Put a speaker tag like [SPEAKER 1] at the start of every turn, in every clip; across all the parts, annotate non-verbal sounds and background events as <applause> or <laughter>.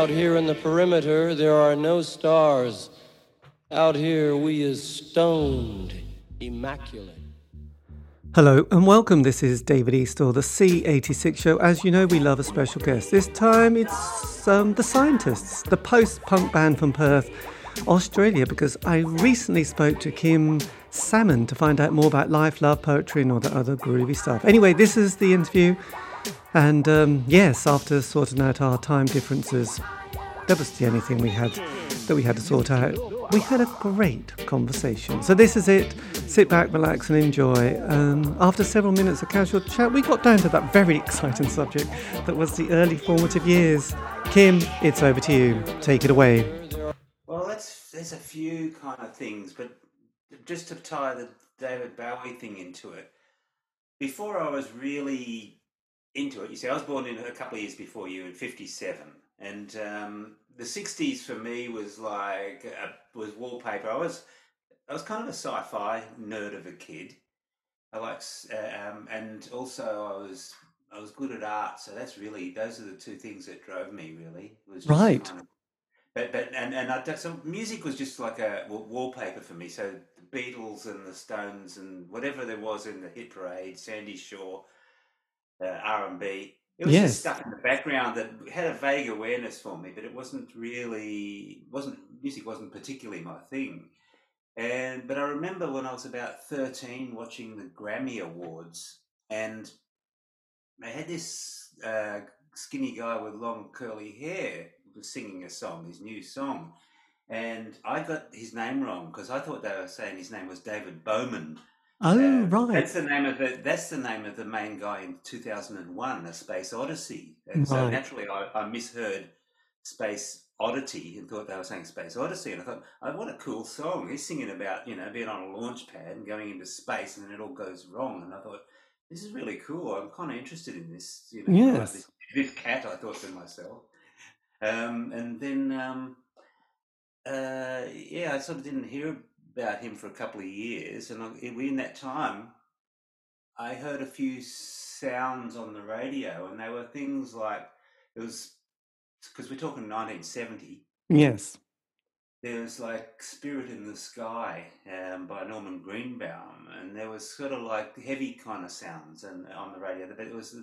[SPEAKER 1] Out here in the perimeter, there are no stars. Out here, we is stoned, immaculate.
[SPEAKER 2] Hello and welcome. This is David Eastaugh, the C86 show. As you know, we love a special guest. This time it's um, the Scientists, the post punk band from Perth, Australia, because I recently spoke to Kim Salmon to find out more about life, love, poetry, and all that other groovy stuff. Anyway, this is the interview. And um, yes, after sorting out our time differences, that was the only thing we had that we had to sort out. We had a great conversation. So this is it. Sit back, relax, and enjoy. Um, after several minutes of casual chat, we got down to that very exciting subject that was the early formative years. Kim, it's over to you. Take it away.
[SPEAKER 3] Well, that's there's a few kind of things, but just to tie the David Bowie thing into it, before I was really into it, you see, I was born in a couple of years before you in '57, and um, the '60s for me was like a, was wallpaper. I was I was kind of a sci-fi nerd of a kid. I like, um, and also I was I was good at art, so that's really those are the two things that drove me. Really, was
[SPEAKER 2] right.
[SPEAKER 3] Kind of, but but and and I, so music was just like a wallpaper for me. So the Beatles and the Stones and whatever there was in the hit parade, Sandie Shaw, uh, R and B. It was
[SPEAKER 2] Yes.
[SPEAKER 3] just stuff in the background that had a vague awareness for me, but it wasn't really wasn't music wasn't particularly my thing. And but I remember when I was about thirteen watching the Grammy Awards, and they had this uh, skinny guy with long curly hair was singing a song, his new song, and I got his name wrong because I thought they were saying his name was David Bowman.
[SPEAKER 2] Oh,
[SPEAKER 3] Uh,
[SPEAKER 2] right.
[SPEAKER 3] That's the name of the that's the name of the main guy in two thousand and one, A Space Odyssey. And so naturally, I, I misheard Space Oddity and thought they were saying Space Odyssey, and I thought, oh, what a cool song! He's singing about you know being on a launch pad and going into space, and then it all goes wrong. And I thought, this is really cool. I'm kind of interested in this. You know, like
[SPEAKER 2] Yes.
[SPEAKER 3] this, this cat. I thought to myself, um, and then. Um, uh, yeah, I sort of didn't hear about him for a couple of years, and in that time, I heard a few sounds on the radio, and they were things like it was because we're talking 1970.
[SPEAKER 2] Yes.
[SPEAKER 3] There was like "Spirit in the Sky" um, by Norman Greenbaum, and there was sort of like heavy kind of sounds and on the radio, but it was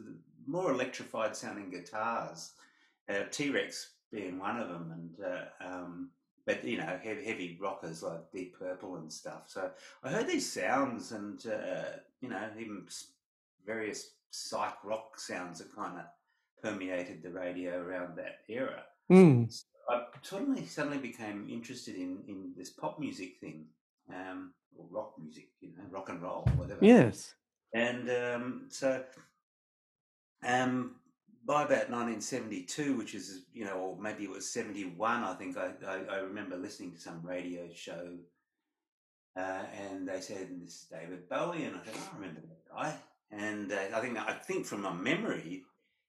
[SPEAKER 3] more electrified sounding guitars. Uh, T Rex being one of them, and uh, um, but you know heavy, heavy rockers like Deep Purple and stuff. So I heard these sounds, and uh, you know even various psych rock sounds that kind of permeated the radio around that era.
[SPEAKER 2] Mm.
[SPEAKER 3] So I suddenly suddenly became interested in in this pop music thing, um, or rock music, you know, rock and roll, whatever.
[SPEAKER 2] Yes.
[SPEAKER 3] And um, so, um, by about 1972, which is, you know, or maybe it was 71, I think I, I, I remember listening to some radio show uh, and they said, this is David Bowie. And I said, oh, I remember that guy. And uh, I think I think from my memory,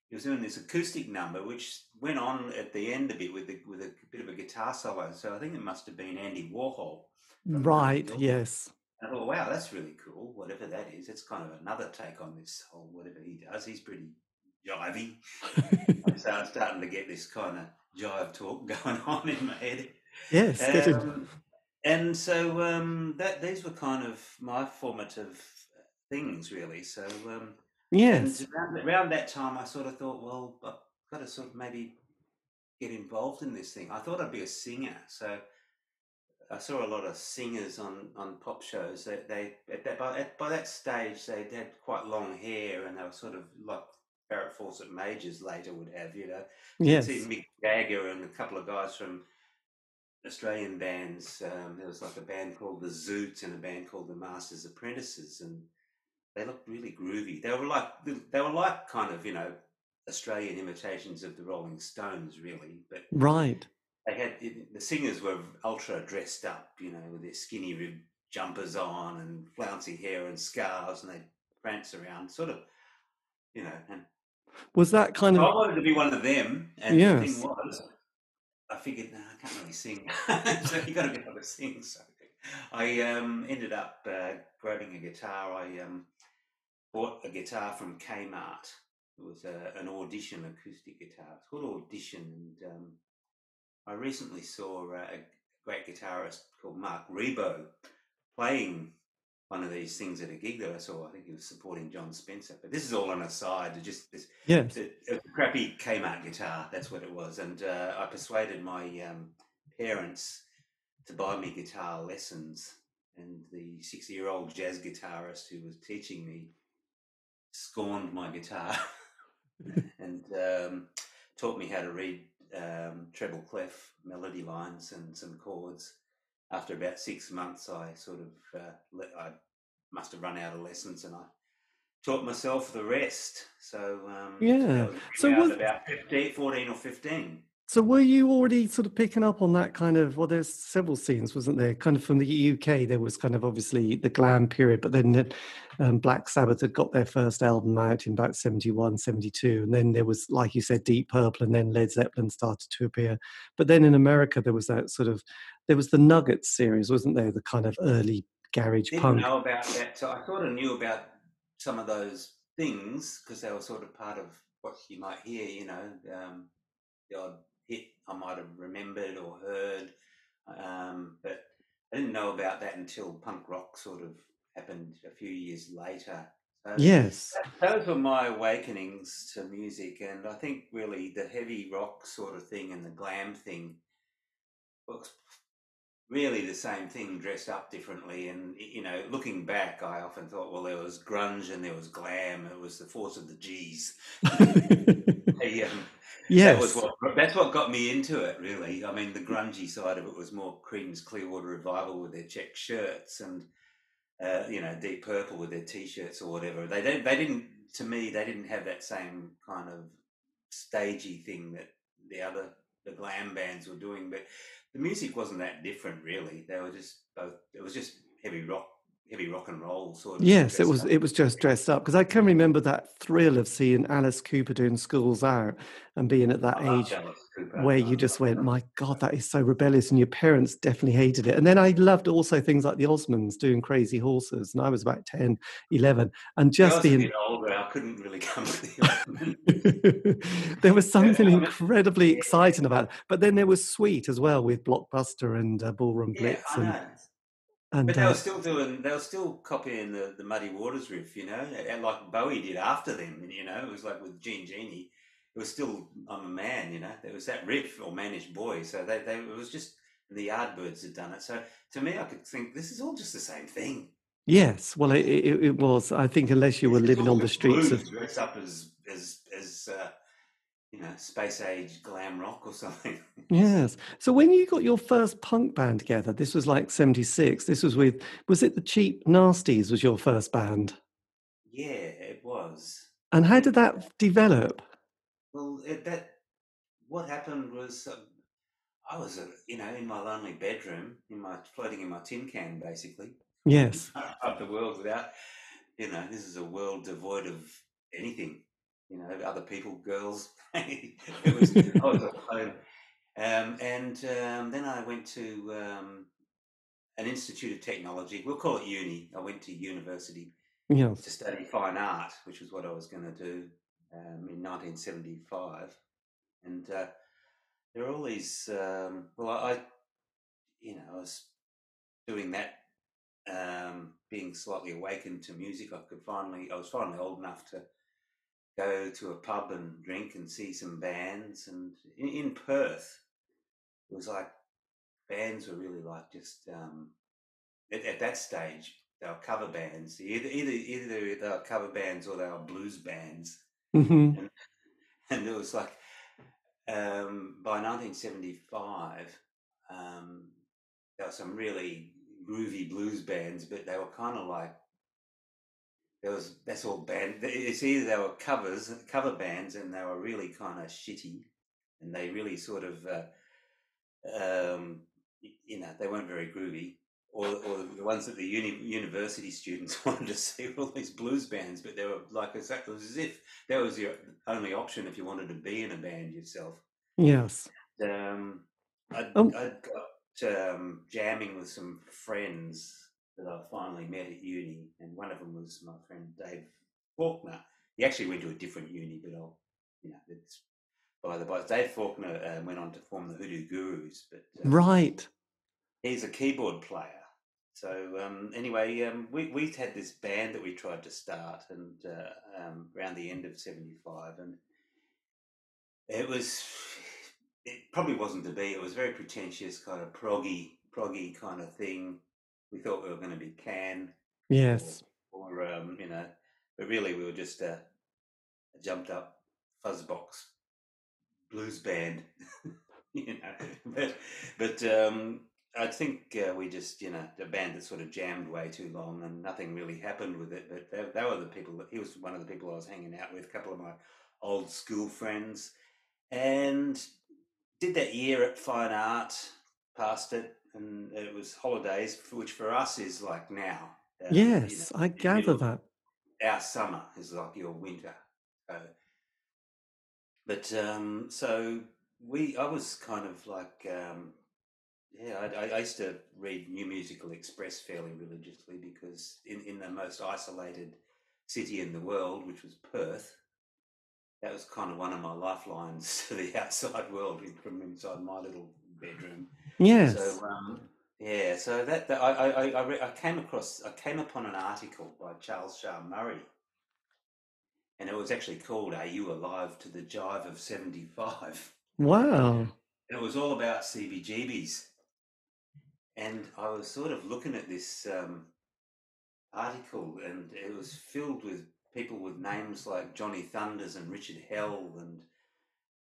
[SPEAKER 3] he was doing this acoustic number, which went on at the end a bit with a, with a bit of a guitar solo. So I think it must have been Andy Warhol.
[SPEAKER 2] Right. Yes.
[SPEAKER 3] And I thought, wow, that's really cool. Whatever that is, it's kind of another take on this whole whatever he does. He's pretty jivey. so I'm starting to get this kind of jive talk <laughs> going on in my head.
[SPEAKER 2] yes.
[SPEAKER 3] Um, and so um, that these were kind of my formative things, really. So um,
[SPEAKER 2] Yes.
[SPEAKER 3] around, around that time, I sort of thought, well, I've got to sort of maybe get involved in this thing. I thought I'd be a singer, so I saw a lot of singers on, on pop shows. They, they at that, by, at, by that stage they had quite long hair, and they were sort of like Farrah Fawcett Majors later would have, you know.
[SPEAKER 2] Yes.
[SPEAKER 3] See Mick Jagger and a couple of guys from Australian bands. Um, there was like a band called the Zoots and a band called the Masters Apprentices, and they looked really groovy. They were like they were like kind of you know Australian imitations of the Rolling Stones, really. But
[SPEAKER 2] Right.
[SPEAKER 3] they had the singers were ultra dressed up, you know, with their skinny rib jumpers on and flouncy hair and scarves, and they prance around, sort of, you know. And
[SPEAKER 2] Was that kind
[SPEAKER 3] of? I wanted to be one of them, and the thing was, I figured, no, I can't really sing, <laughs> so you got to be able to sing. So I um, ended up uh, grabbing a guitar. I um, bought a guitar from Kmart. It was a, an audition acoustic guitar. It's called Audition, and um, I recently saw uh, a great guitarist called Marc Ribot playing one of these things at a gig that I saw. I think he was supporting Jon Spencer. But this is all on a side. Just this,
[SPEAKER 2] yes.
[SPEAKER 3] a, crappy Kmart guitar. That's what it was. And uh, I persuaded my um, parents to buy me guitar lessons. And the 60 year old jazz guitarist who was teaching me scorned my guitar <laughs> and um, taught me how to read um, treble clef melody lines and some chords. After about six months, I sort of uh, I must have run out of lessons, and I taught myself the rest. So um,
[SPEAKER 2] yeah, so
[SPEAKER 3] was about 15, 14 or fifteen.
[SPEAKER 2] So were you already sort of picking up on that kind of well there's several scenes wasn't there? Kind of from the UK there was kind of obviously the glam period but then um, Black Sabbath had got their first album out in about 71 72 and then there was like you said Deep Purple and then Led Zeppelin started to appear. But then in America there was that sort of there was the Nuggets series wasn't there? The kind of early garage
[SPEAKER 3] Didn't
[SPEAKER 2] punk.
[SPEAKER 3] know about that. So I sort of knew about some of those things because they were sort of part of what you might hear you know um, the odd hit I might have remembered or heard. Um, but I didn't know about that until punk rock sort of happened a few years later.
[SPEAKER 2] So yes.
[SPEAKER 3] Those were my awakenings to music. And I think really the heavy rock sort of thing and the glam thing was really the same thing dressed up differently. And, you know, looking back, I often thought, well, there was grunge and there was glam. It was the force of the G's. <laughs> <laughs> the, um,
[SPEAKER 2] Yes.
[SPEAKER 3] That was what, that's what got me into it, really. I mean, the grungy side of it was more Creedence Clearwater Revival with their check shirts and, uh, you know, Deep Purple with their t-shirts or whatever. They didn't, they didn't, to me, they didn't have that same kind of stagey thing that the other, the glam bands were doing. But the music wasn't that different, really. They were just both, it was just heavy rock heavy rock and roll sort of.
[SPEAKER 2] Yes, it was. Up. It was just dressed up because I can remember that thrill of seeing Alice Cooper doing "Schools Out" and being at that I age where you just went, "My God, that is so rebellious," and your parents definitely hated it. And then I loved also things like the Osmonds doing "Crazy Horses," and I was about 10, 11, and just being
[SPEAKER 3] older, I couldn't really <laughs> come to the <laughs>
[SPEAKER 2] there was something incredibly exciting about it. But then there was Sweet as well with Blockbuster and uh, Ballroom Blitz
[SPEAKER 3] yeah,
[SPEAKER 2] and
[SPEAKER 3] and, but they were still doing, they were still copying the, the Muddy Waters riff, you know, and like Bowie did after them, you know, it was like with Gene Genie, it was still, I'm a man, you know, there was that riff or Mannish Boy. So they, they, it was just the Yardbirds had done it. So to me, I could think this is all just the same thing.
[SPEAKER 2] Yes, well, it, it, it was. I think unless you were living on the streets of
[SPEAKER 3] dress up as as as uh, you know, space age glam rock or something. <laughs>
[SPEAKER 2] yes. So when you got your first punk band together, this was like 76. This was with, was it the Cheap Nasties was your first band?
[SPEAKER 3] Yeah, it was.
[SPEAKER 2] And how did that develop?
[SPEAKER 3] Well, it, that, what happened was um, I was, uh, you know, in my lonely bedroom, in my, floating in my tin can, basically.
[SPEAKER 2] Yes. <laughs>
[SPEAKER 3] Up the world without, you know, this is a world devoid of anything you know, other people, girls. <laughs> it was, I <laughs> was alone. Um, and um, then I went to um, an Institute of Technology. We'll call it uni. I went to university
[SPEAKER 2] yes.
[SPEAKER 3] to study fine art, which was what I was going to do um, in 1975. And uh, there are all these. Um, well, I, you know, I was doing that, um, being slightly awakened to music. I could finally. I was finally old enough to go to a pub and drink and see some bands. And in, in Perth, it was like bands were really like just um, at, at, that stage they were cover bands. Either either either they were cover bands or they were blues bands.
[SPEAKER 2] Mm-hmm.
[SPEAKER 3] And, <laughs> and it was like um, by 1975, um, there were some really groovy blues bands, but they were kind of like there was that's all band. It's either they were covers, cover bands, and they were really kind of shitty, and they really sort of, uh, um, you know, they weren't very groovy. Or, or the ones that the uni, university students <laughs> wanted to see were all these blues bands, but they were like exactly as if that was your only option if you wanted to be in a band yourself.
[SPEAKER 2] Yes.
[SPEAKER 3] Um, I'd, um, I'd got um, jamming with some friends that I finally met at uni, and one of them was my friend Dave Faulkner. He actually went to a different uni, but I'll, you know, it's by the by. Dave Faulkner uh, went on to form the Hoodoo Gurus, but uh,
[SPEAKER 2] Right.
[SPEAKER 3] he's a keyboard player. So um, anyway, um, we we had this band that we tried to start, and uh, um, around the end of '75, and it was it probably wasn't to be. It was very pretentious, kind of proggy, proggy kind of thing. We thought we were going to be Can,
[SPEAKER 2] Yes.
[SPEAKER 3] or um, you know, but really we were just a, a jumped up fuzzbox blues band, <laughs> you know. <laughs> But but um, I think uh, we just you know a band that sort of jammed way too long and nothing really happened with it. But they, they were the people. That, he was one of the people I was hanging out with. A couple of my old school friends, and did that year at Fine Art. Passed it, and it was holidays, which for us is like now. uh, you know,
[SPEAKER 2] Yes, I gather that.
[SPEAKER 3] our summer is like your winter. So, but um, so we, I was kind of like, um, yeah, I, I- I used to read New Musical Express fairly religiously because in, in the most isolated city in the world, which was Perth, that was kind of one of my lifelines <laughs> to the outside world from inside my little bedroom.
[SPEAKER 2] Yes.
[SPEAKER 3] So um, yeah, so that, that I I I, I, re- I came across I came upon an article by Charles Shaar Murray, and it was actually called "Are You Alive to the Jive of '75?"
[SPEAKER 2] wow.
[SPEAKER 3] And it was all about CBGBs, and I was sort of looking at this um, article, and it was filled with people with names like Johnny Thunders and Richard Hell, and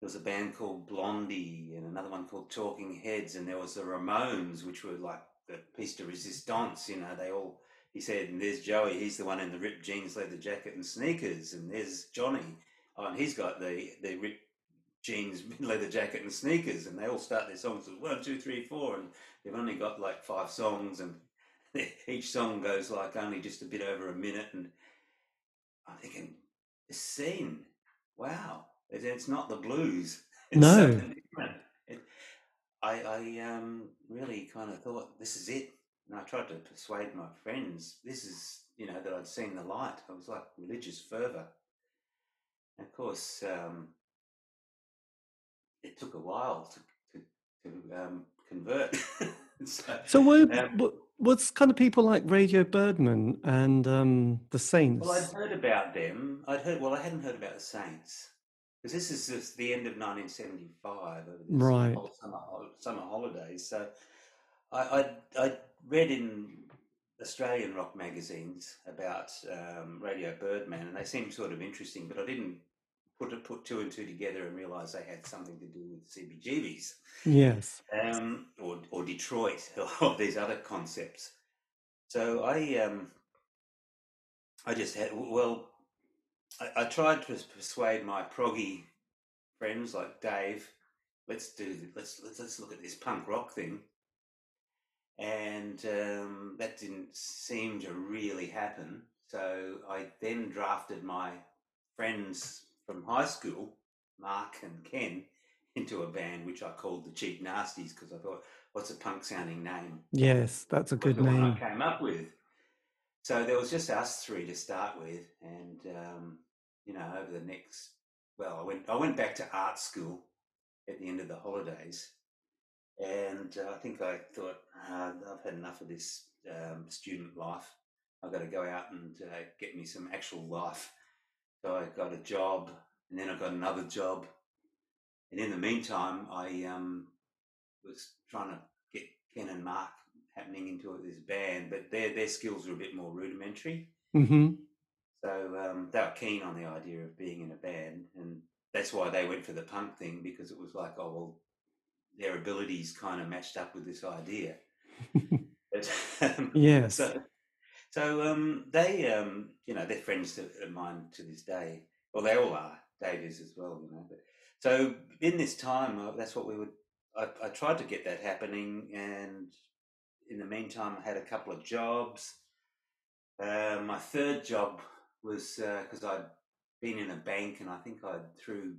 [SPEAKER 3] there was a band called Blondie, and another one called Talking Heads, and there was the Ramones, which were like the piece de resistance. You know, they all. He said, and there's Joey. He's the one in the ripped jeans, leather jacket, and sneakers. And there's Johnny. Oh, and he's got the the ripped jeans, <laughs> leather jacket, and sneakers. And they all start their songs with one, two, three, four, and they've only got like five songs, and <laughs> each song goes like only just a bit over a minute. And I'm thinking, this scene, wow, it, it's not the blues. <laughs> It's
[SPEAKER 2] No.
[SPEAKER 3] It, I, I um, really kind of thought this is it, and I tried to persuade my friends. This is, you know, that I'd seen the light. I was like religious fervor. And of course, um, it took a while to to, to um, convert. <laughs> so,
[SPEAKER 2] So were,
[SPEAKER 3] um,
[SPEAKER 2] wa- was kind of people like Radio Birdman and um, the Saints?
[SPEAKER 3] Well, I'd heard about them. I'd heard. Well, I hadn't heard about the Saints because this is just the end of 1975.
[SPEAKER 2] Right.
[SPEAKER 3] whole Summer, summer holidays. So, I I I read in Australian rock magazines about um, Radio Birdman, and they seemed sort of interesting, but I didn't put put two and two together and realise they had something to do with CBGBs
[SPEAKER 2] Yes.
[SPEAKER 3] um, or or Detroit <laughs> or these other concepts. So I um, I just had well, I, I tried to persuade my proggy friends like Dave. Let's do let's let's let's look at this punk rock thing, and um, that didn't seem to really happen. So I then drafted my friends from high school, Mark and Ken, into a band which I called the Cheap Nasties because I thought, what's a punk sounding name?
[SPEAKER 2] Yes, that's a good name.
[SPEAKER 3] I came up with. So there was just us three to start with, and um, you know, over the next, well, I went I went back to art school at the end of the holidays, and uh, I think I thought uh, I've had enough of this um, student life. I've got to go out and uh, get me some actual life. So I got a job, and then I got another job, and in the meantime, I um, was trying to get Ken and Mark happening into this band, but their their skills were a bit more rudimentary.
[SPEAKER 2] hmm
[SPEAKER 3] So um, they were keen on the idea of being in a band, and that's why they went for the punk thing because it was like, oh well, their abilities kind of matched up with this idea. <laughs> But, um,
[SPEAKER 2] Yes.
[SPEAKER 3] So, so um, they, um, you know, they're friends of of mine to this day. Well, they all are. Dave is as well, you know. But so in this time, uh, that's what we would. I, I tried to get that happening, and in the meantime, I had a couple of jobs. Uh, my third job was because I'd been in a bank, and I think I'd through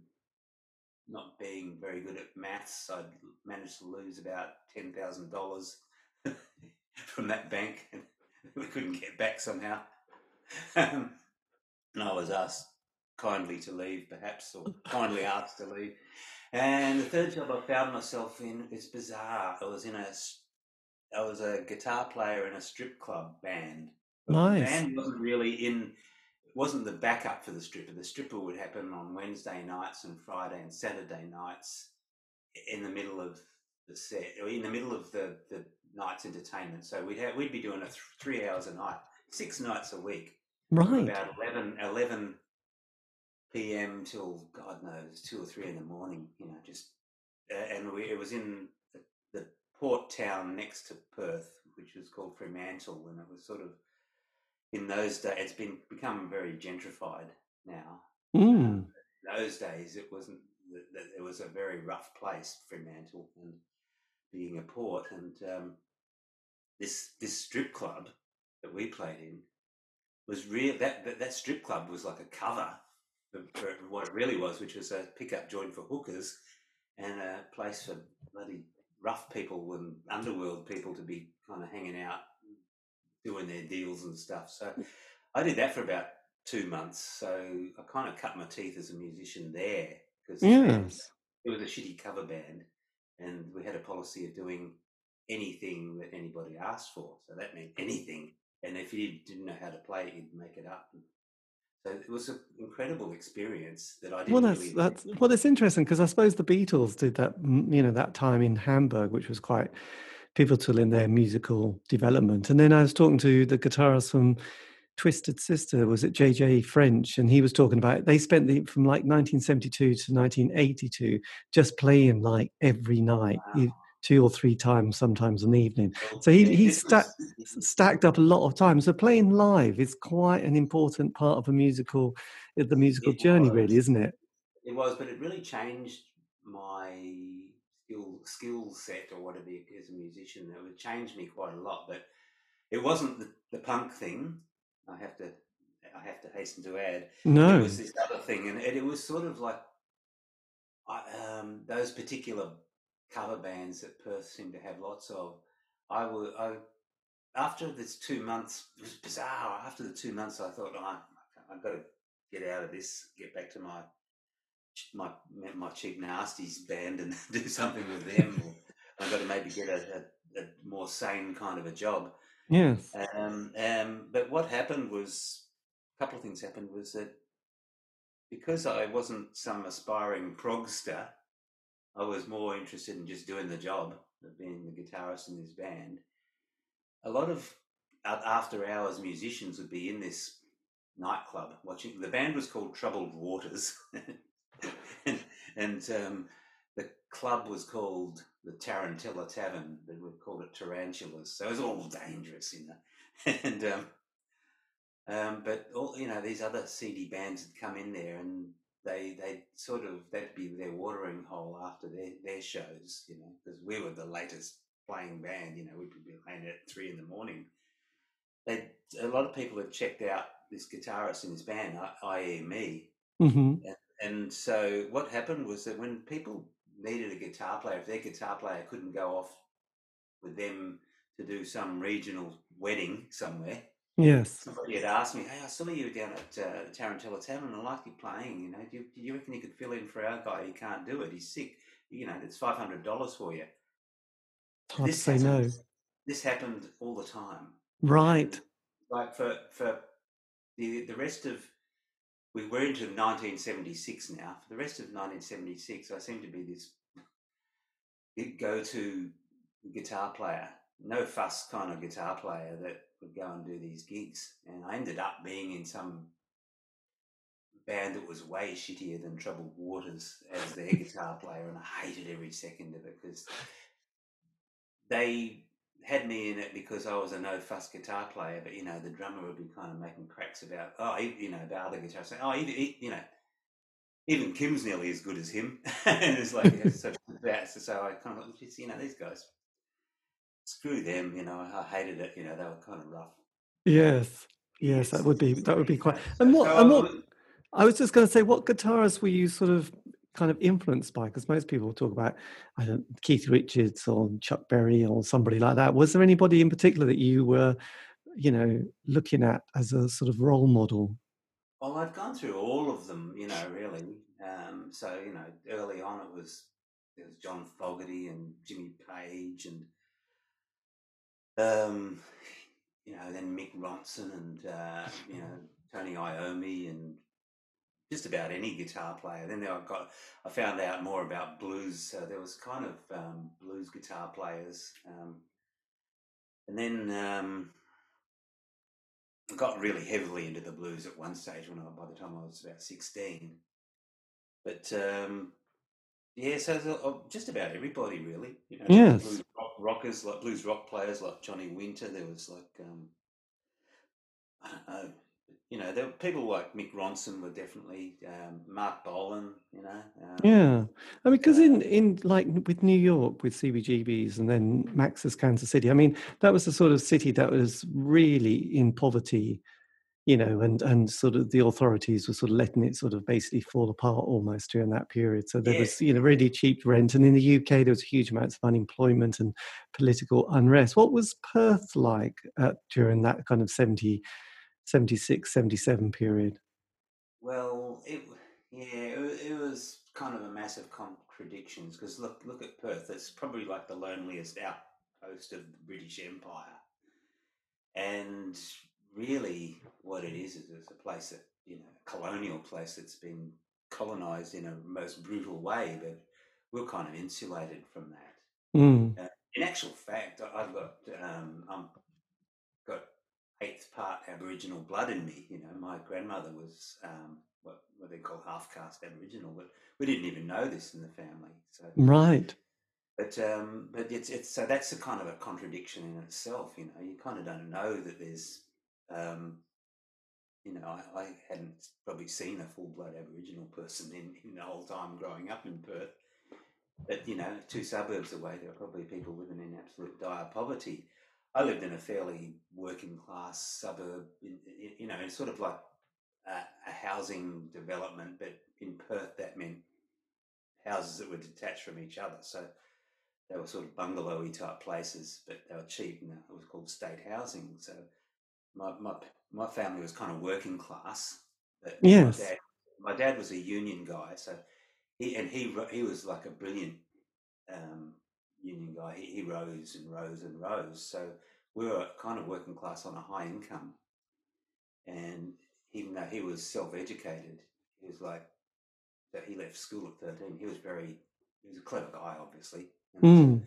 [SPEAKER 3] not being very good at maths, I'd managed to lose about ten thousand dollars <laughs> from that bank, <laughs> and we couldn't get back somehow. Um, and I was asked kindly to leave, perhaps, or kindly asked to leave. And the third job I found myself in is bizarre. I was in a, I was a guitar player in a strip club band.
[SPEAKER 2] Nice.
[SPEAKER 3] The band wasn't really in, wasn't the backup for the stripper. The stripper would happen on Wednesday nights and Friday and Saturday nights in the middle of the set, or in the middle of the, the night's entertainment. So we'd have, we'd be doing a th- three hours a night, six nights a week.
[SPEAKER 2] Right.
[SPEAKER 3] About 11, 11 p.m. till God knows two or three in the morning. You know, just uh, and we, it was in port town next to Perth, which was called Fremantle, and it was sort of in those days. It's been become very gentrified now.
[SPEAKER 2] Mm.
[SPEAKER 3] those days, it wasn't. It was a very rough place, Fremantle, and being a port, and um, this this strip club that we played in was real. That, that that strip club was like a cover for what it really was, which was a pickup joint for hookers and a place for bloody rough people and underworld people to be kind of hanging out, doing their deals and stuff. So I did that for about two months. So I kind of cut my teeth as a musician there because
[SPEAKER 2] yes.
[SPEAKER 3] it was a shitty cover band, and we had a policy of doing anything that anybody asked for. So that meant anything. And if you didn't know how to play, you'd make it up. So it was an incredible experience that I didn't.
[SPEAKER 2] Well, that's
[SPEAKER 3] really
[SPEAKER 2] that's well, that's interesting because I suppose the Beatles did that. Mm, you know, that time in Hamburg, which was quite pivotal in their musical development. And then I was talking to the guitarist from Twisted Sister, was it Jay Jay French? And he was talking about they spent the, from like 1972 to 1982 just playing like every night. Wow two or three times sometimes an evening. So he, he sta- stacked up a lot of time. So playing live is quite an important part of a musical, uh, the musical it journey, was. really, isn't it?
[SPEAKER 3] It was, but it really changed my skill skill set or whatever as a musician. It would change me quite a lot. But it wasn't the, the punk thing. I have to I have to hasten to add.
[SPEAKER 2] No,
[SPEAKER 3] it was this other thing, and it, it was sort of like I, um, those particular cover bands that Perth seemed to have lots of. I would, I, after this two months, it was bizarre. After the two months, I thought, oh, I've got to get out of this, get back to my my my cheap nasties band and <laughs> do something with them. I've got to maybe get a, a, a, more sane kind of a job.
[SPEAKER 2] Yes.
[SPEAKER 3] Um, um, but what happened was a couple of things happened was that because I wasn't some aspiring progster, I was more interested in just doing the job of being the guitarist in this band. A lot of after hours musicians would be in this nightclub watching. The band was called Troubled Waters, <laughs> and, and um, the club was called the Tarantella Tavern. They would call it Tarantulas. So it was all dangerous, you know. <laughs> and um, um, but all you know, these other seedy bands had come in there, and they they sort of that'd be their watering hole after their their shows, you know, because we were the latest playing band. You know, we'd be playing at three in the morning. They a lot of people had checked out this guitarist in his band, i.e., me.
[SPEAKER 2] Mm-hmm.
[SPEAKER 3] And, and so what happened was that when people needed a guitar player, if their guitar player couldn't go off with them to do some regional wedding somewhere,
[SPEAKER 2] Yes.
[SPEAKER 3] Somebody had asked me, "Hey, I saw you down at uh, Tarantella Tavern, and I like you playing. You know, do you, do you reckon you could fill in for our guy? He can't do it. He's sick. You know, it's five hundred dollars for you."
[SPEAKER 2] Hard this to say no.
[SPEAKER 3] This happened all the time.
[SPEAKER 2] Right.
[SPEAKER 3] And like for for the the rest of we were into 1976 now. For the rest of 1976, I seem to be this go-to guitar player, no fuss kind of guitar player that would go and do these gigs. And I ended up being in some band that was way shittier than Troubled Waters as their guitar player, and I hated every second of it because they had me in it because I was a no fuss guitar player, but you know the drummer would be kind of making cracks about oh you know about other guitarists saying oh even, you know even Kim's nearly as good as him, <laughs> and it's like so, so I kind of just you know these guys screw them, you know. I hated it, you know. They were kind of rough.
[SPEAKER 2] Yes, yes, that would be that would be <laughs> quite. And what and what I was just going to say, what guitarists were you sort of kind of influenced by? Because most people talk about I don't Keith Richards or Chuck Berry or somebody like that. Was there anybody in particular that you were, you know, looking at as a sort of role model?
[SPEAKER 3] Well, I've gone through all of them, you know, really. Um, so, you know, early on it was there was John Fogerty and Jimmy Page and um, you know, then Mick Ronson and uh, you know Tony Iommi and just about any guitar player. Then I got I found out more about blues. So there was kind of um, blues guitar players, um, and then um, I got really heavily into the blues at one stage when I by the time I was about sixteen. But um, yeah, so uh, just about everybody really. You know,
[SPEAKER 2] Yes.
[SPEAKER 3] blues rockers like blues rock players like Johnny Winter. There was like um, I don't know. You know, there were people like Mick Ronson were definitely um, Marc Bolan. You know, um,
[SPEAKER 2] Yeah, I mean, because in in like with New York with CBGBs and then Max's Kansas City, I mean, that was the sort of city that was really in poverty, you know, and and sort of the authorities were sort of letting it sort of basically fall apart almost during that period. So there
[SPEAKER 3] Yeah.
[SPEAKER 2] was you know really cheap rent, and in the UK there was huge amounts of unemployment and political unrest. What was Perth like uh, during that kind of 70, 76, 77 period?
[SPEAKER 3] Well, it yeah, it, it was kind of a massive contradictions because look look at Perth. It's probably like the loneliest outpost of the British Empire, and really, what it is is it's a place that you know, a colonial place that's been colonized in a most brutal way, but we're kind of insulated from that.
[SPEAKER 2] Mm.
[SPEAKER 3] In actual fact, I've got um, I'm got eighth part Aboriginal blood in me. You know, my grandmother was um, what what they call half caste Aboriginal, but we didn't even know this in the family. So,
[SPEAKER 2] Right.
[SPEAKER 3] but um, but it's it's so that's a kind of a contradiction in itself. You know, you kind of don't know that there's. Um, you know, I, I hadn't probably seen a full blood Aboriginal person in, in the whole time growing up in Perth. But, you know, two suburbs away, there are probably people living in absolute dire poverty. I lived in a fairly working class suburb, in, in, you know, sort of like a, a housing development, but in Perth that meant houses that were detached from each other. So they were sort of bungalowy type places, but they were cheap, and it was called state housing. So my my my family was kind of working class, but
[SPEAKER 2] Yes.
[SPEAKER 3] my dad, my dad was a union guy, so he and he he was like a brilliant um, union guy. He, he rose and rose and rose. So we were kind of working class on a high income, and even though he was self educated, he was like that. He left school at thirteen. He was very he was a clever guy, obviously.
[SPEAKER 2] Mm.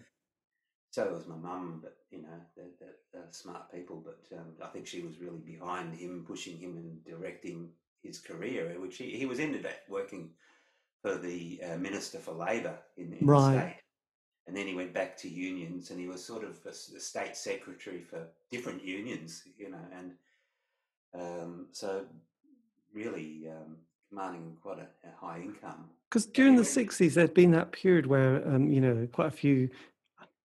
[SPEAKER 3] So was my mum, but you know, they're, they're, they're smart people. But um, I think she was really behind him, pushing him and directing his career, which he, he was ended up working for the uh, Minister for Labour in, in
[SPEAKER 2] Right.
[SPEAKER 3] the state. And then he went back to unions and he was sort of a state secretary for different unions, you know, and um, so really um, commanding quite a, a high income.
[SPEAKER 2] Because during the 60s, there'd been that period where, um, you know, quite a few,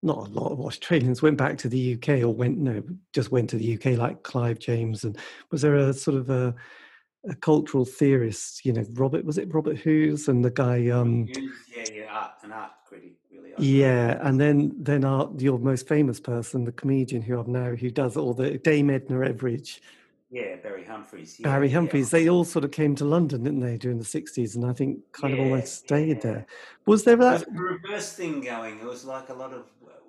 [SPEAKER 2] not a lot of Australians went back to the UK or went, no, just went to the UK, like Clive James. And was there a sort of a, a cultural theorist, you know, Robert, was it Robert Hughes and the guy, um,
[SPEAKER 3] yeah, yeah, art, an art critic, really.
[SPEAKER 2] Yeah, and then then our, your most famous person, the comedian who I've now, who does all the Dame Edna Everage,
[SPEAKER 3] Yeah, Barry Humphries. Yeah,
[SPEAKER 2] Barry
[SPEAKER 3] yeah.
[SPEAKER 2] Humphries, they all sort of came to London, didn't they, during the 60s, and I think kind of almost stayed
[SPEAKER 3] yeah.
[SPEAKER 2] there. Was there that?
[SPEAKER 3] was a reverse thing going. It was like a lot of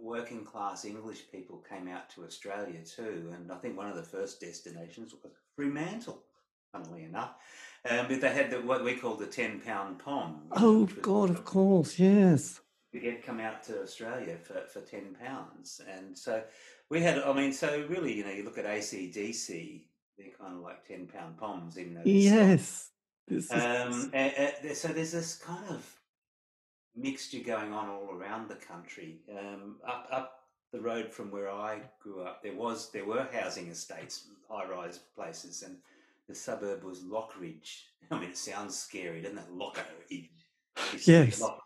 [SPEAKER 3] working class English people came out to Australia too, and I think one of the first destinations was Fremantle, funnily enough. Um, but they had the, what we call the ten pound pom.
[SPEAKER 2] Oh, God, of course, yes.
[SPEAKER 3] to had come out to Australia for, for ten pounds, and so we had. I mean, so really, you know, you look at ACDC, they're kind of like ten pound poms, even though
[SPEAKER 2] Yes. This is,
[SPEAKER 3] um, a- a- so there's this kind of mixture going on all around the country. Um, up up the road from where I grew up, there was there were housing estates, high rise places, and the suburb was Lockridge. <laughs> I mean, it sounds scary, doesn't it? Lockridge.
[SPEAKER 2] Yes.
[SPEAKER 3] up.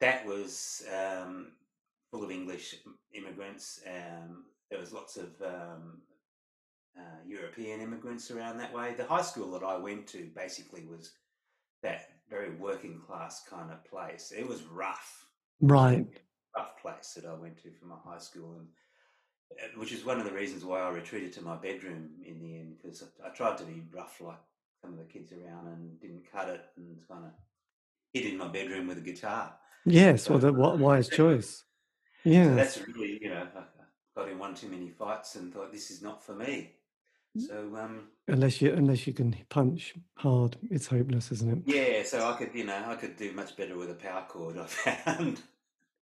[SPEAKER 3] That was um, full of English immigrants. Um, there was lots of um, uh, European immigrants around that way. The high school that I went to basically was that very working class kind of place. It was rough,
[SPEAKER 2] right.
[SPEAKER 3] rough place that I went to for my high school, and uh, which is one of the reasons why I retreated to my bedroom in the end because I, tried to be rough like some of the kids around and didn't cut it and kind of hid in my bedroom with a guitar.
[SPEAKER 2] Yes,
[SPEAKER 3] So,
[SPEAKER 2] well, the what wise choice. <laughs>
[SPEAKER 3] so that's really, you know, I got in one too many fights and thought this is not for me.
[SPEAKER 2] Mm.
[SPEAKER 3] So um,
[SPEAKER 2] Unless you unless you can punch hard, it's hopeless, isn't it?
[SPEAKER 3] yeah, so I could, you know, I could do much better with a power chord. <laughs> I found.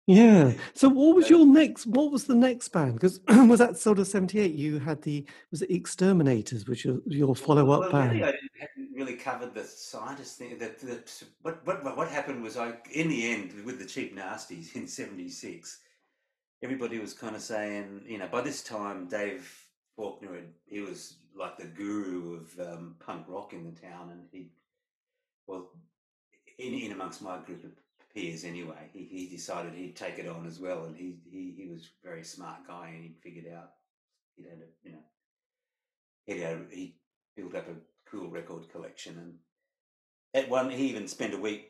[SPEAKER 2] Yeah. So what was your next what was the next band? Because <clears throat> was that sort of seventy eight you had the was it Exterminators, which was your follow up
[SPEAKER 3] well,
[SPEAKER 2] band?
[SPEAKER 3] Really, I didn't, hadn't really covered the scientist thing. That what, what what happened was, I in the end with the cheap nasties in '76, everybody was kind of saying, you know, by this time Dave Faulkner, had, he was like the guru of um, punk rock in the town, and he, well, in, in amongst my group of peers anyway, he, he decided he'd take it on as well, and he he he was a very smart guy, and he figured out he'd had a you know he had he built up a cool record collection, and at one he even spent a week.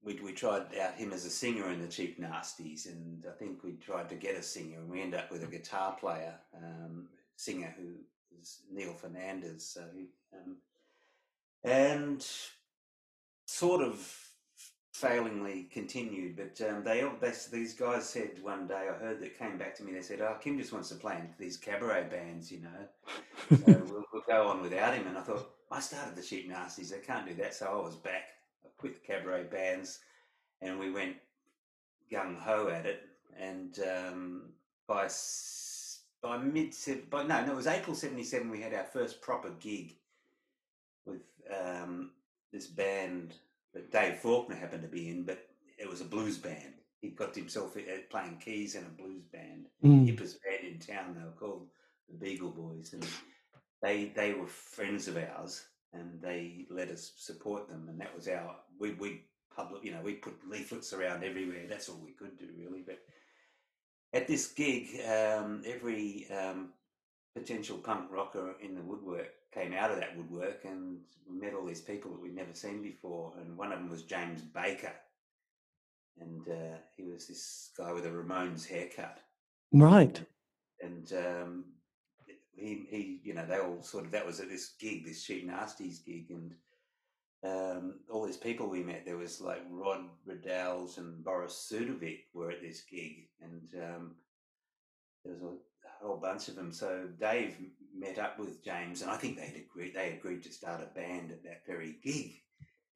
[SPEAKER 3] We, we tried out him as a singer in the Cheap Nasties, and I think we tried to get a singer, and we ended up with a guitar player, um, singer who was Neil Fernandez. So, um, and sort of failingly continued, but um, they, they these guys said one day I heard that came back to me. They said, "Oh, Kim just wants to play in these cabaret bands, you know." so <laughs> we'll, we'll go on without him. And I thought, I started the Cheap Nasties. I can't do that. So I was back. I quit the cabaret bands and we went gung ho at it. And um, by by mid, by no, no, it was April '77. We had our first proper gig with um, this band that Dave Faulkner happened to be in, but it was a blues band. He got himself uh, playing keys in a blues band
[SPEAKER 2] Mm.
[SPEAKER 3] hippest band in town. They were called the Beagle Boys, and they they were friends of ours, and they let us support them, and that was our we we public you know we put leaflets around everywhere. That's all we could do really. But at this gig, um, every um, potential punk rocker in the woodwork came out of that woodwork, and we met all these people that we'd never seen before, and one of them was James Baker. And uh, he was this guy with a Ramones haircut
[SPEAKER 2] Right.
[SPEAKER 3] and um, he he you know they all sort of that was at this gig, this cheap nasties gig, and um, all these people we met. There was like Rod Radalj's and Boris Sudjovic were at this gig, and um, there was a whole bunch of them. So Dave met up with James, and I think they'd agreed they agreed to start a band at that very gig,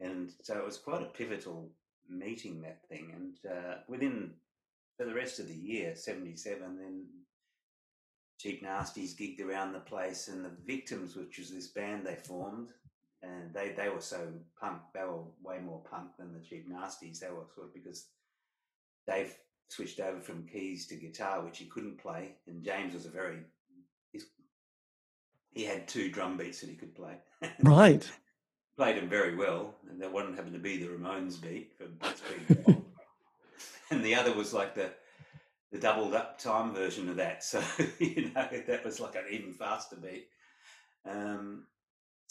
[SPEAKER 3] and so it was quite a pivotal meeting that thing. And uh, within for the rest of the year, seventy seven, then Cheap Nasties gigged around the place, and the Victims, which was this band they formed, and they they were so punk. They were way more punk than the Cheap Nasties. They were sort of because Dave switched over from keys to guitar, which he couldn't play, and James was a very he had two drum beats that he could play.
[SPEAKER 2] Right. <laughs>
[SPEAKER 3] Played them very well, and that one happened to be the Ramones beat for Blitzkrieg Bop. and the other was like the the doubled up time version of that. <laughs> So you know that was like an even faster beat. Um,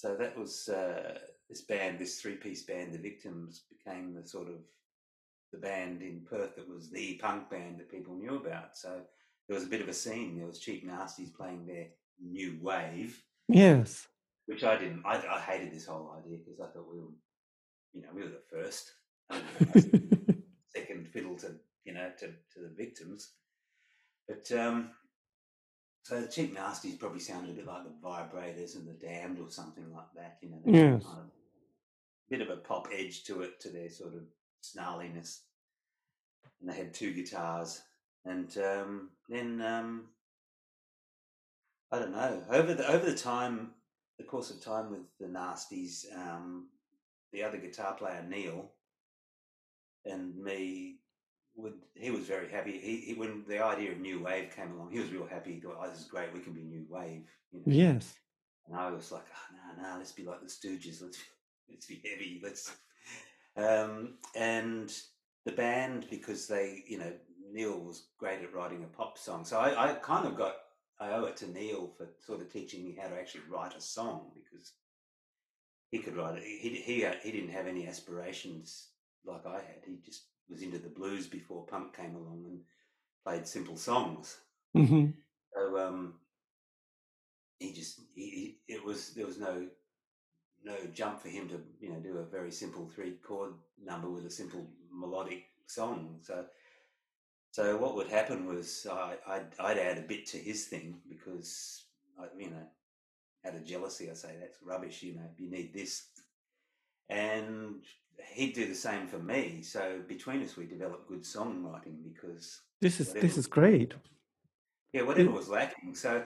[SPEAKER 3] so that was uh, this band, this three piece band, the Victims, became the sort of the band in Perth that was the punk band that people knew about. So there was a bit of a scene. There was Cheap Nasties playing their new wave,
[SPEAKER 2] Yes.
[SPEAKER 3] which I didn't. I, I hated this whole idea because I thought we were, you know, we were the first. <laughs> Second fiddle to you know to, to the victims. But um, so the cheap nasties probably sounded a bit like the vibrators and the damned or something like that. You know,
[SPEAKER 2] Yes.
[SPEAKER 3] kind of bit of a pop edge to it to their sort of snarliness. And they had two guitars, and um, then um, I don't know over the over the time, the course of time with the nasties, um, the other guitar player Neil and me would he was very happy. He, he when the idea of new wave came along, he was real happy. He thought, "Oh, this is great. We can be new wave." You know?
[SPEAKER 2] Yes.
[SPEAKER 3] And I was like, "Oh, no, no, let's be like the Stooges. Let's let's be heavy. Let's." Um, and the band, because they, you know, Neil was great at writing a pop song, so I, I kind of got I owe it to Neil for sort of teaching me how to actually write a song because he could write it. He he uh, he didn't have any aspirations like I had. He just was into the blues before punk came along and played simple songs.
[SPEAKER 2] hmm
[SPEAKER 3] So um, he just he, he it was there was no no jump for him to you know do a very simple three chord number with a simple melodic song. So so what would happen was I, I'd, I'd add a bit to his thing because I, you know out of jealousy I say that's rubbish. You know you need this, and he'd do the same for me. So between us we developed good songwriting because
[SPEAKER 2] this is this is great.
[SPEAKER 3] Yeah, whatever it, was lacking. So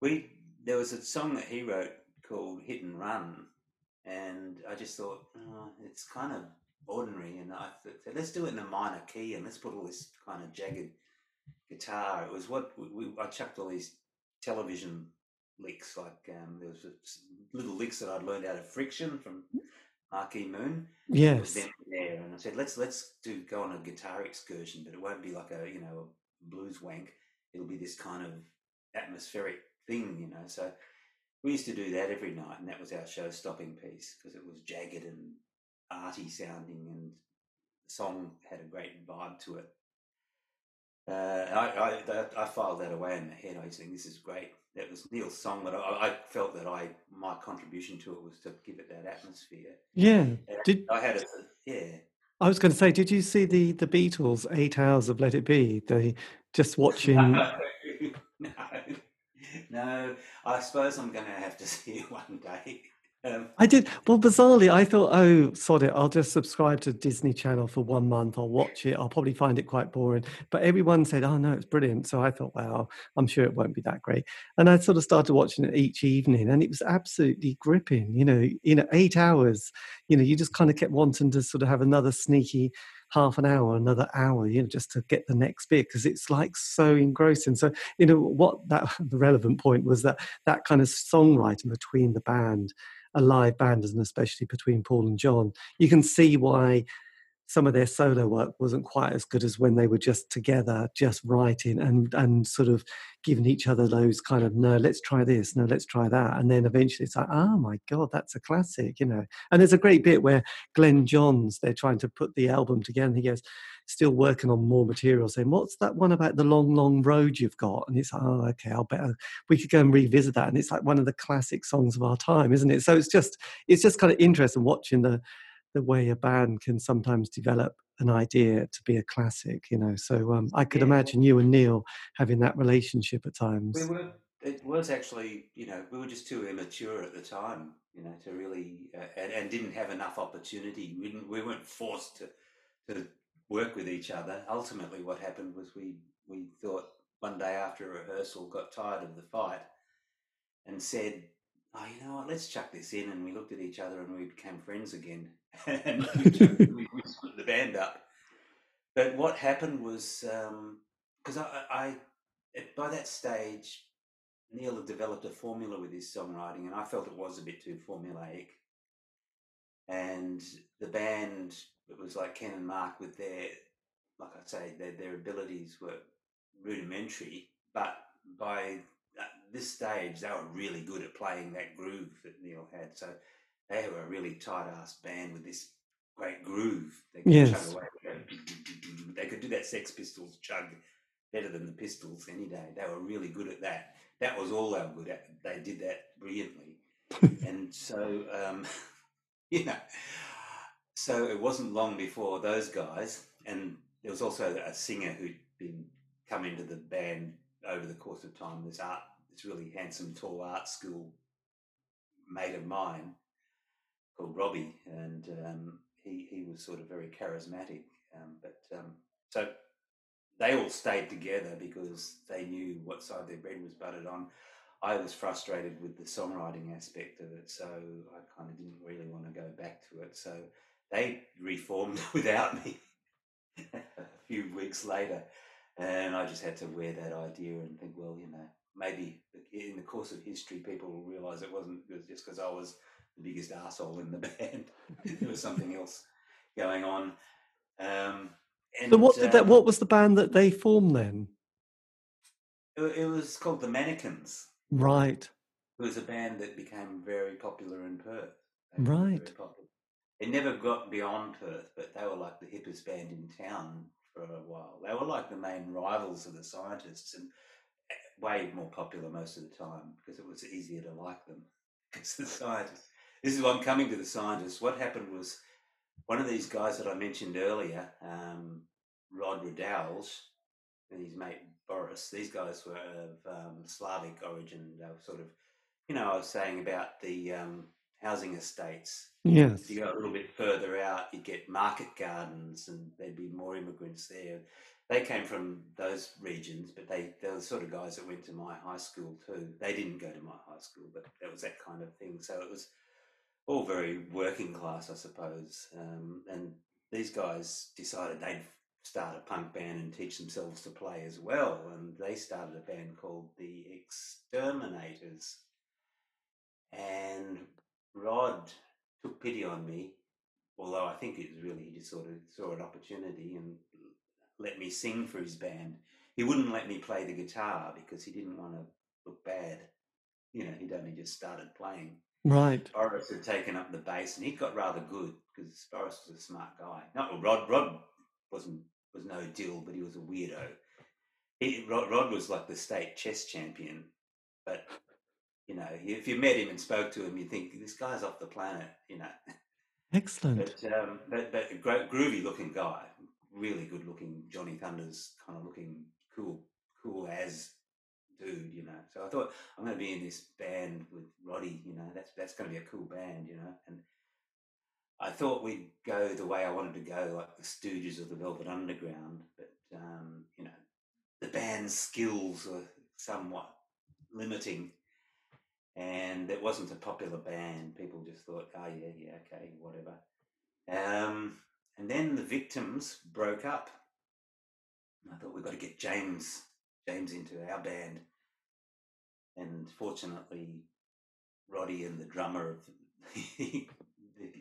[SPEAKER 3] we there was a song that he wrote called Hit and Run, and I just thought oh, it's kind of ordinary, and I thought let's do it in a minor key, and let's put all this kind of jagged guitar. It was what we, I chucked all these television licks, like um, there was little licks that I'd learned out of Friction from Marquee Moon.
[SPEAKER 2] Yes,
[SPEAKER 3] there, and I said let's let's do go on a guitar excursion, but it won't be like a you know a blues wank. It'll be this kind of atmospheric thing, you know. So we used to do that every night, and that was our show-stopping piece because it was jagged and arty sounding, and the song had a great vibe to it. Uh, I, I, I filed that away in my head. I was thinking, this is great. That was Neil's song, but I, I, felt that I my contribution to it was to give it that atmosphere.
[SPEAKER 2] Yeah,
[SPEAKER 3] did I had a Yeah.
[SPEAKER 2] I was going to say, did you see the the Beatles eight hours of Let It Be? They just watching. <laughs> no,
[SPEAKER 3] no, I suppose I'm going to have to <laughs> see it one day.
[SPEAKER 2] Um, I did. Well, bizarrely, I thought, oh, sod it. I'll just subscribe to Disney Channel for one month. I'll watch it. I'll probably find it quite boring. But everyone said, oh, no, it's brilliant. So I thought, well, I'm sure it won't be that great. And I sort of started watching it each evening and it was absolutely gripping. You know, you know, eight hours, you know, you just kind of kept wanting to sort of have another sneaky half an hour, another hour, you know, just to get the next bit because it's like so engrossing. So, you know, what that <laughs> the relevant point was that that kind of songwriting between the band a live band, and especially between Paul and John, you can see why some of their solo work wasn't quite as good as when they were just together, just writing and and sort of giving each other those kind of no, let's try this, no, let's try that, and then eventually it's like, oh my god, that's a classic, you know. And there's a great bit where Glyn Johns they're trying to put the album together. And he goes, still working on more material, saying, "What's that one about the long, long road you've got?" And it's like, "Oh, okay, I'll better we could go and revisit that." And it's like one of the classic songs of our time, isn't it? So it's just it's just kind of interesting watching the the way a band can sometimes develop an idea to be a classic, you know. So um, I could yeah. imagine you and Neil having that relationship at times.
[SPEAKER 3] We were, it was actually, you know, we were just too immature at the time, you know, to really, uh, and, and, didn't have enough opportunity. We, didn't, we weren't forced to, to work with each other. Ultimately, what happened was we we thought one day after a rehearsal, got tired of the fight, and said, "Oh, you know what? Let's chuck this in." And we looked at each other and we became friends again, <laughs> and we, we, split the band up. But what happened was because um, I, I by that stage. Neil had developed a formula with his songwriting, and I felt it was a bit too formulaic. And the band it was like Ken and Mark with their, like I say, their, their abilities were rudimentary, but by this stage, they were really good at playing that groove that Neil had. So they were a really tight ass band with this great groove. They could yes. chug away. They could do that Sex Pistols chug better than the Pistols any day. They were really good at that. That was all they were good at. They did that brilliantly. <laughs> and so, um, <laughs> you know, so it wasn't long before those guys, and there was also a singer who'd been come into the band over the course of time. This art, this really handsome, tall art school mate of mine called Robbie, and um, he he was sort of very charismatic. Um, but um, so they all stayed together because they knew what side their bread was buttered on. I was frustrated with the songwriting aspect of it, so I kind of didn't really want to go back to it. So they reformed <laughs> without me <laughs> a few weeks later. And I just had to wear that idea and think, well, you know, maybe in the course of history, people will realize it wasn't just because I was the biggest asshole in the <laughs> band. there was something else going on. Um,
[SPEAKER 2] and, so what did um, that? What was the band that they formed then?
[SPEAKER 3] It, it was called the Mannequins.
[SPEAKER 2] Right.
[SPEAKER 3] It was a band that became very popular in Perth.
[SPEAKER 2] Right.
[SPEAKER 3] It never got beyond Perth, but they were like the hippest band in town for a while. They were like the main rivals of the scientists and eh, way more popular most of the time because it was easier to like them <laughs> because the scientists. This is what I'm coming to the scientists. What happened was one of these guys that I mentioned earlier, um, Rod Radalj, and his mate Boris. These guys were of um, Slavic origin. They were sort of, you know, I was saying about the um, housing estates.
[SPEAKER 2] Yes.
[SPEAKER 3] If you go a little bit further out, you get market gardens, and there'd be more immigrants there. They came from those regions, but they, they were the sort of guys that went to my high school too. They didn't go to my high school, but it was that kind of thing. So it was all very working class, I suppose. Um, and these guys decided they'd start a punk band and teach themselves to play as well. And they started a band called the Exterminators. And Rod took pity on me, although I think it was really he just sort of saw an opportunity and let me sing for his band. He wouldn't let me play the guitar because he didn't want to look bad. You know, he'd only just started playing.
[SPEAKER 2] Right.
[SPEAKER 3] Boris had taken up the bass and he got rather good because Boris was a smart guy. Not Rod. Rod wasn't was no deal, but he was a weirdo. He, Rod, Rod was like the state chess champion, but you know, if you met him and spoke to him, you think this guy's off the planet. You know.
[SPEAKER 2] Excellent.
[SPEAKER 3] But um, but, but groovy looking guy, really good looking Johnny Thunders kind of looking cool, cool as you know. So I thought I'm going to be in this band with Roddy, you know. That's that's going to be a cool band, you know. And I thought we'd go the way I wanted to go, like the Stooges of the Velvet Underground, but um, you know, the band's skills were somewhat limiting. And it wasn't a popular band. People just thought, oh yeah, yeah, okay, whatever. Um, and then the victims broke up. I thought we've got to get James James into our band. And fortunately, Roddy and the drummer of the,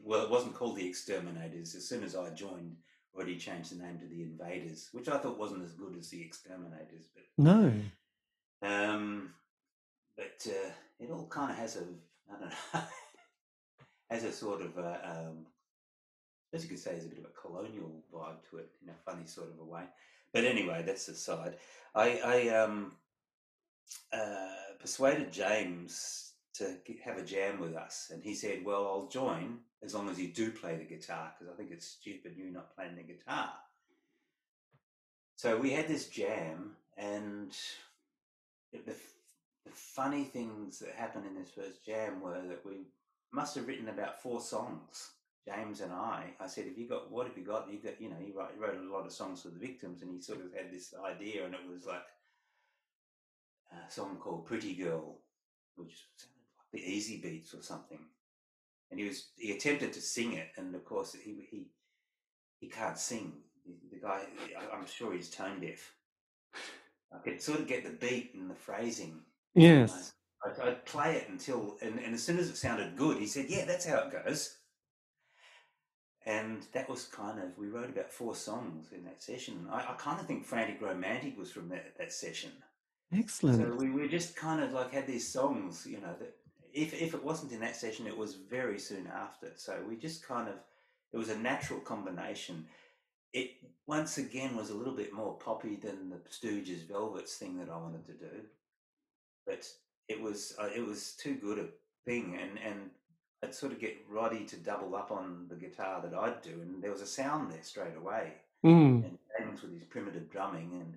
[SPEAKER 3] well, it wasn't called the Exterminators. As soon as I joined, Roddy changed the name to the Invaders, which I thought wasn't as good as the Exterminators. But
[SPEAKER 2] No.
[SPEAKER 3] um, but uh, it all kind of has a I don't know <laughs> has a sort of a, um, as you could say, there's a bit of a colonial vibe to it in a funny sort of a way. But anyway, that's aside. I, I um, uh, persuaded James to have a jam with us, and he said, "Well, I'll join as long as you do play the guitar, because I think it's stupid you not playing the guitar." So we had this jam, and the, the funny things that happened in this first jam were that we must have written about four songs. James and I, I said, "Have you got what have you got?" You got, you know, wrote, he wrote a lot of songs for the victims, and he sort of had this idea, and it was like a song called "Pretty Girl," which sounded like the Easybeats or something. And he was he attempted to sing it, and of course he he he can't sing. The guy, I- I'm sure he's tone deaf. I could sort of get the beat and the phrasing.
[SPEAKER 2] Yes.
[SPEAKER 3] I'd, I'd play it until, and, and as soon as it sounded good, he said, "Yeah, that's how it goes." And that was kind of we wrote about four songs in that session. I, I kind of think "Frantic Romantic" was from that that session.
[SPEAKER 2] Excellent.
[SPEAKER 3] So we, we just kind of like had these songs, you know, that if if it wasn't in that session, it was very soon after. So we just kind of it was a natural combination. It once again was a little bit more poppy than the Stooges Velvets thing that I wanted to do, but it was uh, it was too good a thing, and and I'd sort of get Roddy to double up on the guitar that I'd do, and there was a sound there straight away
[SPEAKER 2] Mm.
[SPEAKER 3] and James with his primitive drumming, and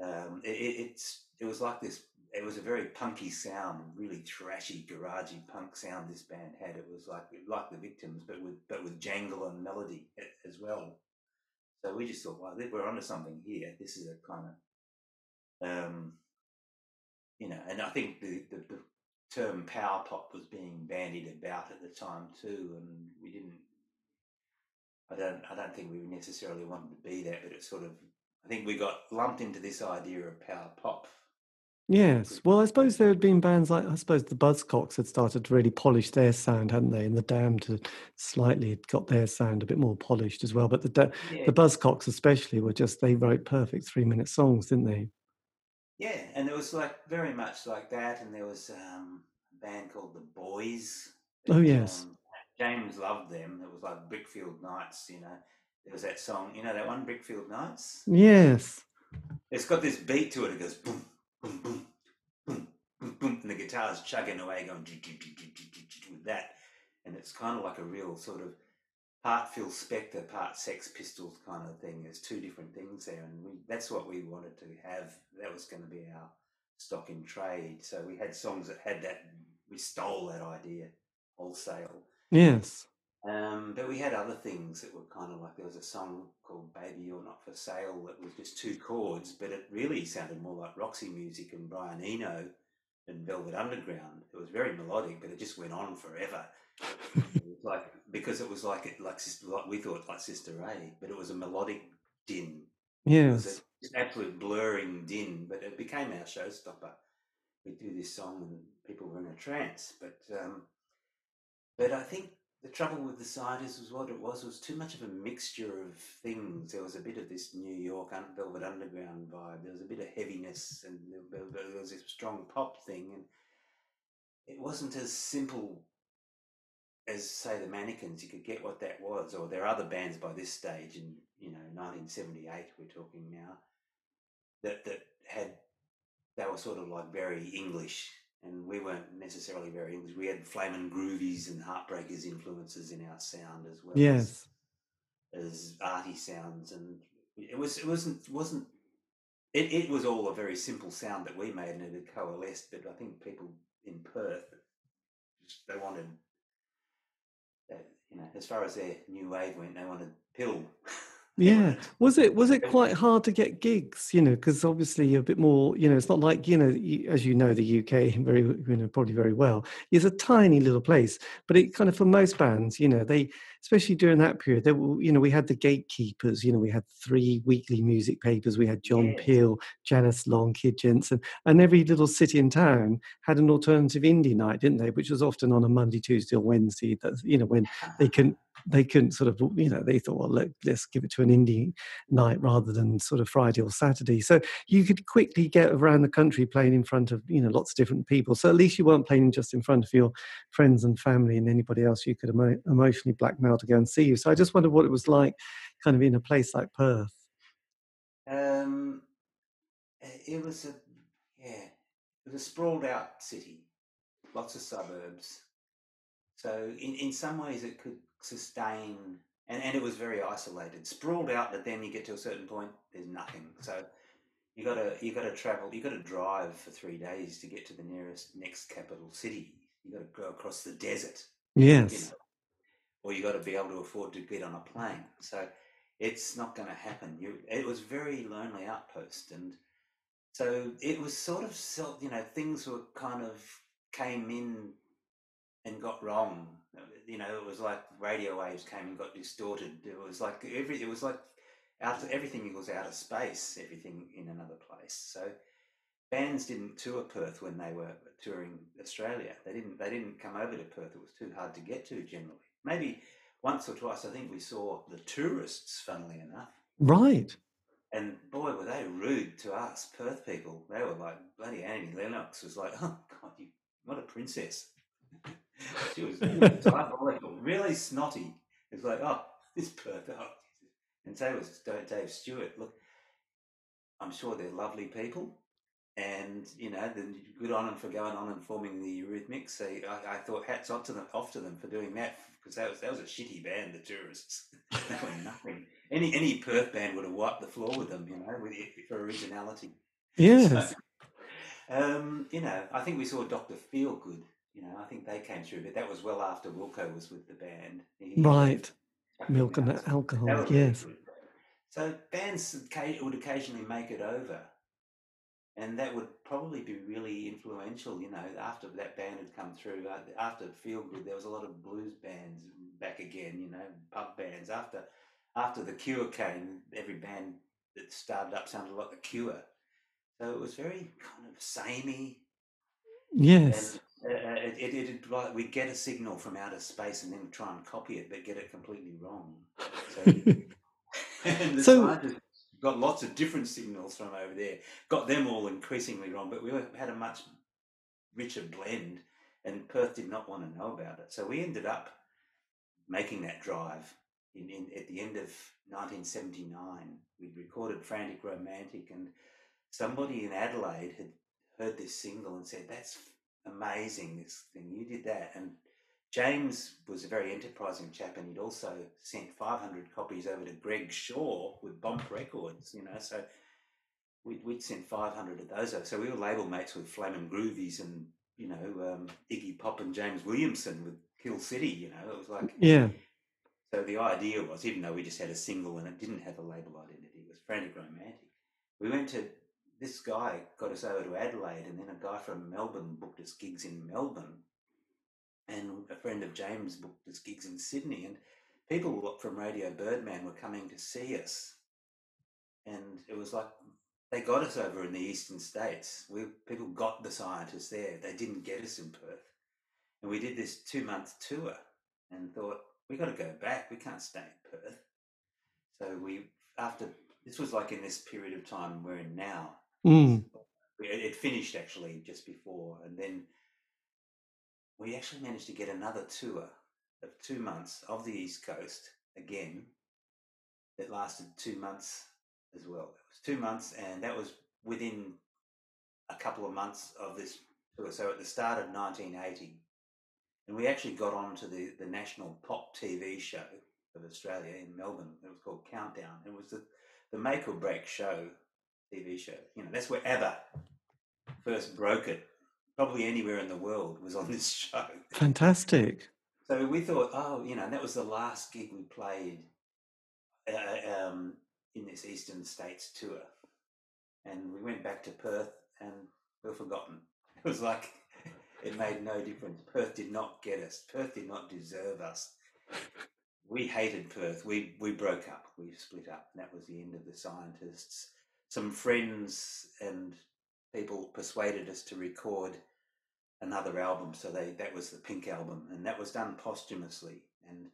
[SPEAKER 3] um, it, it, it's it was like this. It was a very punky sound, really trashy, garagey punk sound. This band had. It was like like the Victims, but with but with jangle and melody as well. So we just thought, well, we're onto something here. This is a kind of, um, you know, and I think the, the, the term power pop was being bandied about at the time too, and we didn't I don't I don't think we necessarily wanted to be that, but it sort of I think we got lumped into this idea of power pop.
[SPEAKER 2] Yes. Well, I suppose there had been bands like, I suppose the Buzzcocks had started to really polish their sound, hadn't they? And the Damned had slightly got their sound a bit more polished as well. But the
[SPEAKER 3] Yeah,
[SPEAKER 2] the Buzzcocks, especially, were just, they wrote perfect three minute songs, didn't they?
[SPEAKER 3] yeah, and it was like very much like that. And there was um, a band called the Boys.
[SPEAKER 2] Oh, yes.
[SPEAKER 3] um, James loved them. It was like Brickfield Nights. You know, there was that song. You know that one, Brickfield Nights.
[SPEAKER 2] Yes.
[SPEAKER 3] It's got this beat to it. It goes boom, boom, boom, boom, boom, boom, and the guitar's chugging away, going "Ju- ju- ju- ju- ju- ju- ju," with that. And it's kind of like a real sort of part Phil Spector, part Sex Pistols kind of thing. There's two different things there, and we, that's what we wanted to have. That was going to be our stock in trade. So we had songs that had that. We stole that idea wholesale.
[SPEAKER 2] Yes.
[SPEAKER 3] Um, but we had other things that were kind of like there was a song called "Baby You're Not for Sale" that was just two chords, but it really sounded more like Roxy music and Brian Eno and Velvet Underground. It was very melodic, but it just went on forever. it was like because it was like it like like we thought like Sister Ray, but it was a melodic din. It was
[SPEAKER 2] Yes.
[SPEAKER 3] an absolute blurring din, but it became our showstopper. We'd do this song and people were in a trance, but um, but I think the trouble with the scientists was what it was was too much of a mixture of things. There was a bit of this New York Velvet Underground vibe. There was a bit of heaviness, and there was this strong pop thing, and it wasn't as simple as say the Mannequins. You could get what that was, or there are other bands by this stage in you know 1978. We're talking now that that had they were sort of like very English, and we weren't necessarily very English. We had Flamin' Groovies and Heartbreakers influences in our sound as well
[SPEAKER 2] Yes.
[SPEAKER 3] as, as arty sounds, and it was it wasn't wasn't it, it was all a very simple sound that we made, and it had coalesced. But I think people in Perth just they wanted. uh, You know, as far as their new wave went, they wanted pill. <laughs>
[SPEAKER 2] Yeah. Was it was it quite hard to get gigs? You know, because obviously you're a bit more. You know, it's not like you know, as you know, the UK <laughs> very you know probably very well is a tiny little place. But it kind of for most bands, you know, they especially during that period, they were, you know, we had the gatekeepers. You know, we had three weekly music papers. We had John
[SPEAKER 3] Yes.
[SPEAKER 2] Peel, Janice Long, Kid Jensen, and every little city and town had an alternative indie night, didn't they? Which was often on a Monday, Tuesday, or Wednesday. That you know when they couldn't they couldn't sort of you know they thought well let, let's give it to an indie night rather than sort of friday or saturday so you could quickly get around the country playing in front of you know lots of different people so at least you weren't playing just in front of your friends and family and anybody else you could emo- emotionally blackmail to go and see you so i just wondered what it was like kind of in a place like perth
[SPEAKER 3] Um, it was a yeah, it was a sprawled out city, lots of suburbs. So in, in some ways it could sustain, and, and it was very isolated, sprawled out. But then you get to a certain point, there's nothing. So you got to you got to travel, you got to drive for three days to get to the nearest next capital city. You got to go across the desert
[SPEAKER 2] yes
[SPEAKER 3] or you got to be able to afford to get on a plane. So it's not going to happen. You, it was very lonely outpost, and so it was sort of self. You know, things were kind of came in and got wrong. You know, it was like radio waves came and got distorted. It was like every. It was like out. Everything was out of space. Everything in another place. So bands didn't tour Perth when they were touring Australia. They didn't. They didn't come over to Perth. It was too hard to get to generally. Maybe once or twice. I think we saw the tourists. Funnily enough.
[SPEAKER 2] right
[SPEAKER 3] And boy, were they rude to us, Perth people. They were like, bloody Annie Lennox was like, oh, God, you, what a princess. <laughs> she was really snotty. It's like, oh, this Perth. Oh. And so was Da- Dave Stewart. Look, I'm sure they're lovely people. And, you know, then good on them for going on and forming the Eurythmics. So I, I thought hats off to them, off to them for doing that because that was, that was a shitty band, the Tourists. <laughs> they were nothing. Any any Perth band would have wiped the floor with them, you know, with for originality.
[SPEAKER 2] yes
[SPEAKER 3] Um, you know, I think we saw Doctor Feelgood. You know, I think they came through, but that was well after Wilko was with the band. He-
[SPEAKER 2] right milk and alcohol
[SPEAKER 3] were really
[SPEAKER 2] yes.
[SPEAKER 3] So bands would occasionally make it over, and that would probably be really influential. You know, after that band had come through, uh, after Feelgood, there was a lot of blues bands back again. You know, pub bands. After after the Cure came, every band that started up sounded like the Cure. So it was very kind of samey,
[SPEAKER 2] yes
[SPEAKER 3] and uh, it, it, it'd like we'd get a signal from outer space and then try and copy it, but get it completely wrong. So <laughs> <laughs>
[SPEAKER 2] So-
[SPEAKER 3] got lots of different signals from over there, got them all increasingly wrong, but we had a much richer blend, and Perth did not want to know about it. So we ended up making that drive in, in at the end of 1979. We'd recorded Frantic Romantic, and somebody in Adelaide had heard this single and said, "That's amazing! This thing you did that." And James was a very enterprising chap, and he'd also sent 500 copies over to Greg Shaw with Bomp Records, you know. So we'd, we'd sent 500 of those over. So we were label mates with Flamin' Groovies and, you know, um, Iggy Pop and James Williamson with Kill City, you know. It was like.
[SPEAKER 2] Yeah.
[SPEAKER 3] So the idea was, even though we just had a single and it didn't have a label identity, it was frantic romantic. We went to this guy got us over to Adelaide, and then a guy from Melbourne booked us gigs in Melbourne, and a friend of James booked us gigs in Sydney, and people from Radio Birdman were coming to see us, and it was like they got us over in the eastern states. We people got the scientists there; they didn't get us in Perth, and we did this two month tour, and thought we got to go back. We can't stay in Perth. So we after this was like in this period of time we're in now.
[SPEAKER 2] Mm.
[SPEAKER 3] It, it finished actually just before, and then we actually managed to get another tour of two months of the East Coast again. That lasted two months as well. It was two months, and that was within a couple of months of this tour. So at the start of 1980, and we actually got on to the, the national pop TV show of Australia in Melbourne. It was called Countdown. It was the, the make or break show, TV show. You know, that's where ABBA first broke it. Probably anywhere in the world was on this <laughs> show.
[SPEAKER 2] Fantastic.
[SPEAKER 3] So we thought, oh, you know, that was the last gig we played uh, um, in this Eastern States tour. And we went back to Perth and we were forgotten. <laughs> It was like it made no difference. Perth did not get us. Perth did not deserve us. We hated Perth. We we broke up. We split up. And that was the end of the scientists. Some friends and people persuaded us to record another album. So they that was the Pink album, and that was done posthumously. And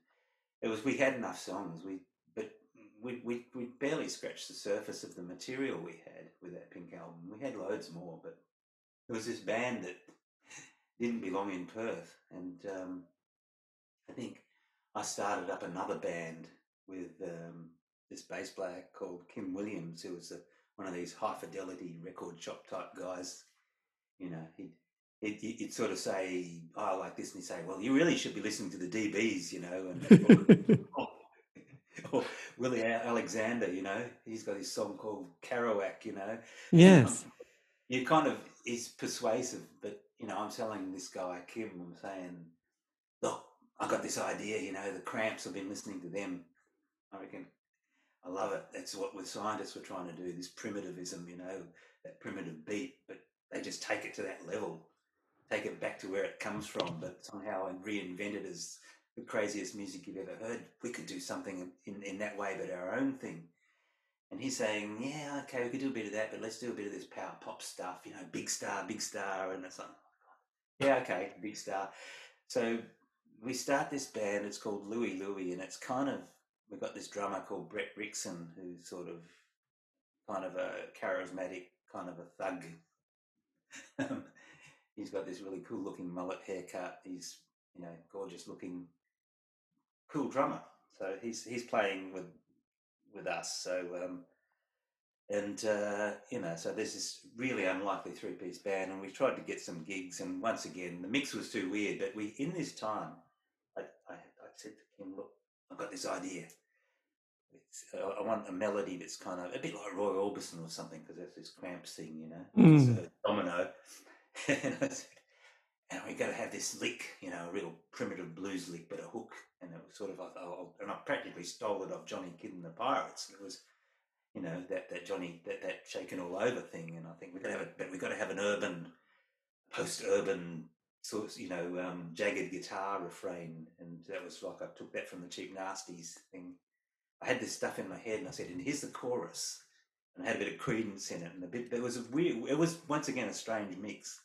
[SPEAKER 3] it was we had enough songs. We but we we we barely scratched the surface of the material we had with that Pink album. We had loads more, but there was this band that didn't belong in Perth, and um, I think I started up another band with um, this bass player called Kim Williams, who was a, one of these high fidelity record shop type guys. You know, he'd, he'd, he'd sort of say, oh, I like this, and he'd say, well, you really should be listening to the DBs, you know, and <laughs> or Willie Alexander, you know, he's got his song called Kerouac, you know.
[SPEAKER 2] Yes.
[SPEAKER 3] You kind of is persuasive, but you know, I'm telling this guy Kim, I'm saying, look, I got this idea. You know, the Cramps. I've been listening to them. I reckon I love it. That's what with scientists we're trying to do. This primitivism, you know, that primitive beat, but they just take it to that level, take it back to where it comes from, but somehow and reinvent it as the craziest music you've ever heard. We could do something in, in that way, but our own thing. And he's saying, yeah, okay, we could do a bit of that, but let's do a bit of this power pop stuff, you know, big star, big star. And it's like, yeah, okay, big star. So we start this band. It's called Louie Louie, and it's kind of we've got this drummer called Brett Rixon, who's sort of kind of a charismatic, kind of a thug. <laughs> he's got this really cool looking mullet haircut. He's you know gorgeous looking, cool drummer. So he's he's playing with with us. So um, and uh, you know, so this is really unlikely three piece band, and we tried to get some gigs, and once again the mix was too weird. But we in this time, I, I, I said to him, "Look, I've got this idea. Uh, I want a melody that's kind of a bit like Roy Orbison or something, because that's this Cramps thing, you know,
[SPEAKER 2] Mm.
[SPEAKER 3] it's a domino." <laughs> and I said, "And we got to have this lick, you know, a real primitive blues lick, but a hook." And it was sort of, I oh, and I practically stole it off Johnny Kidd and the Pirates. It was you know that that Johnny that that shaken all over thing, and I think we got to have it, but we got to have an urban, post-urban sort of you know um, jagged guitar refrain, and that was like I took that from the Cheap Nasties thing. I had this stuff in my head, and I said, and here's the chorus, and I had a bit of Creedence in it, and a bit. There was a weird. It was once again a strange mix,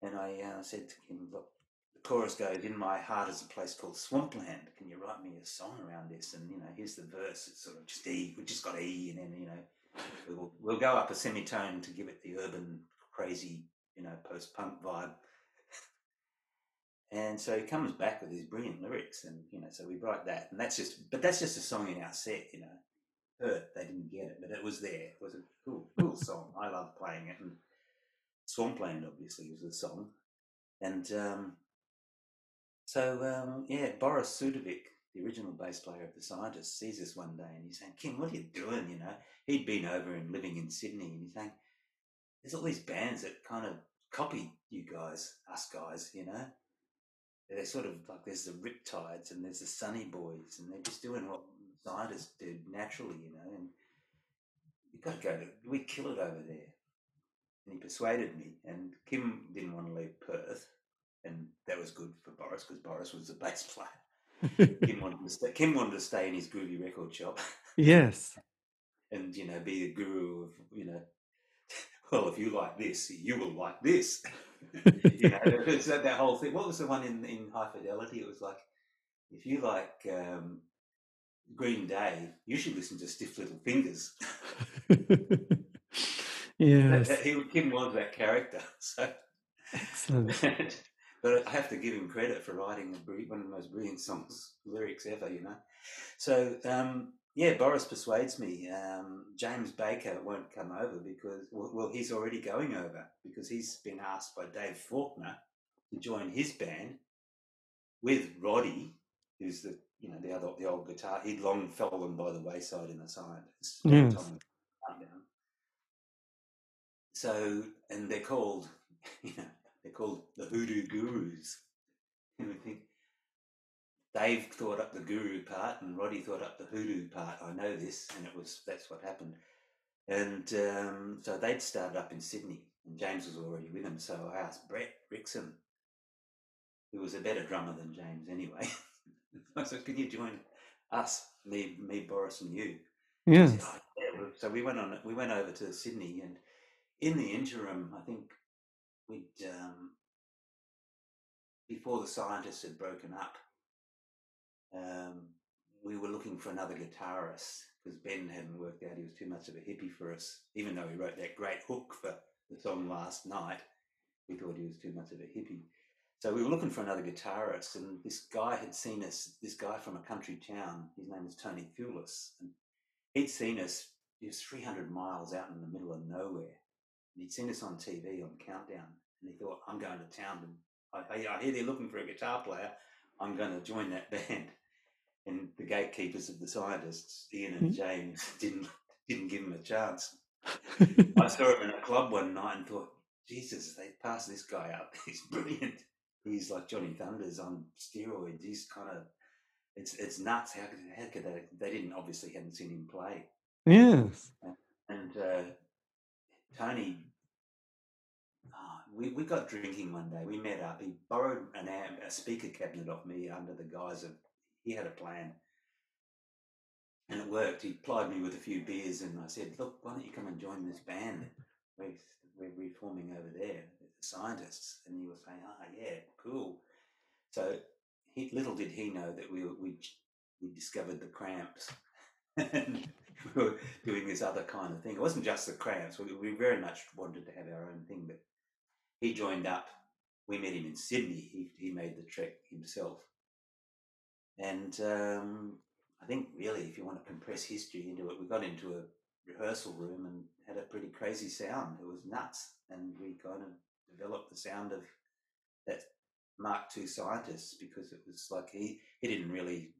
[SPEAKER 3] and I uh, said to him, look. The chorus goes, "In my heart is a place called Swampland. Can you write me a song around this?" And you know, here's the verse. It's sort of just E. We just got E, and then you know, we'll we'll go up a semitone to give it the urban, crazy, you know, post-punk vibe. And so he comes back with these brilliant lyrics, and you know, so we write that, and that's just, but that's just a song in our set, you know. Hurt, they didn't get it, but it was there. It was a cool, cool song. I love playing it, and Swampland obviously was the song, and um, So um, yeah, Boris Sudjovic, the original bass player of the Scientists, sees us one day and he's saying, "Kim, what are you doing?" You know, he'd been over and living in Sydney, and he's saying, "There's all these bands that kind of copy you guys, us guys, you know." They're sort of like there's the Riptides and there's the Sunny Boys, and they're just doing what scientists do naturally, you know. And you got to go to, we'd kill it over there. And he persuaded me, and Kim didn't want to leave Perth, and that was good for Boris because Boris was the <laughs> bass player. Kim wanted to stay, Kim wanted to stay in his groovy record shop.
[SPEAKER 2] Yes. <laughs>
[SPEAKER 3] and you know be the guru of you know. <laughs> Well, if you like this, you will like this. You know, it's that, that whole thing. What was the one in in High Fidelity? It was like, if you like um, Green Day, you should listen to Stiff Little Fingers. <laughs>
[SPEAKER 2] yes.
[SPEAKER 3] he Kim was that character. <laughs> So
[SPEAKER 2] Excellent. <laughs>
[SPEAKER 3] but I have to give him credit for writing one of the most brilliant songs lyrics ever. You know. So um, yeah, Boris persuades me. Um, James Baker won't come over because well, well, he's already going over because he's been asked by Dave Faulkner to join his band with Roddy, who's the you know the other the old guitar. He'd long fallen by the wayside in the scientists.
[SPEAKER 2] Yes.
[SPEAKER 3] So, and they're called, <laughs> you know, they're called the Hoodoo Gurus. <laughs> And we think Dave thought up the guru part and Roddy thought up the hoodoo part. I know this, and it was that's what happened. And um, so they'd started up in Sydney, and James was already with them. So I asked Brett Rixon, who was a better drummer than James anyway. <laughs> I said, "Can you join us, me, me, Boris, and you?"
[SPEAKER 2] Yes.
[SPEAKER 3] Said, oh, yeah. So we went on. We went over to Sydney, and in the interim, I think we'd um, before the scientists had broken up um, we were looking for another guitarist because Ben hadn't worked out he was too much of a hippie for us. Even though he wrote that great hook for the song Last Night, we thought he was too much of a hippie. So we were looking for another guitarist, and this guy had seen us. This guy from a country town, his name is Tony Thewlis, and he'd seen us. He was 300 miles out in the middle of nowhere, and he'd seen us on TV on Countdown, and he thought, "I'm going to town, and I, I hear they're looking for a guitar player. I'm going to join that <laughs> band." And the gatekeepers of the scientists, Ian and hmm. James, didn't didn't give him a chance. <laughs> I saw him in a club one night and thought, Jesus, they passed this guy up. <laughs> He's brilliant. He's like Johnny Thunders on steroids. He's kind of it's it's nuts. How could, how could they? They didn't obviously hadn't seen him play.
[SPEAKER 2] Yes.
[SPEAKER 3] And uh, Tony, oh, we we got drinking one day. We met up. He borrowed an amp, a speaker cabinet off me under the guise of he had a plan. And it worked. He plied me with a few beers, and I said, Look, why don't you come and join this band? We're, reforming over there, the scientists. And he was saying, Ah, yeah, cool. So he, little did he know that we, we, we discovered the cramps. <laughs> and we were doing this other kind of thing. It wasn't just the cramps. We, we very much wanted to have our own thing, but he joined up. We met him in Sydney. He, he made the trek himself. And um, I think really, if you want to compress history into it, we got into a rehearsal room and had a pretty crazy sound. It was nuts, and we kind of developed the sound of that Mark II scientist because it was like he he didn't really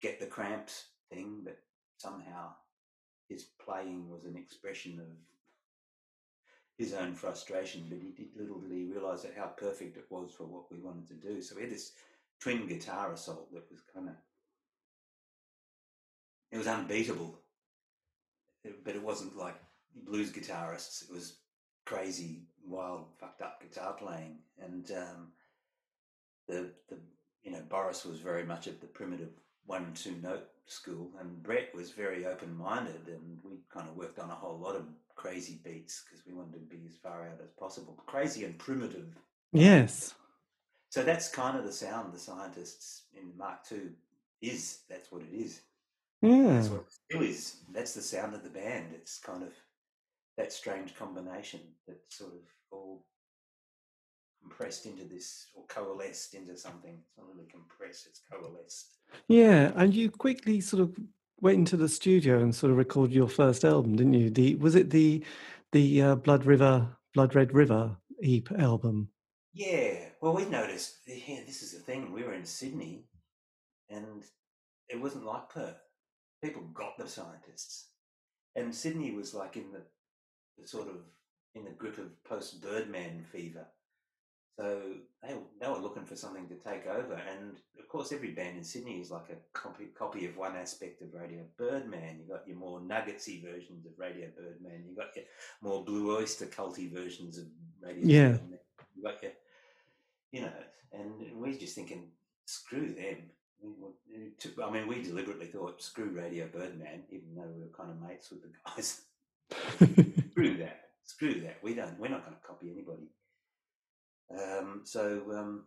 [SPEAKER 3] get the cramps thing, but somehow his playing was an expression of his own frustration. But he did little did he realise that how perfect it was for what we wanted to do. So we had this twin guitar assault that was kind of it was unbeatable, but it wasn't like blues guitarists. It was crazy, wild, fucked up guitar playing, and um, the the you know Boris was very much of the primitive one two note school, and Brett was very open minded, and we kind of worked on a whole lot of crazy beats because we wanted to be as far out as possible, crazy and primitive.
[SPEAKER 2] Yes.
[SPEAKER 3] So that's kind of the sound the scientists in Mark II is. That's what it is.
[SPEAKER 2] Yeah.
[SPEAKER 3] That's what it still is. That's the sound of the band. It's kind of that strange combination that sort of all compressed into this or coalesced into something. It's not really compressed, it's coalesced.
[SPEAKER 2] Yeah, and you quickly sort of went into the studio and sort of recorded your first album, didn't you? The was it the the uh, Blood River, Blood Red River EP album?
[SPEAKER 3] Yeah, well, we noticed. Eh, yeah, this is the thing. We were in Sydney, and it wasn't like Perth. People got the scientists, and Sydney was like in the, the sort of in the grip of post Birdman fever. So they, they were looking for something to take over, and of course, every band in Sydney is like a copy copy of one aspect of Radio Birdman. You got your more nuggetsy versions of Radio Birdman. You got your more Blue Oyster culty versions of Radio
[SPEAKER 2] Yeah.
[SPEAKER 3] Birdman. You got your, you know, and we're just thinking, screw them. We, we, took- I mean, we deliberately thought, screw Radio Birdman, even though we were kind of mates with the guys. <laughs> screw that. Screw that. We don't. We're not going to copy anybody. Um, so, um,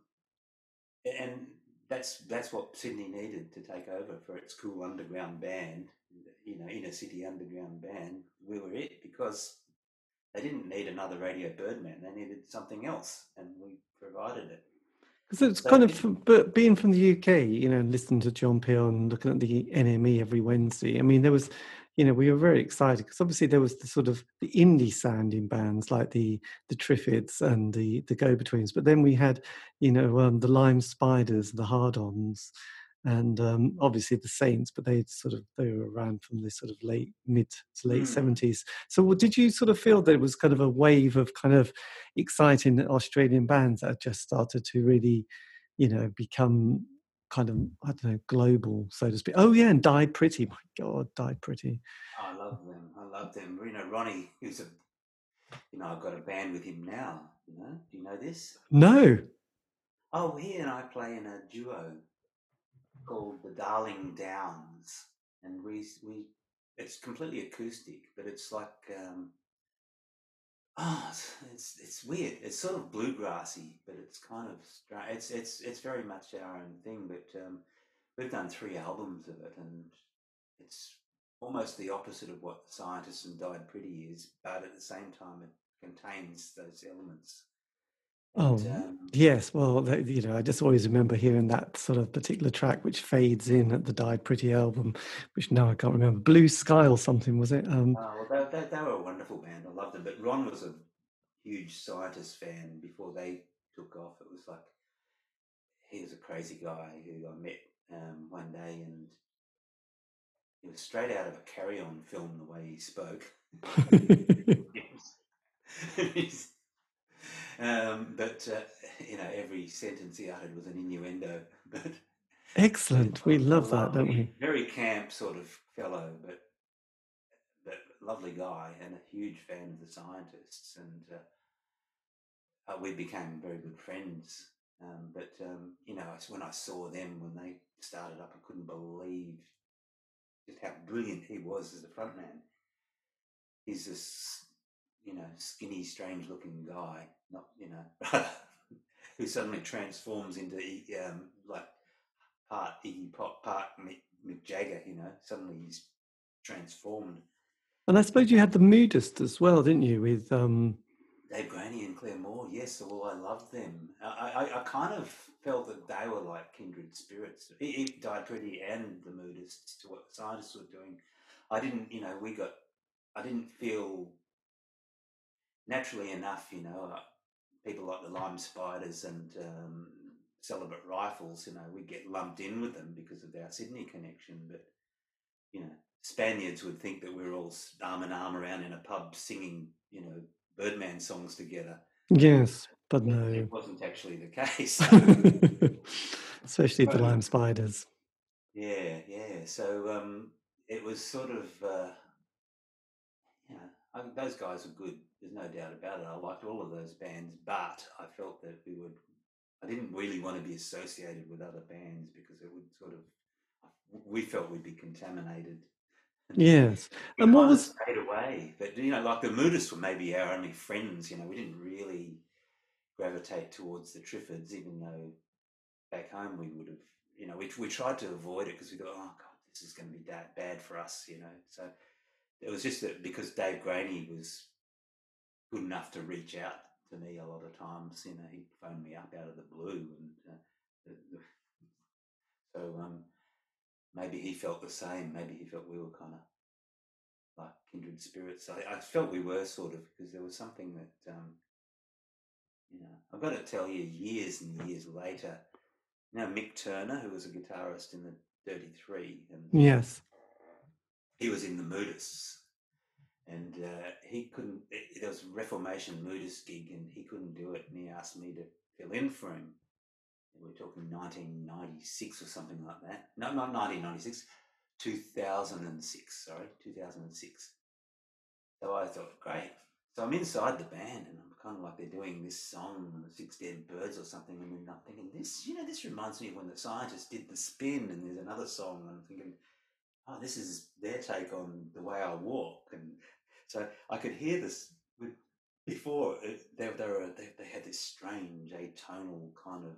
[SPEAKER 3] and that's that's what Sydney needed to take over for its cool underground band. You know, inner city underground band. We were it because they didn't need another Radio Birdman. They needed something else, and we provided it.
[SPEAKER 2] Because it's
[SPEAKER 3] So
[SPEAKER 2] kind of, from- but being from the UK, you know, listening to John Peel and looking at the NME every Wednesday. I mean, there was, you know, we were very excited because obviously there was the sort of the indie sounding bands like the the Triffids and the the Go Betweens, but then we had, you know, um, the Lime Spiders, the Hard Ons, and um, obviously the Saints. But they sort of they were around from the sort of late mid to late
[SPEAKER 3] Mm.
[SPEAKER 2] seventies. So, what- did you sort of feel there was kind of a wave of kind of exciting Australian bands that had just started to really, you know, become kind of I don't know global, so to speak. Oh yeah, and Died Pretty. My God, Died Pretty.
[SPEAKER 3] I love them. I love them. You know, Ronnie, who's a, you know, I've got a band with him now. You know, do you know this?
[SPEAKER 2] No.
[SPEAKER 3] Oh, he and I play in a duo called the Darling Downs, and we we it's completely acoustic, but it's like um, oh, it's, it's it's weird. It's sort of bluegrassy, but it's kind of stra- it's it's it's very much our own thing. But um, we've done three albums of it, and it's almost the opposite of what the Scientists and Died Pretty is, but at the same time, it contains those elements.
[SPEAKER 2] Oh,
[SPEAKER 3] And, um,
[SPEAKER 2] Yes, well, that- you know, I just always remember hearing that sort of particular track which fades in at the Died Pretty album, which now I can't remember. Blue Sky or something, was it? Um,
[SPEAKER 3] Oh, well, they, they, they were a wonderful band. I loved them. But Ron was a huge scientist fan before they took off. It was like he was a crazy guy who I met um, one day, and he was straight out of a Carry On film the way he spoke. <laughs> <laughs> Um, but uh, you know, every sentence he uttered was an innuendo. <laughs> But
[SPEAKER 2] Excellent. We love that, don't we?
[SPEAKER 3] Very camp sort of fellow, but but lovely guy and a huge fan of the scientists, and uh, uh, we became very good friends. Um, but um, you know, when I saw them when they started up, I couldn't believe just how brilliant he was as a frontman. He's this, you know, skinny, strange-looking guy, not you know, <laughs> who suddenly transforms into um, like part Iggy Pop, part Mick, Mick Jagger. You know, suddenly he's transformed.
[SPEAKER 2] And I suppose you had the Moodist as well, didn't you? With um,
[SPEAKER 3] Dave Graney and Clare Moore, yes, So well, I loved them. I, I, I kind of felt that they were like kindred spirits. He, he died pretty and the Moodists to what the scientists were doing. I didn't, you know, we got, I didn't feel naturally enough, you know, uh, people like the Lime Spiders and um, Celibate Rifles, you know, we get lumped in with them because of our Sydney connection. But, you know, Spaniards would think that we're all arm in arm around in a pub singing, you know, Birdman songs together.
[SPEAKER 2] yes, but
[SPEAKER 3] But
[SPEAKER 2] no.
[SPEAKER 3] It wasn't actually the <laughs> case. <laughs>
[SPEAKER 2] Especially the Lime Spiders.
[SPEAKER 3] yeah, yeah. So um, it was sort of, uh, know, those guys were good. There's no doubt about it. I liked all of those bands, but I felt that we would. I didn't really want to be associated with other bands because it would sort of. We felt we'd be contaminated.
[SPEAKER 2] Yes. <laughs>
[SPEAKER 3] we
[SPEAKER 2] And what was
[SPEAKER 3] stayed away. But you know, like the Moodists were maybe our only friends. You know, we didn't really gravitate towards the Triffids, even though back home we would have. You know, we we tried to avoid it because we thought, oh god, this is going to be that bad for us. You know, so it was just that because Dave Graney was good enough to reach out to me a lot of times. You know, he'd phone me up out of the blue, and uh, the, the, <laughs> so um, maybe he felt the same. Maybe he felt we were kind of like kindred spirits. I, I felt we were sort of because there was something that um, you know I've got to tell you, years and years later, you know Mick Turner, who was a guitarist in the Dirty Three, and
[SPEAKER 2] Yes.
[SPEAKER 3] He was in the Moodists, and uh, he couldn't. It, there was a Reformation Moodist gig, and he couldn't do it, and he asked me to fill in for him. We're talking 1996 or something like that. No, not 1996, 2006. Sorry, 2006. So I thought, great. So I'm inside the band, and I'm kind of like they're doing this song, Six Dead Birds or something, and I'm thinking, this, you know, this reminds me of when the scientists did the spin, and there's another song, and I'm thinking, oh, this is their take on the way I walk, and so I could hear this before uh, they, they were they, they had this strange atonal kind of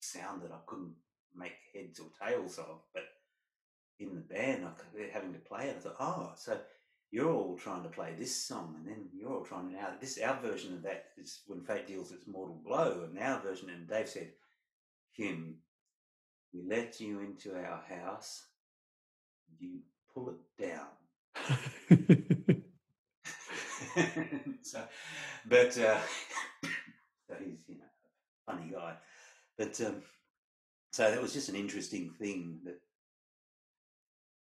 [SPEAKER 3] sound that I couldn't make heads or tails of, but in the band, I could, having to play it. I thought, oh, so you're all trying to play this song, and then you're all trying to now this our version of that is when fate deals its mortal blow, and our version. And Dave said, Kim, we let you into our house, you pull it down. <laughs> so, but uh, <coughs> so he's you know a funny guy, but um, so that was just an interesting thing that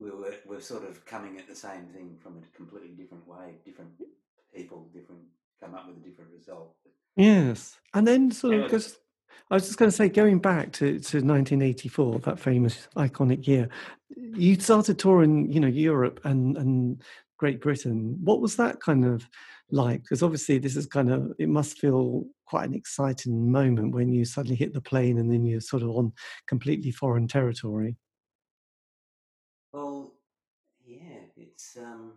[SPEAKER 3] we were we're sort of coming at the same thing from a completely different way, different people, different come up with a different result.
[SPEAKER 2] Yes. And then sort of because I was just going to say, going back to, to 1984, that famous iconic year, you started touring, you know, Europe and, and Great Britain. What was that kind of like? Because obviously, this is kind of, it must feel quite an exciting moment when you suddenly hit the plane and then you're sort of on completely foreign territory.
[SPEAKER 3] well, yeah, it's um,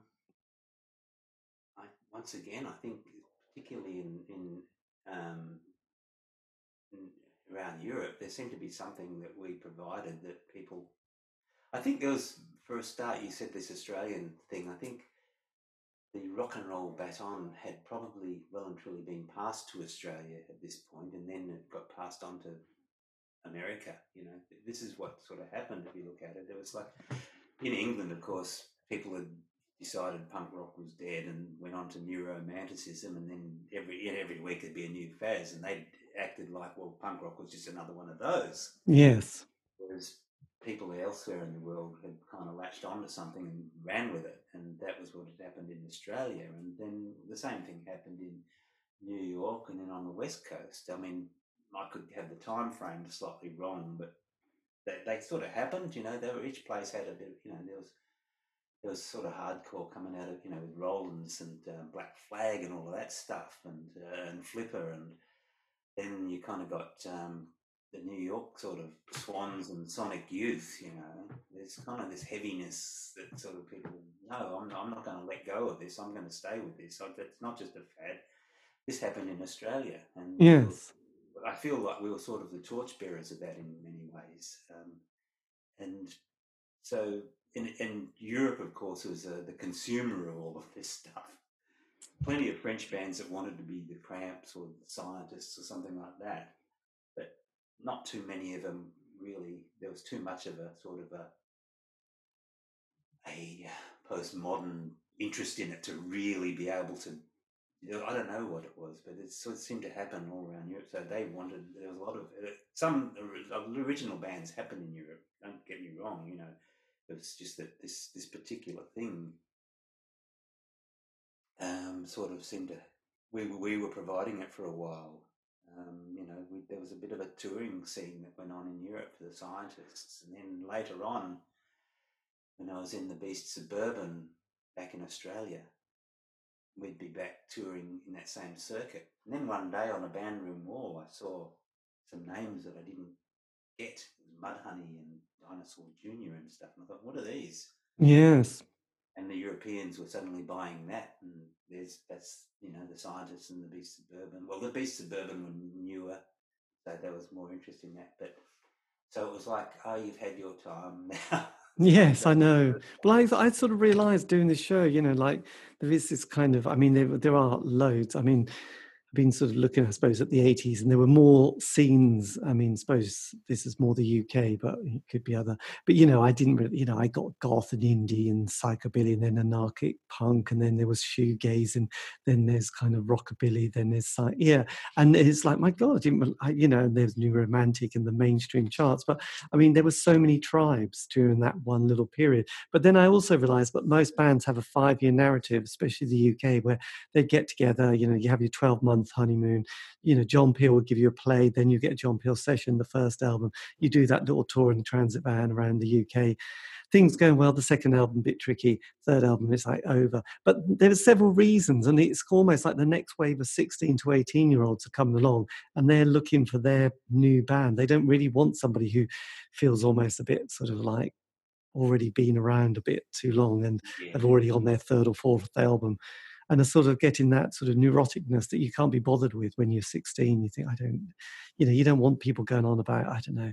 [SPEAKER 3] I once again I think particularly in in um, around Europe, there seemed to be something that we provided that people. I think there was, for a start, you said this Australian thing. I think the rock and roll baton had probably well and truly been passed to Australia at this point, and then it got passed on to America. You know, this is what sort of happened if you look at it. It was like in England, of course, people had decided punk rock was dead and went on to neuromanticism, and then every every week there'd be a new phase, and they acted like well, punk rock was just another one of those.
[SPEAKER 2] Yes.
[SPEAKER 3] Whereas people elsewhere in the world had kind of latched onto something and ran with it, and that was what had happened in Australia. And then the same thing happened in New York and then on the West Coast. I mean, I could have the time frame slightly wrong, but they, they sort of happened. You know, they were, each place had a bit. You know, there was there was sort of hardcore coming out of you know with Rollins and uh, Black Flag and all of that stuff, and uh, and Flipper, and then you kind of got um, the New York sort of Swans and Sonic Youth. You know, there's kind of this heaviness that sort of people. No, I'm not, I'm not going to let go of this. I'm going to stay with this. So it's not just a fad. This happened in Australia, and
[SPEAKER 2] Yes.
[SPEAKER 3] I feel like we were sort of the torchbearers of that in many ways. Um, and so in, in Europe, of course, was uh, the consumer of all of this stuff. Plenty of French bands that wanted to be the Cramps or the Scientists or something like that, but not too many of them really. There was too much of a sort of a a postmodern interest in it to really be able to. You know, I don't know what it was, but it sort of seemed to happen all around Europe. So they wanted. There was a lot of uh, some original bands happened in Europe. Don't get me wrong. You know, it was just that this this particular thing um, sort of seemed to. We we were providing it for a while. Um, you know, we, there was a bit of a touring scene that went on in Europe for the scientists, and then later on, when I was in the Beasts of Bourbon back in Australia, we'd be back touring in that same circuit. And then one day on a band room wall, I saw some names that I didn't get. Mudhoney and Dinosaur Jr. and stuff. And I thought, what are these?
[SPEAKER 2] Yes.
[SPEAKER 3] And the Europeans were suddenly buying that. And there's that's, you know, the scientists and the Beasts of Bourbon. Well, the Beasts of Bourbon were newer, so there was more interest in that. But so it was like, oh, you've had your time <laughs> now.
[SPEAKER 2] Yes, I know. Well, I, I sort of realized doing this show, you know, like there is this kind of, I mean, there, there are loads. I mean, been sort of looking, I suppose, at the 80s, and there were more scenes. I mean, I suppose this is more the UK, but it could be other. But you know, I didn't really, you know, I got goth and indie and psychobilly, and then anarchic punk, and then there was shoegaze, and then there's kind of rockabilly, then there's yeah, and it's like my God, you know, there's new romantic in the mainstream charts, but I mean, there were so many tribes during that one little period. But then I also realised that most bands have a five-year narrative, especially the UK, where they get together. You know, you have your 12-month honeymoon. You know, John Peel will give you a play, then you get a John Peel session, the first album. You do that little tour in the transit van around the UK. Things going well. The second album, bit tricky. Third album, it's like over. But there are several reasons, and it's almost like the next wave of 16 to 18 year olds are coming along, and they're looking for their new band. They don't really want somebody who feels almost a bit sort of like already been around a bit too long and yeah. have already on their third or fourth album and are sort of getting that sort of neuroticness that you can't be bothered with when you're 16 you think i don't you know you don't want people going on about i don't know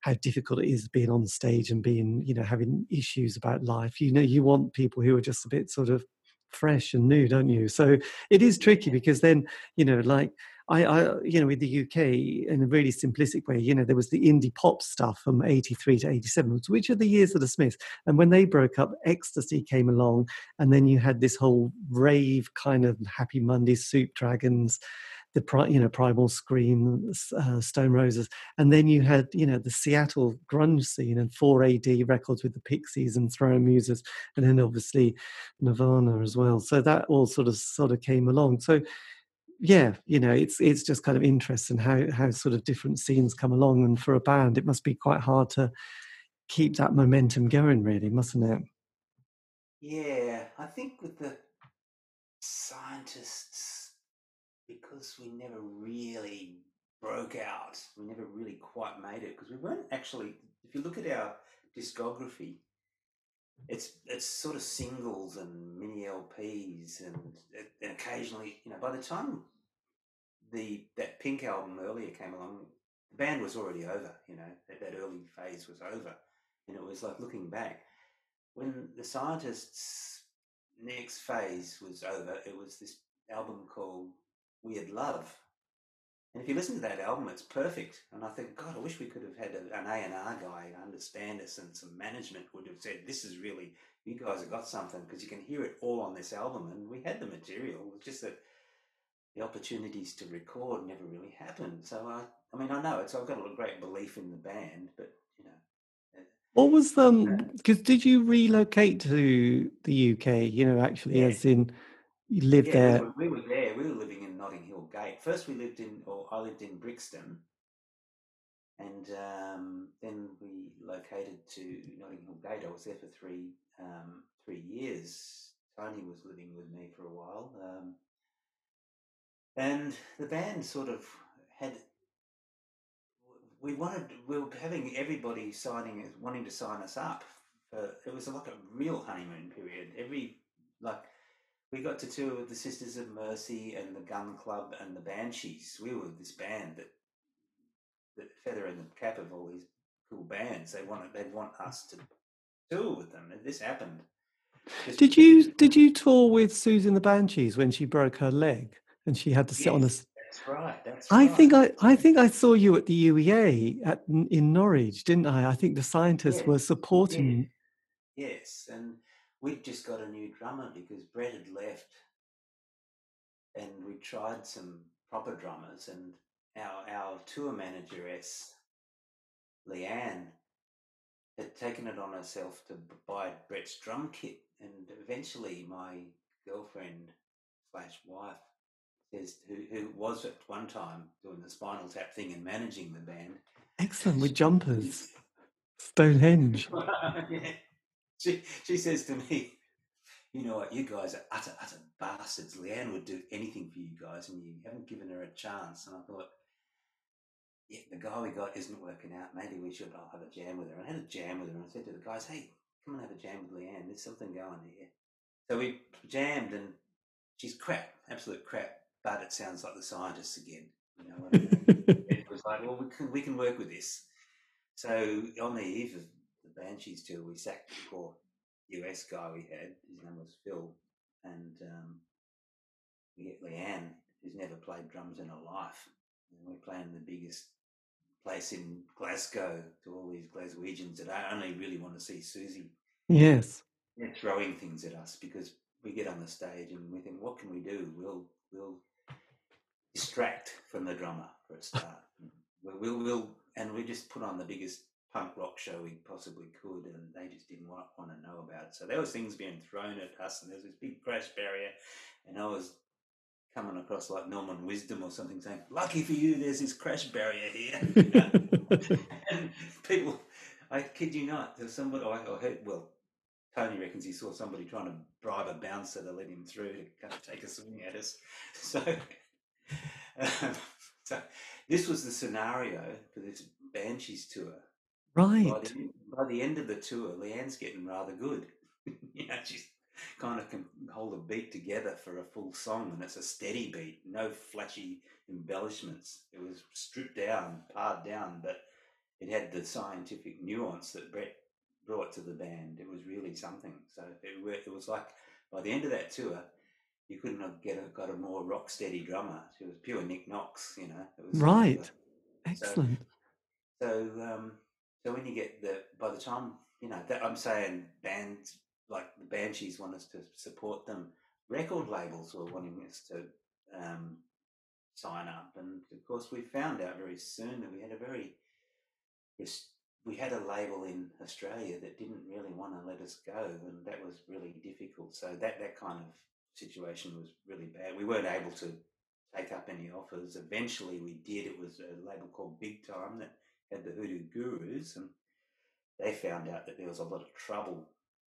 [SPEAKER 2] how difficult it is being on stage and being you know having issues about life. You know you want people who are just a bit sort of fresh and new don't you? So it is tricky because then you know like I, I, you know, in the UK, in a really simplistic way, you know, there was the indie pop stuff from 83 to 87, which are the years of the Smiths. And when they broke up, Ecstasy came along, and then you had this whole rave kind of Happy Monday, Soup Dragons, the you know Primal Scream, uh, Stone Roses, and then you had you know the Seattle grunge scene and 4AD records with the Pixies and Throwing Muses, and then obviously Nirvana as well. So that all sort of sort of came along. So yeah, you know, it's it's just kind of interesting how how sort of different scenes come along, and for a band, it must be quite hard to keep that momentum going, really, mustn't it?
[SPEAKER 3] Yeah, I think with the scientists, because we never really broke out, we never really quite made it because we weren't actually. If you look at our discography, it's it's sort of singles and mini LPs and, and occasionally, you know, by the time the that Pink album earlier came along, the band was already over. You know, that, that early phase was over, and it was like looking back when the scientists' next phase was over. It was this album called Weird Love, and if you listen to that album, it's perfect. And I think, God, I wish we could have had a, an A and R guy understand us, and some management would have said, "This is really you guys have got something," because you can hear it all on this album. And we had the material. It's just that the opportunities to record never really happened. So I, I mean, I know it's. I've got a great belief in the band, but you know.
[SPEAKER 2] What was um? Because did you relocate to the UK? You know, actually, yeah. as in you lived
[SPEAKER 3] yeah,
[SPEAKER 2] there.
[SPEAKER 3] We were, we were there. We were living in Notting Hill Gate. First, we lived in, or I lived in Brixton, and um, then we located to Notting Hill Gate. I was there for three um, three years. Tony was living with me for a while. Um, and the band sort of had we wanted we were having everybody signing wanting to sign us up for, it was like a real honeymoon period. Every like we got to tour with the sisters of mercy and the gun club and the banshees. We were this band that that feather in the cap of all these cool bands. They wanted they'd want us to tour with them. And this happened.
[SPEAKER 2] Did you did you tour with Siouxsie and the Banshees when she broke her leg? And she had to sit
[SPEAKER 3] yes,
[SPEAKER 2] on a.
[SPEAKER 3] That's right. That's
[SPEAKER 2] I
[SPEAKER 3] right.
[SPEAKER 2] think I, I think I saw you at the UEA at in Norwich, didn't I? I think the scientists were supporting.
[SPEAKER 3] Yeah. Yes, and we'd just got a new drummer because Brett had left, and we tried some proper drummers, and our our tour manageress, Leanne, had taken it on herself to buy Brett's drum kit, and eventually my girlfriend slash wife is who, who was at one time doing the Spinal Tap thing and managing the band.
[SPEAKER 2] Excellent with <laughs> jumpers, Stonehenge. <laughs>
[SPEAKER 3] yeah. She she says to me, "You know what? You guys are utter utter bastards. Leanne would do anything for you guys, and you haven't given her a chance." And I thought, yeah, the guy we got isn't working out. Maybe we should. I'll have a jam with her. And I had a jam with her, and I said to the guys, "Hey, come and have a jam with Leanne. There's something going here." So we jammed, and she's crap, absolute crap but it sounds like the scientists again. You know, <laughs> it was like, well, we can we can work with this. So on the eve of the Banshees tour, we sacked the poor US guy we had. His name was Phil, and um, we get Leanne who's never played drums in her life. And we're playing the biggest place in Glasgow to all these Glaswegians that only really want to see Siouxsie.
[SPEAKER 2] Yes.
[SPEAKER 3] They're throwing things at us because we get on the stage and we think, what can we do? We'll we'll distract from the drummer for a start. Mm-hmm. we'll, we'll, we'll and we just put on the biggest punk rock show we possibly could, and they just didn't want, want to know about it. So there was things being thrown at us, and there was this big crash barrier, and I was coming across like Norman Wisdom or something, saying, "Lucky for you, there's this crash barrier here." <laughs> and people, I kid you not, there's somebody I heard. Well, Tony reckons he saw somebody trying to bribe a bouncer to let him through to kind of take a swing at us. <laughs> So, um, <laughs> so this was the scenario for this Banshees tour.
[SPEAKER 2] Right.
[SPEAKER 3] By the, by the end of the tour, Leanne's getting rather good. <laughs> you know, she's kind of can hold a beat together for a full song, and it's a steady beat, no flashy embellishments. It was stripped down, pared down, but it had the scientific nuance that Brett brought to the band. It was really something. So it, it was like by the end of that tour, you couldn't have get a, got a more rock steady drummer. It was pure Nick Knox, you know. It was
[SPEAKER 2] right. Excellent.
[SPEAKER 3] So, so, um, so when you get the by the time you know that I'm saying bands like the Banshees want us to support them, record labels were wanting us to um, sign up, and of course we found out very soon that we had a very we had a label in Australia that didn't really want to let us go, and that was really difficult. So that that kind of situation was really bad. We weren't able to take up any offers. Eventually, we did. It was a label called Big Time that had the Hoodoo Gurus, and they found out that there was a lot of trouble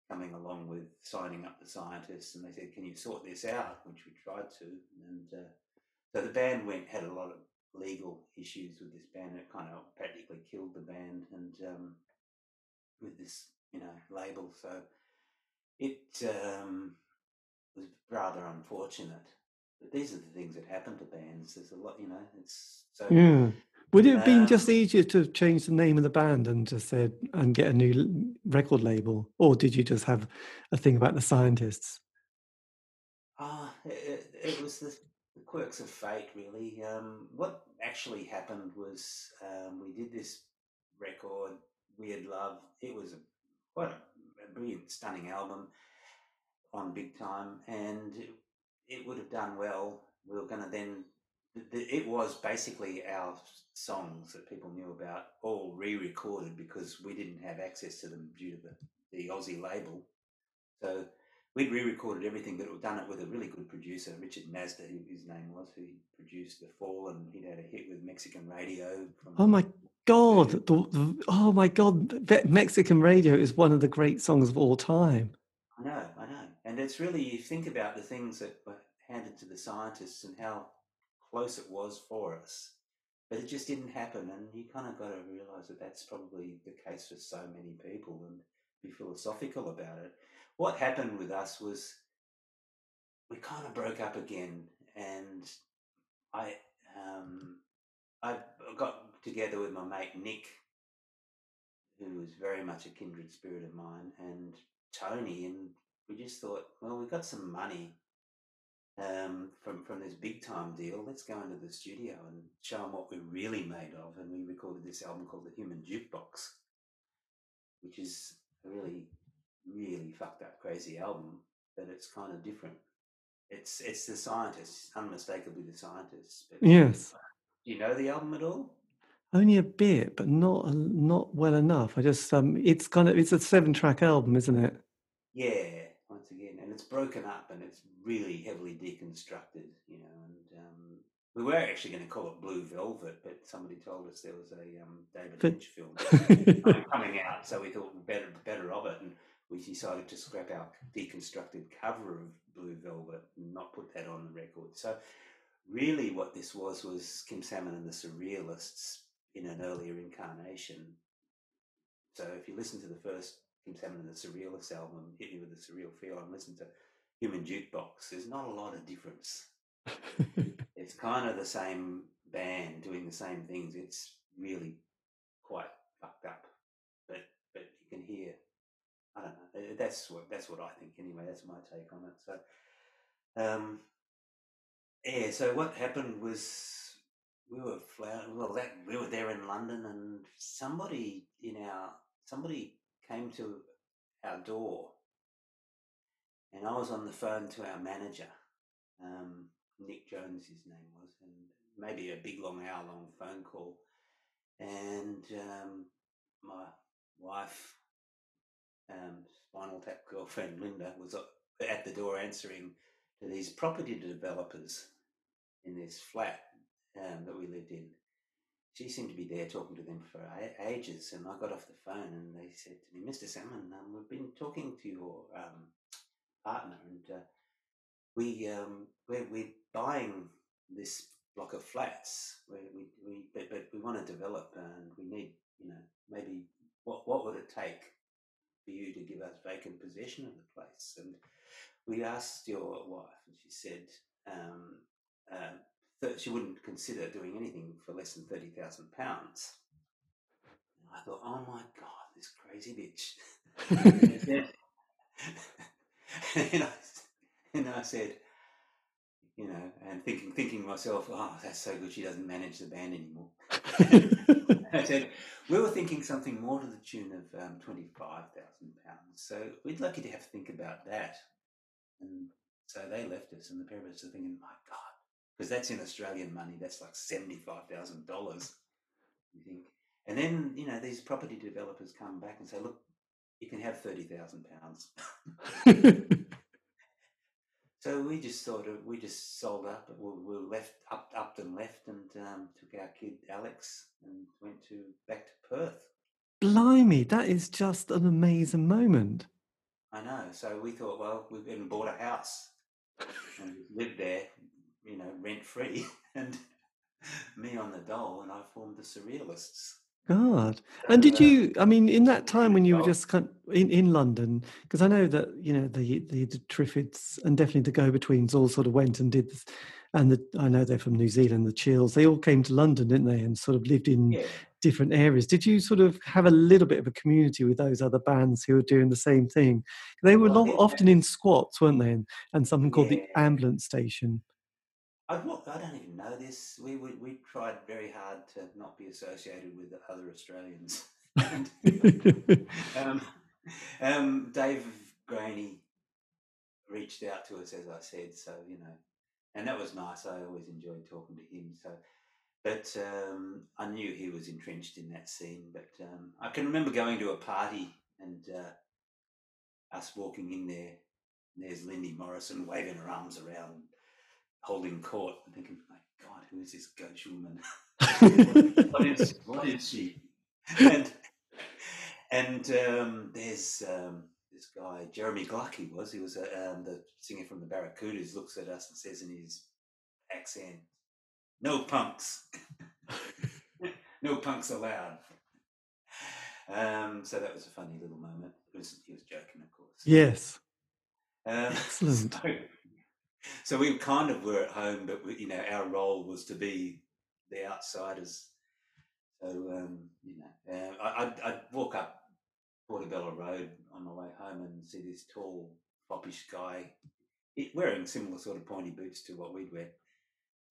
[SPEAKER 3] coming along with signing up the scientists, and they said, "Can you sort this out?" Which we tried to, and uh, so the band went had a lot of legal issues with this band. It kind of practically killed the band, and um, with this you know label, so it um, was rather unfortunate. But these are the things that happen to bands. There's a lot, you know. It's so.
[SPEAKER 2] Yeah. Would it have been just um easier to change the name of the band and just said and get a new record label, or did you just have a thing about the scientists?
[SPEAKER 3] Ah, uh, it, it, was the the quirks of fate, really. Um, what actually happened was um, we did this record, Weird Love. It was a, a, a brilliant, stunning album on Big Time, and it, it would have done well. We were going to then. It was basically our songs that people knew about, all re-recorded because we didn't have access to them due to the, the Aussie label. So we'd re-recorded everything, but we'd done it with a really good producer, Richard Mazda, who his name was, who produced The Fall, and he'd had a hit with Mexican radio.
[SPEAKER 2] oh my God! The, the, oh my God! Mexican radio is one of the great songs of all time.
[SPEAKER 3] I know, I know, and it's really you think about the things that were handed to the scientists and how close it was for us, but it just didn't happen, and you kind of got to realize that that's probably the case for so many people, and be philosophical about it. What happened with us was we kind of broke up again, and I um, I got together with my mate Nick, who was very much a kindred spirit of mine, and Tony, and we just thought, well, we've got some money um, from from this big time deal. Let's go into the studio and show them what we're really made of. And we recorded this album called The Human Jukebox, which is a really really fucked up, crazy album, but it's kind of different. It's it's the scientists, unmistakably the scientists.
[SPEAKER 2] But yes.
[SPEAKER 3] Do you know the album at all?
[SPEAKER 2] Only a bit, but not not well enough. I just um, it's kind of it's a seven track album, isn't it?
[SPEAKER 3] Yeah, once again, and it's broken up and it's really heavily deconstructed, you know. And um, we were actually going to call it Blue Velvet, but somebody told us there was a um, David. Lynch film <laughs> coming out, so we thought better better of it. And we decided to scrap our deconstructed cover of Blue Velvet and not put that on the record. So, really, what this was was Kim Salmon and the Surrealists in an earlier incarnation. So, if you listen to the first Salmon and the surrealist album, Hit Me with a Surreal Feel, I'm listening to Human Jukebox, there's not a lot of difference. <laughs> it's kind of the same band doing the same things. It's really quite fucked up, but but you can hear I don't know. That's what that's what I think anyway. That's my take on it. So, um, yeah, so what happened was we were flower, well, that we were there in London, and somebody in our somebody came to our door, and I was on the phone to our manager, um, Nick Jones, his name was, and maybe a big long hour long phone call, and um, my wife, um, Spinal Tap girlfriend Linda, was at the door answering to these property developers in this flat um, that we lived in. She seemed to be there talking to them for ages, and I got off the phone and they said to me, "Mr. Salmon, um, we've been talking to your um, partner, and uh, we um, we're, we're buying this block of flats. We, we, we but, but we want to develop, and we need, you know, maybe what what would it take for you to give us vacant possession of the place?" And we asked your wife, and she said um, uh, she wouldn't consider doing anything for less than thirty thousand pounds. I thought, oh my god, this crazy bitch. <laughs> and, I, and I said, you know, and thinking thinking myself, oh, that's so good. She doesn't manage the band anymore. <laughs> I said, we were thinking something more to the tune of um, twenty five thousand pounds. So we'd like you to have to think about that. And so they left us, and the pair of us are thinking, my God, because that's in Australian money, that's like seventy-five thousand dollars. You think, and then you know these property developers come back and say, look, you can have thirty thousand pounds. <laughs> so we just sort of we just sold up. We were left up, up and left, and um, took our kid Alex and went to back to Perth.
[SPEAKER 2] Blimey, that is just an amazing moment.
[SPEAKER 3] I know. So we thought, well, we've even bought a house and lived there, you know, rent free, <laughs> and me on the dole, and I formed the Surrealists.
[SPEAKER 2] God. And did uh, you? I mean, in that time when you were just kind of in, in London, because I know that you know the, the the Triffids and definitely the Go Betweens all sort of went and did this, and the, I know they're from New Zealand. The Chills, they all came to London, didn't they? And sort of lived in
[SPEAKER 3] Yeah.
[SPEAKER 2] different areas. Did you sort of have a little bit of a community with those other bands who were doing the same thing? They were
[SPEAKER 3] Well,
[SPEAKER 2] lo-
[SPEAKER 3] yeah.
[SPEAKER 2] often in squats, weren't they? And, and something called the ambulance station.
[SPEAKER 3] I, I don't even know this. We, we we tried very hard to not be associated with other Australians. <laughs> um, um, Dave Graney reached out to us, as I said. So you know, and that was nice. I always enjoyed talking to him. So, but um, I knew he was entrenched in that scene. But um, I can remember going to a party and uh, us walking in there. And there's Lindy Morrison waving her arms around, holding court, and thinking, "My God, who is this gauche woman? <laughs> what is what is she?" And and um, there's um, this guy, Jeremy Gluck. He was. He was uh, um, the singer from the Barracudas. Looks at us and says in his accent, "No punks, <laughs> no punks allowed." Um, so that was a funny little moment. It was, he was joking, of course.
[SPEAKER 2] yes.
[SPEAKER 3] Um,
[SPEAKER 2] Excellent. <laughs>
[SPEAKER 3] So, so we kind of were at home, but we, you know, our role was to be the outsiders. So um, you know, uh, I, I'd, I'd walk up Portobello Road on my way home and see this tall, foppish guy wearing similar sort of pointy boots to what we'd wear,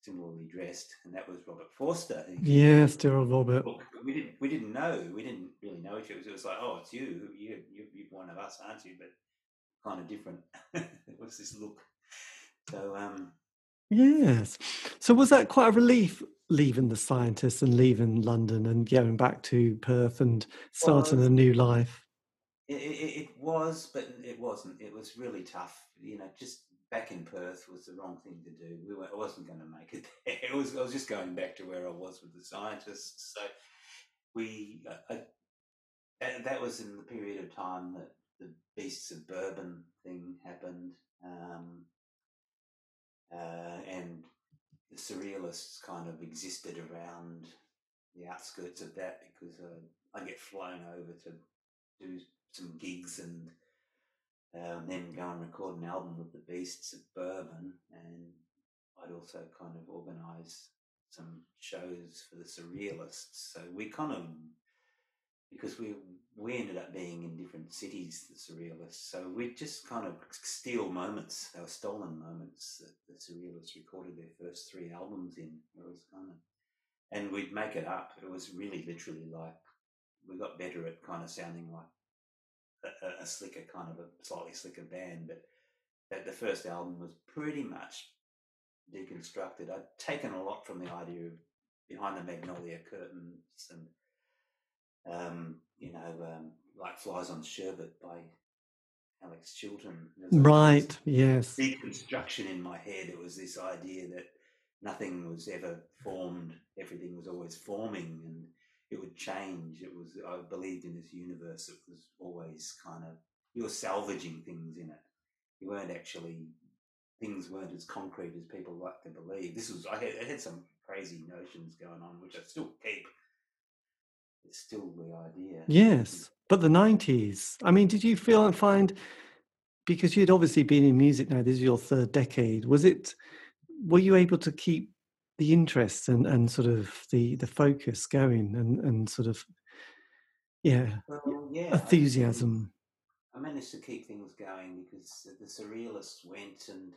[SPEAKER 3] similarly dressed, and that was Robert Forster.
[SPEAKER 2] Yes, dear old Robert.
[SPEAKER 3] We didn't we didn't know we didn't really know each other. It was like, oh, it's you. You you you're one of us, aren't you? But kind of different. <laughs> What's this look? So um,
[SPEAKER 2] Yes. So was that quite a relief leaving the scientists and leaving London and going back to Perth and starting
[SPEAKER 3] Well,
[SPEAKER 2] a new life?
[SPEAKER 3] it, it, it was, but it wasn't. It was really tough. You know, just back in Perth was the wrong thing to do. We were, I wasn't going to make it <laughs> there. It was. I was just going back to where I was with the scientists. So we. I, I, that, that was in the period of time that the Beasts of Bourbon thing happened, um, uh, and the Surrealists kind of existed around the outskirts of that because uh, I get flown over to do some gigs and um, then go and record an album with the Beasts of Bourbon, and I'd also kind of organise some shows for the Surrealists. So we kind of because we we ended up being in different cities, the Surrealists. So we just kind of steal moments. They were stolen moments that the Surrealists recorded their first three albums in. It was kind of, and we'd make it up. It was really literally like we got better at kind of sounding like a, a slicker, kind of a slightly slicker band. But that the first album was pretty much deconstructed. I'd taken a lot from the idea of behind the magnolia curtains and um, you know, um, like Flies on Sherbet by Alex Chilton.
[SPEAKER 2] Right, yes.
[SPEAKER 3] Deconstruction in my head. It was this idea that nothing was ever formed, everything was always forming and it would change. It was, I believed in this universe, it was always kind of, you were salvaging things in it. You weren't actually, things weren't as concrete as people like to believe. This was, I had, I had some crazy notions going on, which I still keep it's still the idea.
[SPEAKER 2] Yes, but the um, nineties. I mean, did you feel and find because you'd obviously been in music now? This is your third decade. Was it? Were you able to keep the interest and, and sort of the the focus going and and sort of yeah,
[SPEAKER 3] well, yeah
[SPEAKER 2] enthusiasm?
[SPEAKER 3] I, I, managed to keep things going because the surrealists went and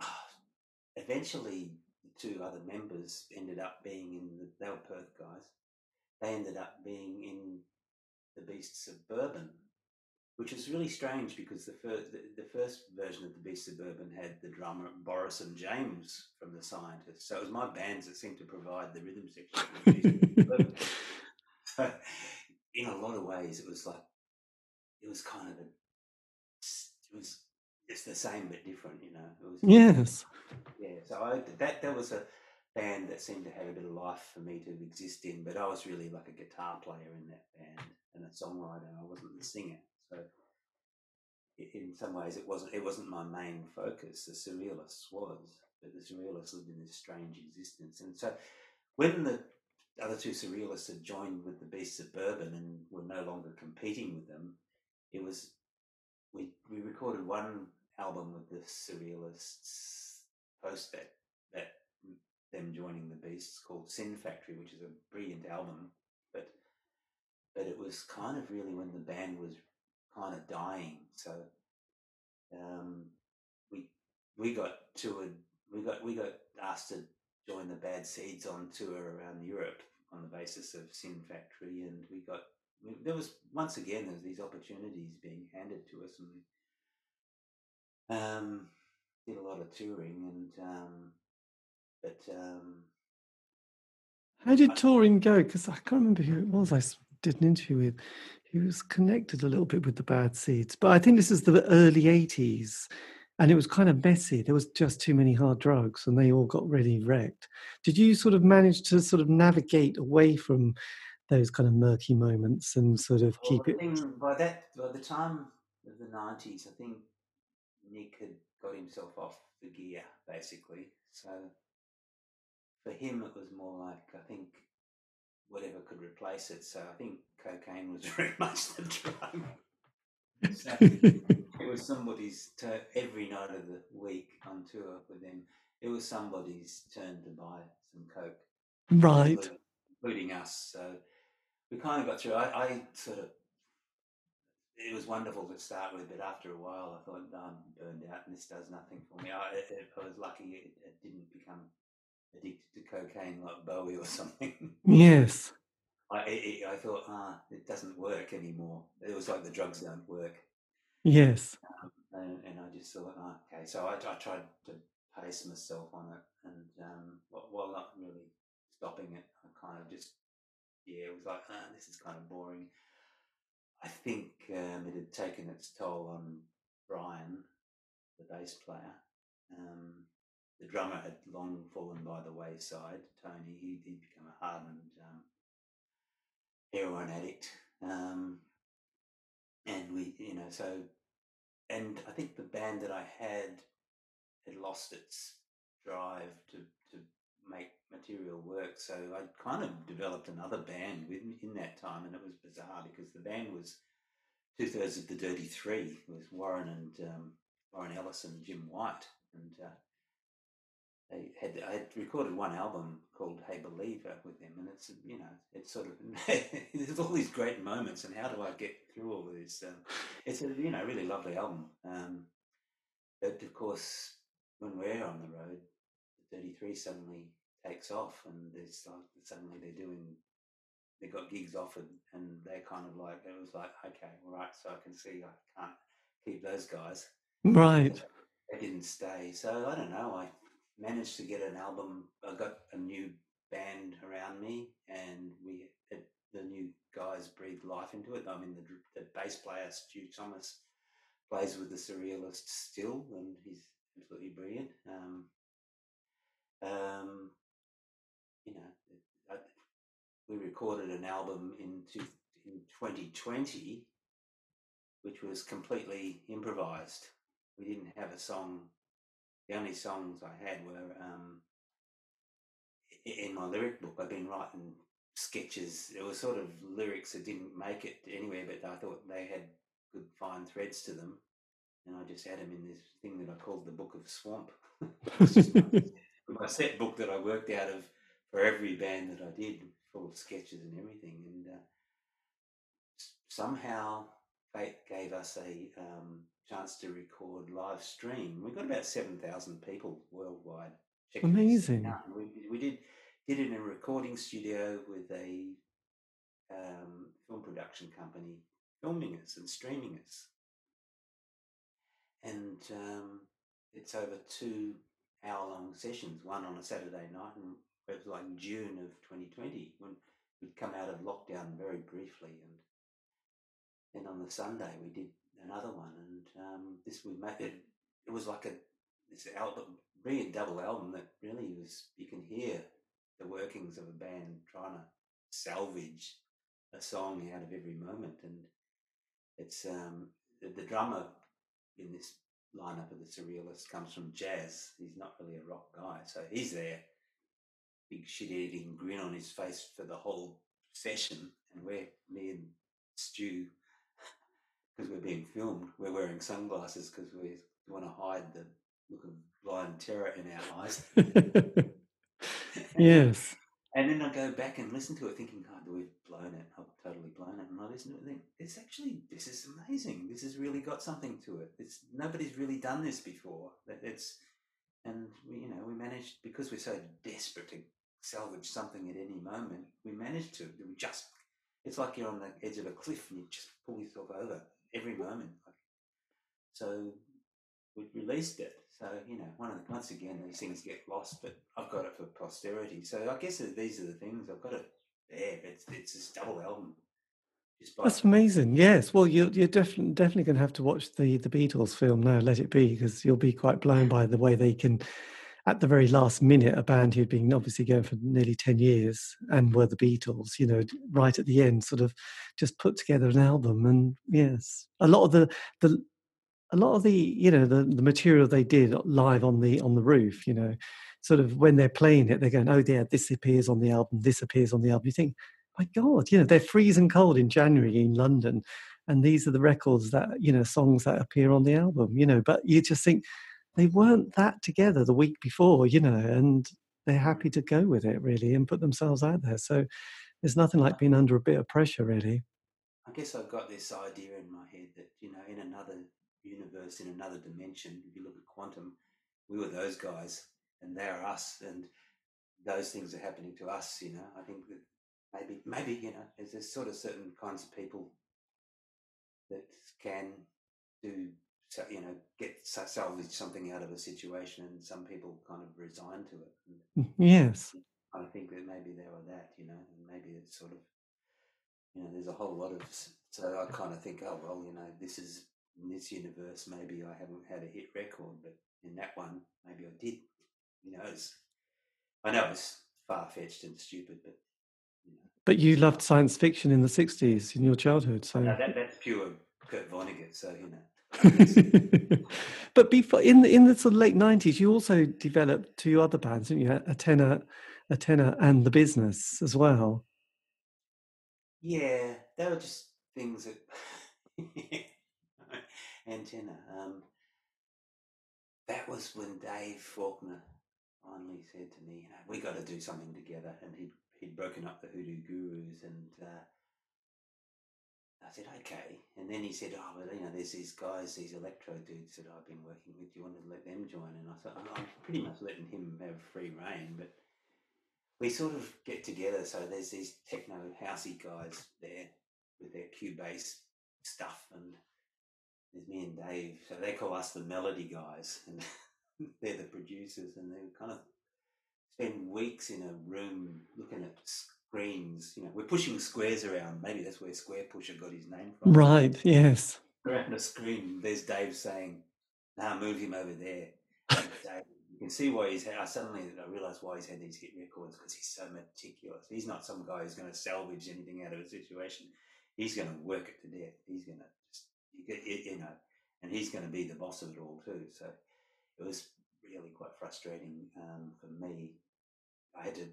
[SPEAKER 3] <sighs> eventually the two other members ended up being in the they were Perth guys they ended up being in the Beasts of Bourbon, which was really strange because the first the, the, first version of the Beasts of Bourbon had the drummer Boris and James from the Scientists. So it was my bands that seemed to provide the rhythm section. <laughs> so in a lot of ways, it was like it was kind of a it was it's the same but different, you know. It was
[SPEAKER 2] yes,
[SPEAKER 3] yeah. So I that that was a band that seemed to have a bit of life for me to exist in, but I was really like a guitar player in that band and a songwriter. I wasn't the singer, so in some ways it wasn't it wasn't my main focus. The Surrealists was, but the Surrealists lived in this strange existence, and so when the other two Surrealists had joined with the Beast Bourbon and were no longer competing with them, it was we we recorded one album with the Surrealists post that that them joining the Beasts called Sin Factory, which is a brilliant album. But but it was kind of really when the band was kind of dying. So um, we we got toured. We got we got asked to join the Bad Seeds on tour around Europe on the basis of Sin Factory, and we got there was once again there was these opportunities being handed to us, and we um, did a lot of touring, and um, but um,
[SPEAKER 2] how did touring go? Because I can't remember who it was. I did an interview with. He was connected a little bit with the Bad Seeds, but I think this is the early '80s, and it was kind of messy. There was just too many hard drugs, and they all got really wrecked. Did you sort of manage to sort of navigate away from those kind of murky moments and sort of well, keep
[SPEAKER 3] it? By that, by the time of the '90s, I think Nick had got himself off the gear basically. So for him, it was more like I think whatever could replace it. So I think cocaine was <laughs> very much the drug. so it was somebody's turn every night of the week on tour with him. It was somebody's turn to buy some coke,
[SPEAKER 2] right?
[SPEAKER 3] Including, us. So we kind of got through. I, I, sort of. It was wonderful to start with, but after a while, I thought oh, I'm burned out, and this does nothing for me. I, I was lucky it, it didn't become addicted to cocaine like Bowie or <laughs> something.
[SPEAKER 2] Yes.
[SPEAKER 3] I, it, I thought, ah, it doesn't work anymore. It was like the drugs don't work.
[SPEAKER 2] Yes.
[SPEAKER 3] Um, and, and, I just thought, oh, okay. So I, I, tried to pace myself on it, and um, while not really stopping it, I kind of just, yeah, it was like, ah, this is kind of boring. I think um, it had taken its toll on Brian, the bass player. Um, the drummer had long fallen by the wayside. Tony, he, he'd become a hardened um, heroin addict. Um, and we, you know, so, and I think the band that I had had lost its drive to, to make material work. So I kind of developed another band within in that time, and it was bizarre because the band was two thirds of the Dirty Three. It was Warren and um, Warren Ellis and Jim White, and uh, they had I had recorded one album called Hey Believer with them, and it's you know it's sort of <laughs> there's all these great moments, and how do I get through all this? Um, it's a you know really lovely album, um, but of course when we're on the road, Dirty Three suddenly takes off, and there's like suddenly they're doing they got gigs offered, and they're kind of like it was like okay, all right, so I can see I can't keep those guys.
[SPEAKER 2] Right.
[SPEAKER 3] They didn't stay, so I don't know. I managed to get an album. I got a new band around me, and we it, the new guys breathed life into it. I mean, the, the bass player Stu Thomas plays with the Surrealists still, and he's absolutely brilliant. Um, um, you know, I, we recorded an album in two, in 2020, which was completely improvised. We didn't have a song the only songs I had were um, in my lyric book. I've been writing sketches. It was sort of lyrics that didn't make it anywhere, but I thought they had good fine threads to them, and I just had them in this thing that I called the Book of Swamp. <laughs> <laughs> my, set book that I worked out of for every band that I did, full of sketches and everything, and uh, somehow fate gave us a um, chance to record live stream. We got about seven thousand people worldwide.
[SPEAKER 2] Amazing.
[SPEAKER 3] We, we did did it in a recording studio with a um, film production company filming us and streaming us, and um, it's over two hour long sessions. One on a Saturday night, and it was like June of 2020 when we'd come out of lockdown very briefly, and then on the Sunday we did another one, and um, this we made it. It was like a this album, brilliant double album that really was. You can hear the workings of a band trying to salvage a song out of every moment, and it's um, the, the drummer in this lineup of the Surrealists comes from jazz. He's not really a rock guy, so he's there, big shit-eating grin on his face for the whole session, and we're me and Stu because we're being filmed, we're wearing sunglasses because we want to hide the look of blind terror in our eyes. <laughs>
[SPEAKER 2] yes.
[SPEAKER 3] And then I go back and listen to it, thinking, "God, we've blown it. I've totally blown it." And I listen to it, and think, "It's actually this is amazing. This has really got something to it. It's nobody's really done this before. It's and we, you know, we managed because we're so desperate to salvage something at any moment. We managed to. We just it's like you're on the edge of a cliff and you just pull yourself over every moment. So we released it. So you know, one of the, once again these things get lost, but I've got it for posterity. So I guess these are the things I've got it there. It's it's this double album.
[SPEAKER 2] That's amazing. Yes. Well, you're you're definitely definitely going to have to watch the the Beatles film now. Let it be because you'll be quite blown by the way they can at the very last minute, a band who'd been obviously going for nearly 10 years and were the Beatles, you know, right at the end, sort of just put together an album. And yes, a lot of the, the, a lot of the, you know, the, the material they did live on the, on the roof, you know, sort of when they're playing it, they're going, oh, yeah, this appears on the album, this appears on the album. You think, my God, you know, they're freezing cold in January in London. And these are the records that, you know, songs that appear on the album, you know, but you just think, they weren't that together the week before, you know, and they're happy to go with it really and put themselves out there. So there's nothing like being under a bit of pressure, really.
[SPEAKER 3] I guess I've got this idea in my head that, you know, in another universe, in another dimension, if you look at quantum, we were those guys and they're us and those things are happening to us, you know. I think that maybe, maybe, you know, there's, there's sort of certain kinds of people that can do so, you know, get salvage something out of a situation, and some people kind of resign to it.
[SPEAKER 2] Mm, yes,
[SPEAKER 3] I think that maybe there were that, you know, maybe it's sort of, you know, there's a whole lot of. So I kind of think, oh well, you know, this is in this universe. Maybe I haven't had a hit record, but in that one, maybe I did. You know, it's, I know it's far fetched and stupid, but.
[SPEAKER 2] You know, but you loved science fiction in the '60s in your childhood, so
[SPEAKER 3] no, that, that's pure Kurt Vonnegut. So you know. <laughs>
[SPEAKER 2] but before in the in the sort of late nineties, you also developed two other bands, didn't you? Antenna, a tenor, and the business as well.
[SPEAKER 3] Yeah, they were just things that <laughs> antenna. Um, that was when Dave Faulkner finally said to me, you know, we got to do something together. And he'd, he'd broken up the Hoodoo Gurus and uh, I said, okay. And then he said, oh, well, you know, there's these guys, these electro dudes that I've been working with. Do you want to let them join? And I said, oh, I'm pretty much letting him have free reign, but we sort of get together. So there's these techno housey guys there with their Cubase stuff, and there's me and Dave. So they call us the melody guys, <laughs> and they're the producers, and they kind of spend weeks in a room looking at screens. You know, we're pushing squares around. Maybe that's where Squarepusher got his name from.
[SPEAKER 2] Right. Yes.
[SPEAKER 3] Around a screen, there's Dave saying, "Now move him over there." <laughs> Dave, you can see why he's had. I suddenly I realised why he's had these hit records because he's so meticulous. He's not some guy who's going to salvage anything out of a situation. He's going to work it to death. He's going to just you know, and he's going to be the boss of it all too. So it was really quite frustrating um, for me. I had to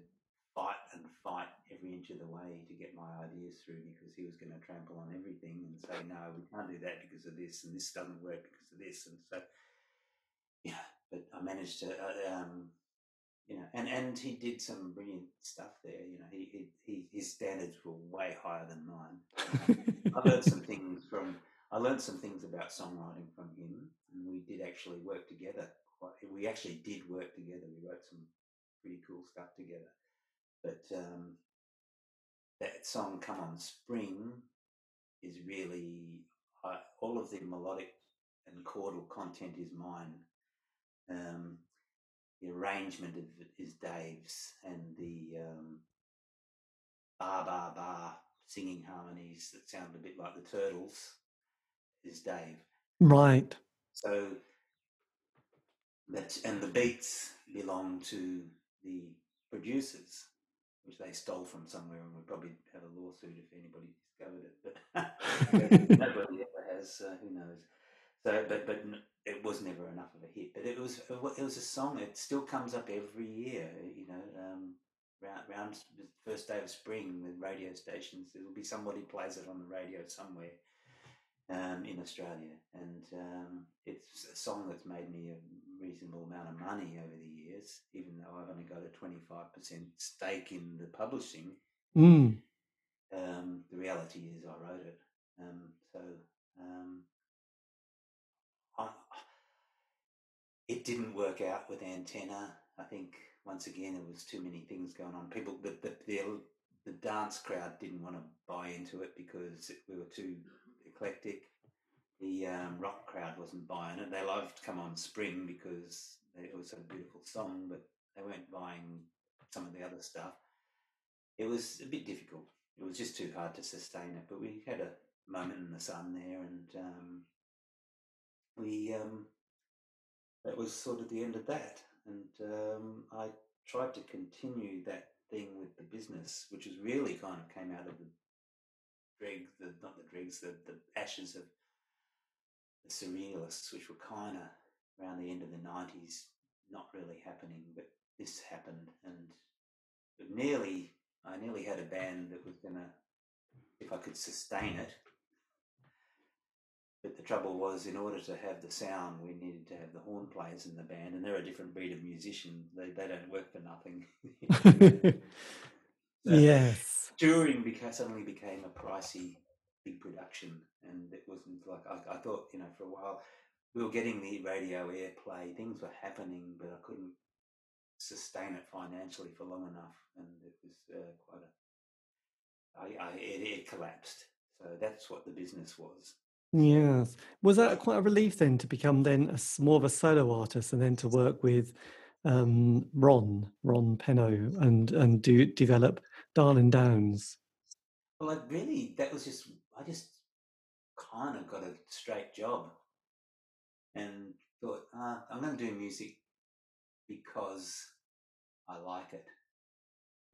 [SPEAKER 3] fight and fight every inch of the way to get my ideas through because he was going to trample on everything and say, no, we can't do that because of this, and this doesn't work because of this. And so, yeah, but I managed to, uh, um, you know, and, and he did some brilliant stuff there. You know, he, he, he his standards were way higher than mine. I learned some <laughs> things from, I learned some things about songwriting from him, and we did actually work together. Quite, we actually did work together. We wrote some pretty cool stuff together. But um, that song "Come On Spring" is really uh, all of the melodic and chordal content is mine. Um, the arrangement of it is Dave's, and the um, bar bar bar singing harmonies that sound a bit like the Turtles is Dave.
[SPEAKER 2] Right.
[SPEAKER 3] So that and the beats belong to the producers which they stole from somewhere, and would probably have a lawsuit if anybody discovered it. But <laughs> <laughs> nobody ever has. Uh, who knows? So, but but it was never enough of a hit. But it was it was a song. It still comes up every year. You know, um, round round the first day of spring with radio stations, there will be somebody plays it on the radio somewhere um, in Australia, and um, it's a song that's made me a reasonable amount of money over the years, even though I've only got a twenty five percent stake in the publishing.
[SPEAKER 2] Mm.
[SPEAKER 3] Um, the reality is, I wrote it, um, so um, I, it didn't work out with antenna. I think once again there was too many things going on. People, the the the, the dance crowd didn't want to buy into it because we were too eclectic. The um, rock crowd wasn't buying it. They loved "Come On Spring" because it was a beautiful song, but they weren't buying some of the other stuff. It was a bit difficult. It was just too hard to sustain it. But we had a moment in the sun there, and um, we um, that was sort of the end of that. And um, I tried to continue that thing with the business, which was really kind of came out of the dregs, the not the dregs, the, the ashes of the surrealists, which were kind of around the end of the nineties, not really happening, but this happened, and nearly, I nearly had a band that was gonna, if I could sustain it. But the trouble was, in order to have the sound, we needed to have the horn players in the band, and they're a different breed of musician. They they don't work for nothing. <laughs>
[SPEAKER 2] so, yes
[SPEAKER 3] touring became, suddenly became a pricey big production, and it wasn't like I, I, thought. You know, for a while we were getting the radio airplay, things were happening, but I couldn't sustain it financially for long enough, and it was uh, quite a. I, I it, it collapsed. So that's what the business was.
[SPEAKER 2] Yes. Was that quite a relief then to become then a, more of a solo artist and then to work with um, Ron, Ron Peno, and and do develop Darling Downs?
[SPEAKER 3] Well, I really, that was just, I just kind of got a straight job and thought, ah, I'm going to do music because I like it.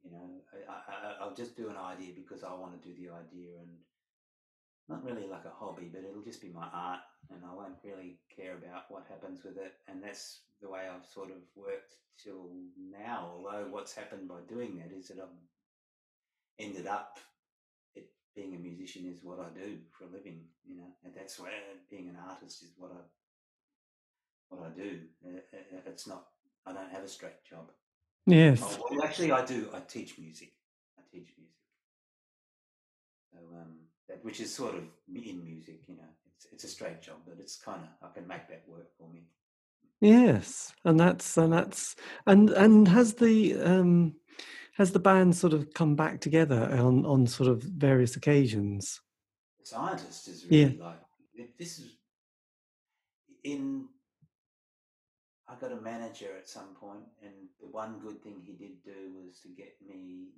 [SPEAKER 3] You know, I, will just do an idea because I want to do the idea and not really like a hobby, but it'll just be my art and I won't really care about what happens with it. And that's the way I've sort of worked till now. Although what's happened by doing that is that I've ended up it, being a musician is what I do for a living, you know, and that's where being an artist is what I what I do. It's not I don't have a straight job.
[SPEAKER 2] Yes.
[SPEAKER 3] Oh, well, actually, I do. I teach music. I teach music. So, um, that, which is sort of in music, you know. It's it's a straight job, but it's kind of I can make that work for me.
[SPEAKER 2] Yes, and that's and that's and and has the um has the band sort of come back together on on sort of various occasions?
[SPEAKER 3] The scientist is
[SPEAKER 2] Yeah.
[SPEAKER 3] really like this is in. I got a manager at some point, and the one good thing he did do was to get me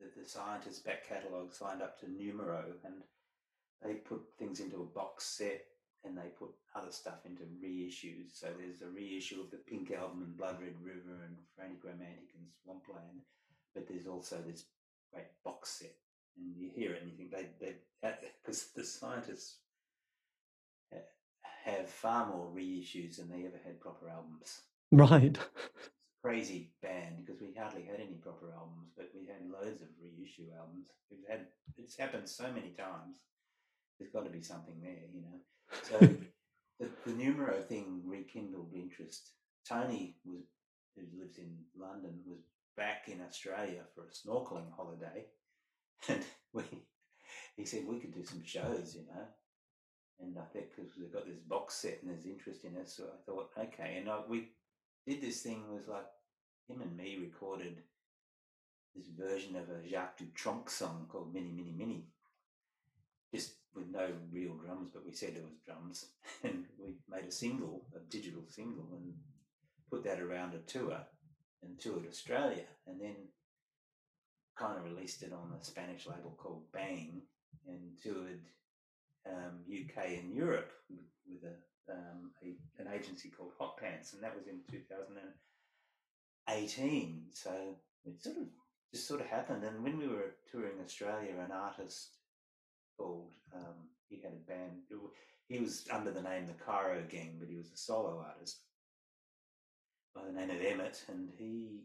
[SPEAKER 3] the, the scientist back catalogue signed up to Numero, and they put things into a box set and they put other stuff into reissues. So there's a reissue of the Pink Album and Blood Red River and Frantic Romantic and Swampland, but there's also this great box set. And you hear think they they <laughs> because the scientists have far more reissues than they ever had proper albums.
[SPEAKER 2] Right.
[SPEAKER 3] Crazy band because we hardly had any proper albums, but we had loads of reissue albums. We've had it's happened so many times. There's got to be something there, you know. So <laughs> the, the numero thing rekindled interest. Tony was who lives in London was back in Australia for a snorkeling holiday, <laughs> and we he said we could do some shows, you know. And I think because we've got this box set and there's interest in it, so I thought, okay. And I, we did this thing was like him and me recorded this version of a Jacques Dutronc song called Mini Mini Mini, just with no real drums, but we said it was drums, <laughs> and we made a single, a digital single, and put that around a tour and toured Australia, and then kind of released it on a Spanish label called Bang, and toured um, UK and Europe with, a, um, a an agency called Hot Pants, and that was in 2018. So it sort of just sort of happened. And when we were touring Australia, an artist called um, he had a band. He was under the name the Cairo Gang, but he was a solo artist by the name of Emmett, and he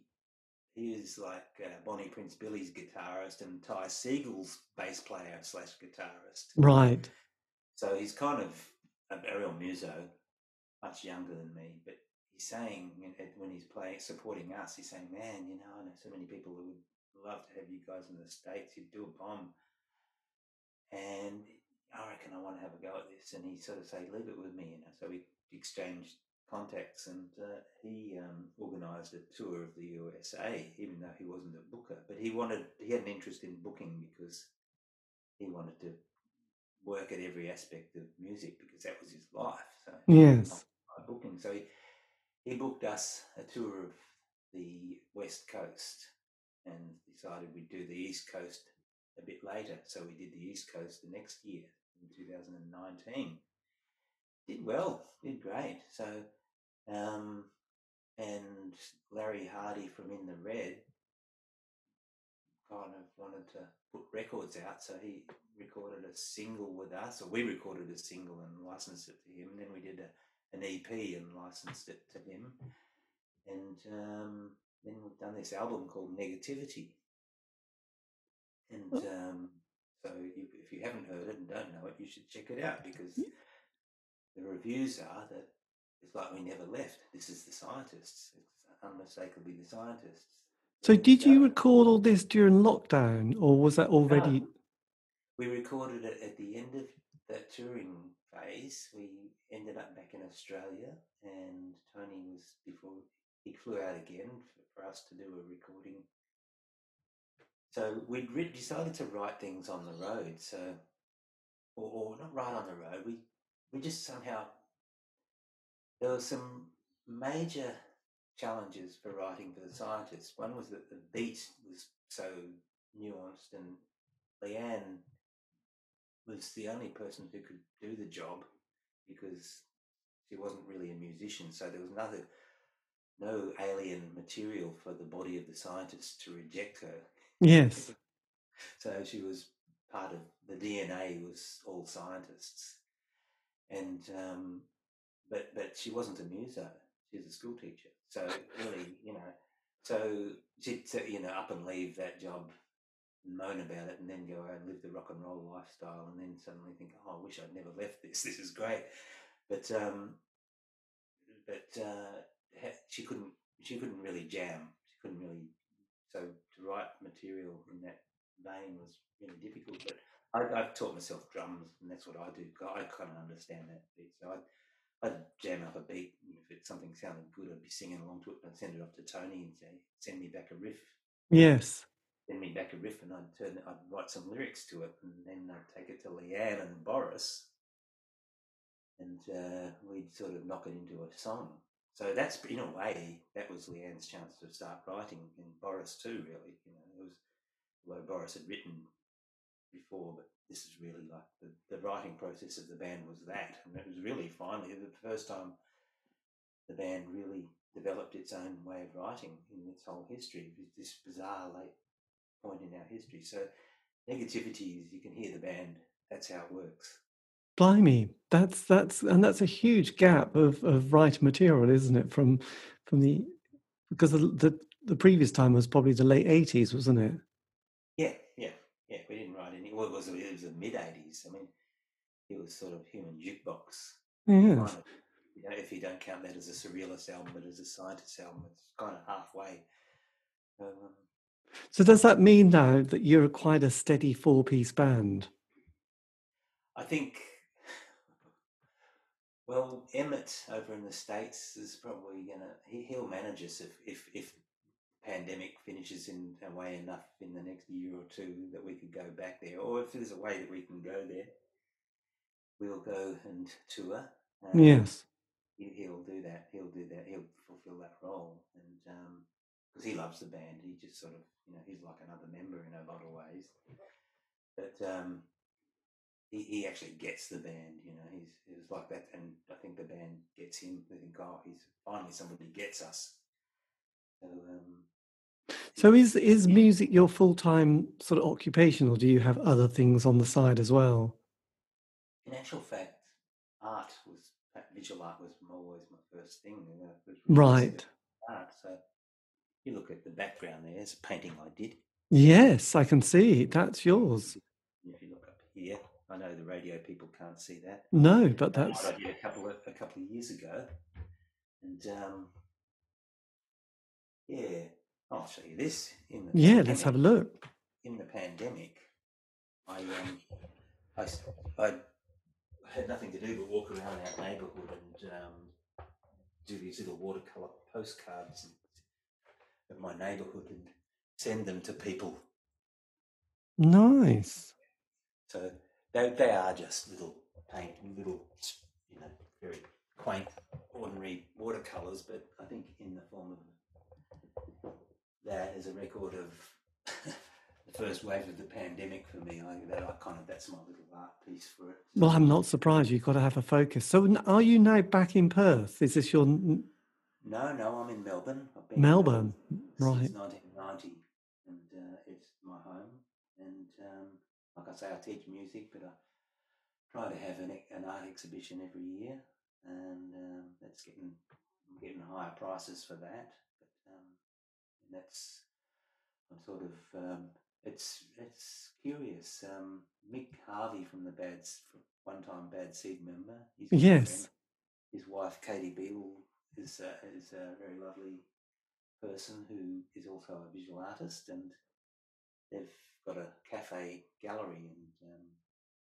[SPEAKER 3] he is like uh, Bonnie Prince Billy's guitarist and Ty Segall's bass player slash guitarist.
[SPEAKER 2] Right.
[SPEAKER 3] So he's kind of a, a real muso, much younger than me, but he's saying you know, when he's playing, supporting us, he's saying, "Man, you know, I know so many people who would love to have you guys in the states. You'd do a bomb, and I reckon I want to have a go at this." And he sort of say, "Leave it with me," you know. So we exchanged contacts, and uh, he um, organised a tour of the USA, even though he wasn't a booker, but he wanted he had an interest in booking because he wanted to work at every aspect of music because that was his life. So
[SPEAKER 2] Yes.
[SPEAKER 3] by booking. So he, he booked us a tour of the West Coast and decided we'd do the East Coast a bit later. So we did the East Coast the next year in 2019. Did well, did great. So, um, and Larry Hardy from In the Red kind of wanted to put records out, so he recorded a single with us, or we recorded a single and licensed it to him. Then we did a, an EP and licensed it to him, and um, then we've done this album called Negativity. And um, so, if, if you haven't heard it and don't know it, you should check it out because the reviews are that it's like we never left. This is the scientists. It's unmistakably the scientists.
[SPEAKER 2] So did you record all this during lockdown or was that already
[SPEAKER 3] We recorded it at the end of that touring phase. We ended up back in Australia, and Tony was before he flew out again for, for us to do a recording. So we re- decided to write things on the road. So, or, or not right on the road. We we just somehow there were some major challenges for writing for the scientists. One was that the beat was so nuanced, and Leanne was the only person who could do the job because she wasn't really a musician. So there was another no alien material for the body of the scientist to reject her.
[SPEAKER 2] Yes. <laughs>
[SPEAKER 3] So she was part of the DNA was all scientists, and um, but but she wasn't a muso. She was a school teacher. So really, you know, so she'd uh, you know up and leave that job, moan about it, and then go out and live the rock and roll lifestyle, and then suddenly think, oh, I wish I'd never left this. <laughs> This is great, but um, but uh, she couldn't she couldn't really jam. She couldn't really. So to write material in that vein was really difficult. But I, I've taught myself drums, and that's what I do. I kind of understand that beat. So I, I'd jam up a beat, and if it, something sounded good, I'd be singing along to it. I'd send it off to Tony and say, "Send me back a riff."
[SPEAKER 2] Yes.
[SPEAKER 3] Send me back a riff, and I'd turn. I'd write some lyrics to it, and then I'd take it to Leanne and Boris, and uh, we'd sort of knock it into a song. So that's in a way that was Leanne's chance to start writing, and Boris too. Really, you know, it was although Boris had written before, but this is really like the, the writing process of the band was that, and it was really finally the first time the band really developed its own way of writing in its whole history. It was this bizarre late point in our history. So negativity is you can hear the band. That's how it works.
[SPEAKER 2] Blimey, that's that's and that's a huge gap of of writing material, isn't it? From from the because the the, the previous time was probably the late eighties, wasn't it?
[SPEAKER 3] Yeah, yeah, yeah. We didn't Well, it was it was the mid '80s. I mean, it was sort of human jukebox.
[SPEAKER 2] Yes.
[SPEAKER 3] Kind of, you know, if you don't count that as a surrealist album, but as a scientist album, it's kind of halfway. Um,
[SPEAKER 2] So does that mean now that you're quite a steady four-piece band?
[SPEAKER 3] I think. Well, Emmett over in the states is probably gonna he, he'll manage us if if if pandemic finishes in a way enough in the next year or two that we could go back there, or if there's a way that we can go there, we'll go and tour. Um,
[SPEAKER 2] Yes.
[SPEAKER 3] he, he'll do that. He'll do that. He'll fulfill that role, and because he loves the band, he just sort of you know he's like another member in a lot of ways. But um, he he actually gets the band. You know, he's he's like that, and I think the band gets him. They think, oh, he's finally somebody gets us. So um,
[SPEAKER 2] So is is music your full-time sort of occupation, or do you have other things on the side as well?
[SPEAKER 3] in actual fact, art was uh, visual art was always my first thing. You know,
[SPEAKER 2] Right.
[SPEAKER 3] art. So you look at the background there. There's a painting I did.
[SPEAKER 2] Yes, I can see. That's yours.
[SPEAKER 3] If you look up here, I know the radio people can't see that.
[SPEAKER 2] No, but
[SPEAKER 3] That's
[SPEAKER 2] that's
[SPEAKER 3] I did a couple of a couple of years ago, and um, yeah, I'll show you this in the
[SPEAKER 2] yeah, let's have a look.
[SPEAKER 3] In the pandemic, I um, I, I had nothing to do but walk around our neighbourhood and um, do these little watercolour postcards of my neighbourhood and send them to people.
[SPEAKER 2] Nice.
[SPEAKER 3] So they, they are just little paint, little, you know, very quaint, ordinary watercolours, but I think in the form of that as a record of <laughs> the first wave of the pandemic for me. I, that I kind of that's my little art piece for it.
[SPEAKER 2] Well, I'm not surprised. You've got to have a focus. So, are you now back in Perth? Is this your
[SPEAKER 3] No, no, I'm in Melbourne. I've been in
[SPEAKER 2] Melbourne?
[SPEAKER 3] Melbourne
[SPEAKER 2] Right.
[SPEAKER 3] 1990, and uh, it's my home. And um, like I say, I teach music, but I try to have an, an art exhibition every year, and um, that's getting I'm getting higher prices for that. And that's I'm sort of um, it's it's curious. Um, Mick Harvey from the Bad one time Bad Seed member. He's a friend
[SPEAKER 2] Yes.
[SPEAKER 3] his wife Katie Beale is a, is a very lovely person who is also a visual artist, and they've got a cafe gallery. And um,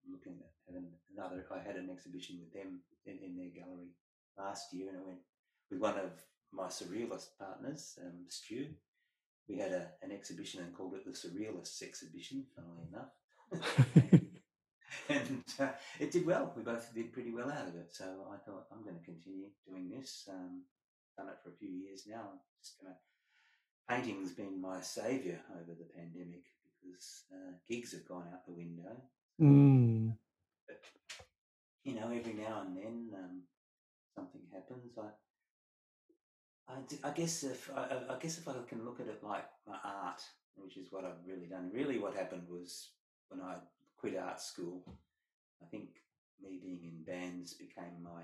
[SPEAKER 3] I'm looking at having another. I had an exhibition with them in, in their gallery last year, and I went with one of my surrealist partners, um, Stu. We had a, an exhibition and called it the Surrealists Exhibition, funnily enough. <laughs> and uh, it did well. We both did pretty well out of it. So I thought I'm going to continue doing this. Um, done it for a few years now. I'm just going to. Painting's been my saviour over the pandemic because uh, gigs have gone out the window.
[SPEAKER 2] Mm.
[SPEAKER 3] But you know, every now and then um, something happens. I, I, d- I guess if I, I- guess if I can look at it like my art, which is what I've really done. Really, what happened was when I quit art school. I think me being in bands became my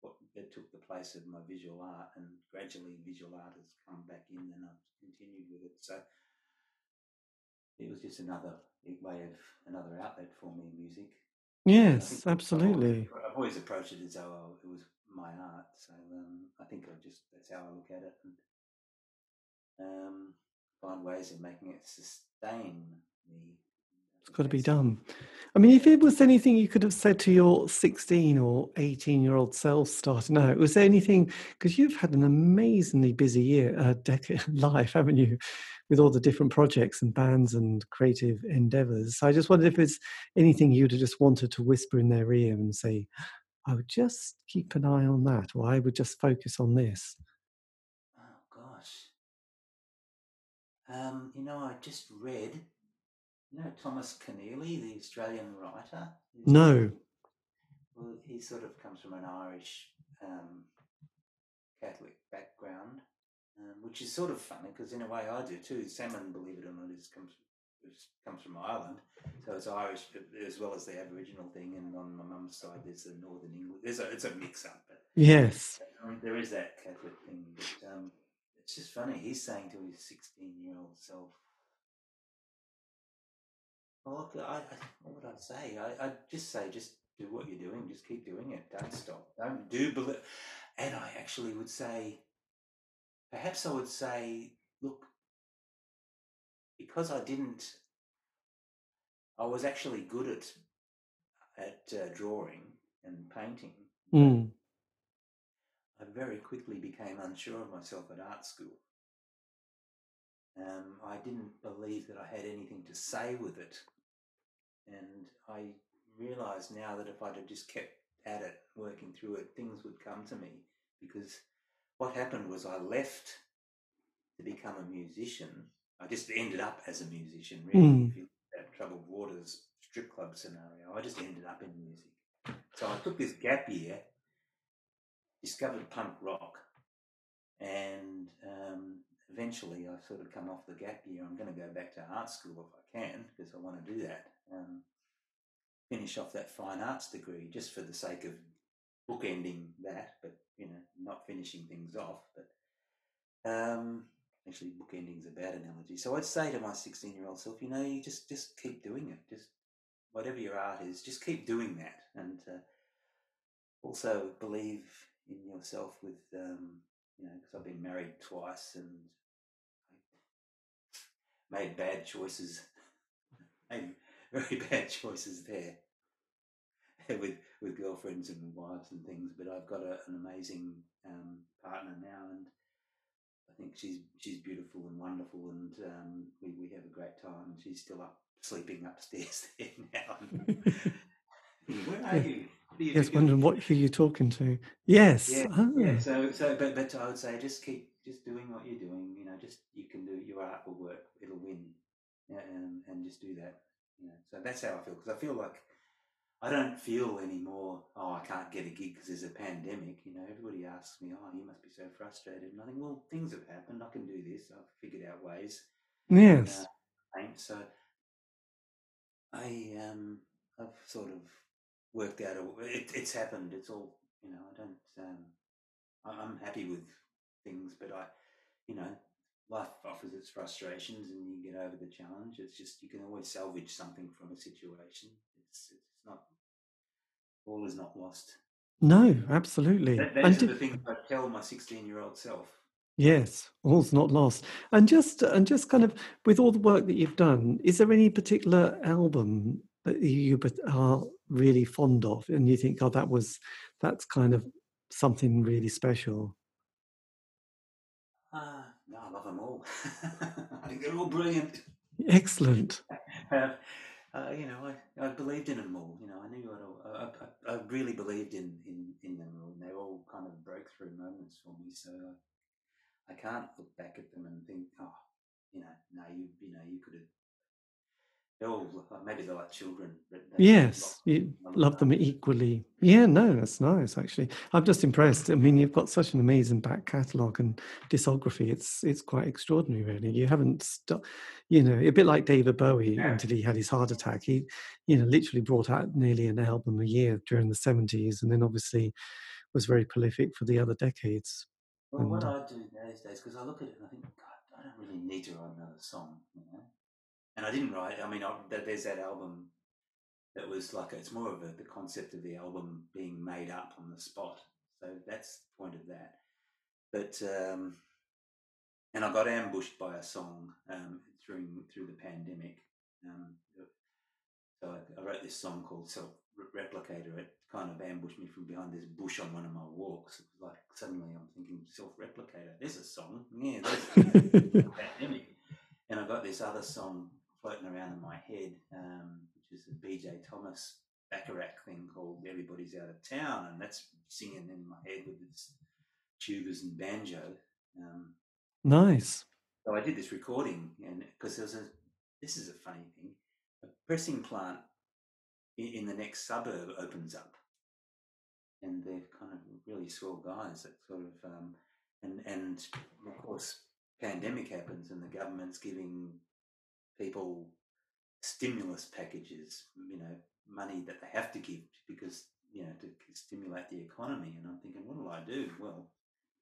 [SPEAKER 3] what it took the place of my visual art, and gradually visual art has come back in, and I've continued with it. So it was just another way of another outlet for me, music.
[SPEAKER 2] Yes,
[SPEAKER 3] think I've always,
[SPEAKER 2] absolutely.
[SPEAKER 3] I've always approached it as though oh, it was my art. So um, I think I just that's how I look at it. And um, find ways of making it sustain me.
[SPEAKER 2] It's got to be done. I mean, if it was anything you could have said to your 16 or 18 year old self starting out, was there anything, because you've had an amazingly busy year, uh, decade <laughs> life, haven't you, with all the different projects and bands and creative endeavors. So I just wondered if there's anything you'd have just wanted to whisper in their ear and say, I would just keep an eye on that, or I would just focus on this.
[SPEAKER 3] Oh, gosh. Um, you know, I just read you know Thomas Keneally, the Australian writer?
[SPEAKER 2] No.
[SPEAKER 3] Well, he sort of comes from an Irish um, Catholic background, um, which is sort of funny because in a way I do too. Salmon, believe it or not, is comes is, comes from Ireland, so it's Irish as well as the Aboriginal thing. And on my mum's side, there's the Northern English. There's a it's a mix up, but
[SPEAKER 2] yes,
[SPEAKER 3] there is that Catholic thing. But um, it's just funny. He's saying to his 16 year old self, well, look, I, I, what would I say? I, I'd just say, just do what you're doing. Just keep doing it. Don't stop. Don't do believe. And I actually would say, perhaps I would say, look, because I didn't, I was actually good at at uh, drawing and painting.
[SPEAKER 2] Mm.
[SPEAKER 3] I very quickly became unsure of myself at art school. Um, I didn't believe that I had anything to say with it. And I realised now that if I'd have just kept at it, working through it, things would come to me. Because what happened was I left to become a musician. I just ended up as a musician, really. Mm. If you look at Troubled Waters strip club scenario, I just ended up in music. So I took this gap year, discovered punk rock, and um, eventually I sort of come off the gap year. I'm going to go back to art school if I can because I want to do that. Um, finish off that fine arts degree just for the sake of bookending that, but you know, not finishing things off. But um, actually, bookending is a bad analogy. So I'd say to my 16 year old self, you know, you just just keep doing it. Just whatever your art is, just keep doing that, and uh, also believe in yourself with um, you know, because I've been married twice and made bad choices, <laughs> made very <laughs> bad choices there <laughs> with with girlfriends and wives and things. But I've got a, an amazing um, partner now, and I think she's she's beautiful and wonderful, and um, we we have a great time. She's still up sleeping upstairs <laughs> there now. <laughs> Where are you? you
[SPEAKER 2] yes, wondering what who you're talking to. Yes.
[SPEAKER 3] Yeah, oh. yeah. So, so, but, but I would say just keep just doing what you're doing. You know, just you can do it your art will work. It'll win, yeah, and and just do that. You know, so that's how I feel because I feel like I don't feel anymore. Oh, I can't get a gig because there's a pandemic. You know, everybody asks me, "Oh, you must be so frustrated." And I think, well, things have happened. I can do this. I've figured out ways.
[SPEAKER 2] Yes.
[SPEAKER 3] Uh, so I um I've sort of worked out. A, it, it's happened. It's all you know. I don't. Um, I'm happy with things, but I, you know, life offers its frustrations, and you get over the challenge. It's just you can always salvage something from a situation. It's it's all is not lost.
[SPEAKER 2] No, absolutely.
[SPEAKER 3] That, those are the things I tell my 16 year old self.
[SPEAKER 2] Yes, all's not lost. And just and just kind of with all the work that you've done, is there any particular album that you are really fond of, and you think, oh, that was that's kind of something really special?
[SPEAKER 3] Uh, no, I love them all. I <laughs> think they're all brilliant.
[SPEAKER 2] Excellent. <laughs>
[SPEAKER 3] uh, uh, you know, I, I believed in them all. You know, I knew I, I, I really believed in, in, in them all. And they were all kind of breakthrough moments for me. So I, I can't look back at them and think, oh, you know, no, you you know, you could have they're maybe they're like children.
[SPEAKER 2] yes, you love them equally. Yeah, no, that's nice. Actually, I'm just impressed. I mean, you've got such an amazing back catalogue and discography. It's it's quite extraordinary, really. You haven't stopped. You know, a bit like David Bowie yeah. until he had his heart attack. He, you know, literally brought out nearly an album a year during the 70s, and then obviously was very prolific for the other decades.
[SPEAKER 3] Well, and, what uh I do these days, because I look at it and I think, God, I don't really need to write another song. You know? And I didn't write. I mean, I, there's that album that was like it's more of a, the concept of the album being made up on the spot. So that's the point of that. But um, and I got ambushed by a song um, through through the pandemic. Um, so I, I, wrote this song called Self Replicator. It kind of ambushed me from behind this bush on one of my walks. It was like suddenly I'm thinking Self Replicator. There's a song, yeah, there's pandemic. <laughs> And I got this other song floating around in my head, um, which is a BJ Thomas Bacharach thing called Everybody's Out of Town, and that's singing in my head with its tubas and banjo. Um,
[SPEAKER 2] nice.
[SPEAKER 3] So I did this recording, and because there was a, this is a funny thing, a pressing plant in, in the next suburb opens up, and they're kind of really swell guys that sort of, um, and and of course pandemic happens and the government's giving people stimulus packages, you know, money that they have to give because, you know, to stimulate the economy. And I'm thinking, what will I do? Well,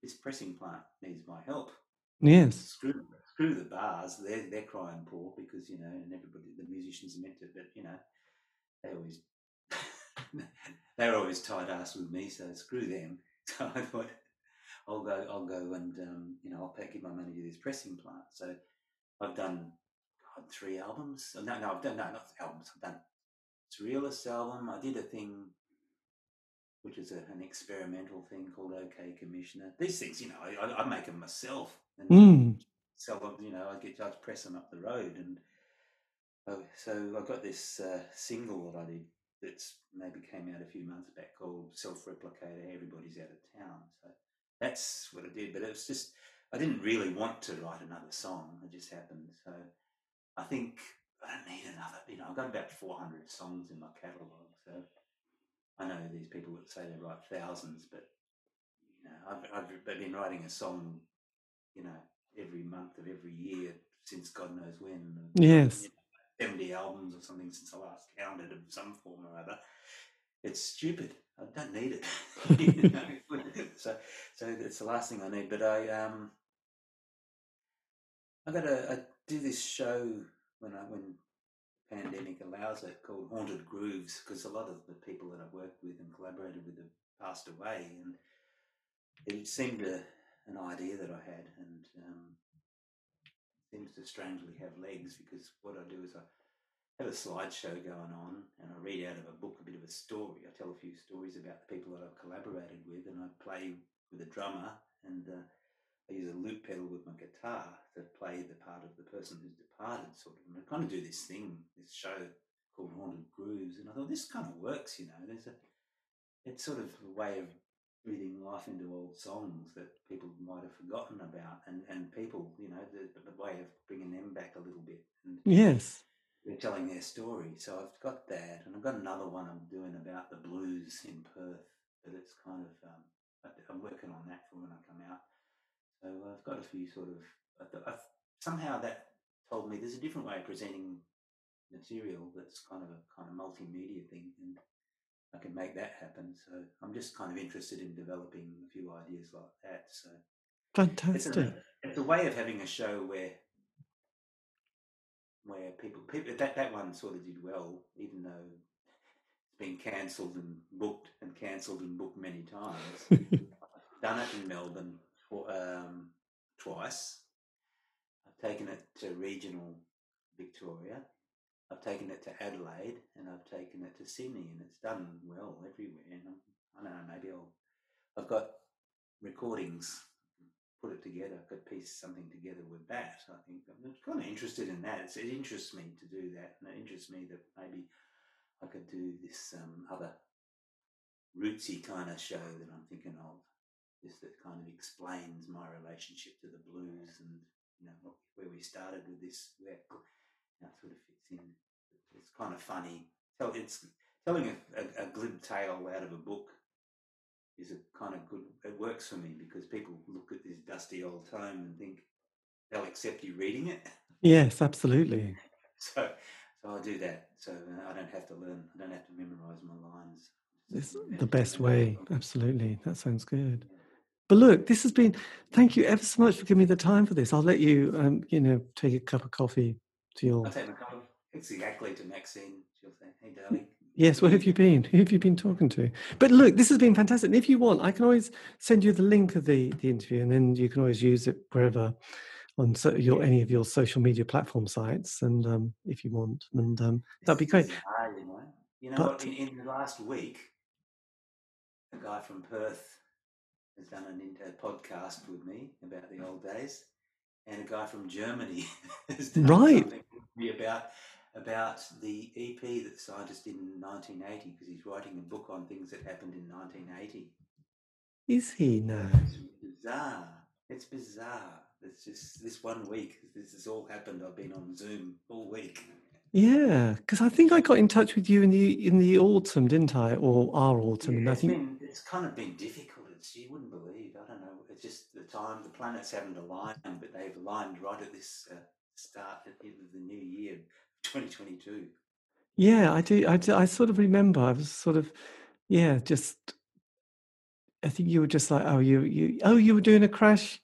[SPEAKER 3] this pressing plant needs my help.
[SPEAKER 2] Yes.
[SPEAKER 3] Screw, screw the bars. They're, they're crying poor because, you know, and everybody, the musicians are meant to, but, you know, they always, <laughs> they're always tight ass with me. So screw them. <laughs> So I thought, I'll go, I'll go and, um, you know, I'll pay, give my money to this pressing plant. So I've done God, three albums. No, no, I've done, no, not albums. I've done Surrealist album. I did a thing, which is a, an experimental thing called OK Commissioner. These things, you know, I, I make them myself and
[SPEAKER 2] mm.
[SPEAKER 3] sell them, you know, I get, I press them up the road. And oh, so I got this uh, single that I did that's maybe came out a few months back called Self Replicator Everybody's Out of Town. So that's what I did. But it was just I didn't really want to write another song. It just happened. So I think I don't need another. You know, I've got about four hundred songs in my catalogue. So I know these people would say they write thousands, but you know, I've, I've been writing a song, you know, every month of every year since God knows when.
[SPEAKER 2] Yes.
[SPEAKER 3] You know, 70 albums or something since I last counted of some form or other. It's stupid. I don't need it. <laughs> <laughs> so, so it's the last thing I need. But I, um, I got a, I do this show when I when pandemic allows it called Haunted Grooves because a lot of the people that I've worked with and collaborated with have passed away, and it seemed a, an idea that I had, and um, seems to strangely have legs because what I do is I have a slideshow going on and I read out of a book a bit of a story. I tell a few stories about the people that I've collaborated with and I play with a drummer and uh, use a loop pedal with my guitar to play the part of the person who's departed, sort of. And I kind of do this thing, this show called Haunted Grooves, and I thought this kind of works, you know. There's a, it's sort of a way of breathing life into old songs that people might have forgotten about, and and people, you know, the, the way of bringing them back a little bit. And,
[SPEAKER 2] yes
[SPEAKER 3] they're telling their story. So I've got that, and I've got another one I'm doing about the blues in Perth. But it's kind of um, I'm working on that for when I come out. So uh, I've got a few sort of I've, somehow that told me there's a different way of presenting material that's kind of a kind of multimedia thing, and I can make that happen. So I'm just kind of interested in developing a few ideas like that. So
[SPEAKER 2] fantastic.
[SPEAKER 3] It's a, it's a way of having a show where where people, people that that one sort of did well, even though it's been cancelled and booked and cancelled and booked many times. <laughs> done it in Melbourne um, twice. I've taken it to regional Victoria. I've taken it to Adelaide and I've taken it to Sydney, and it's done well everywhere. And I'm, I do not know, maybe I'll. I've got recordings put it together, I could piece something together with that. I think I'm kind of interested in that. It's, it interests me to do that, and it interests me that maybe I could do this um, other rootsy kind of show that I'm thinking of. This that kind of explains my relationship to the blues and you know where we started with this, where that sort of fits in. It's kind of funny. It's telling a, a, a glib tale out of a book is a kind of good. It works for me because people look at this dusty old tome and think they'll accept you reading it.
[SPEAKER 2] Yes, absolutely. <laughs>
[SPEAKER 3] so, so I do that. So uh, I don't have to learn. I don't have to memorize my lines.
[SPEAKER 2] It's the best way. Absolutely, that sounds good. But look, this has been. Thank you ever so much for giving me the time for this. I'll let you, um, you know, take a cup of coffee to your.
[SPEAKER 3] I'll take my cup. It's Exactly to Maxine. She'll say, "Hey, darling."
[SPEAKER 2] Yes, where have you been? Who have you been talking to? But look, this has been fantastic. And if you want, I can always send you the link of the, the interview and then you can always use it wherever on so your any of your social media platform sites, and um, if you want, and um, that'd be great.
[SPEAKER 3] Hard, you know, you know
[SPEAKER 2] But-
[SPEAKER 3] in, in the last week, a guy from Perth has done an inter podcast with me about the old days, and a guy from Germany <laughs> has done
[SPEAKER 2] Right.
[SPEAKER 3] something with me about about the EP that scientists did in 1980 because he's writing a book on things that happened in 1980.
[SPEAKER 2] Is he now?
[SPEAKER 3] It's bizarre. It's bizarre. It's just this one week. This has all happened. I've been on Zoom all week.
[SPEAKER 2] Yeah, because I think I got in touch with you in the in the autumn, didn't I, or our autumn? and
[SPEAKER 3] Yeah,
[SPEAKER 2] I
[SPEAKER 3] it's
[SPEAKER 2] think
[SPEAKER 3] been it's kind of been difficult. It's you wouldn't believe. I don't know. It's just the time the planets haven't aligned, but they've aligned right at this uh, start at the end of the new year, 2022.
[SPEAKER 2] Yeah, I do. I, do- I sort of remember. I was sort of, yeah, just. I think you were just like, oh, you, you, oh, you were doing a crash.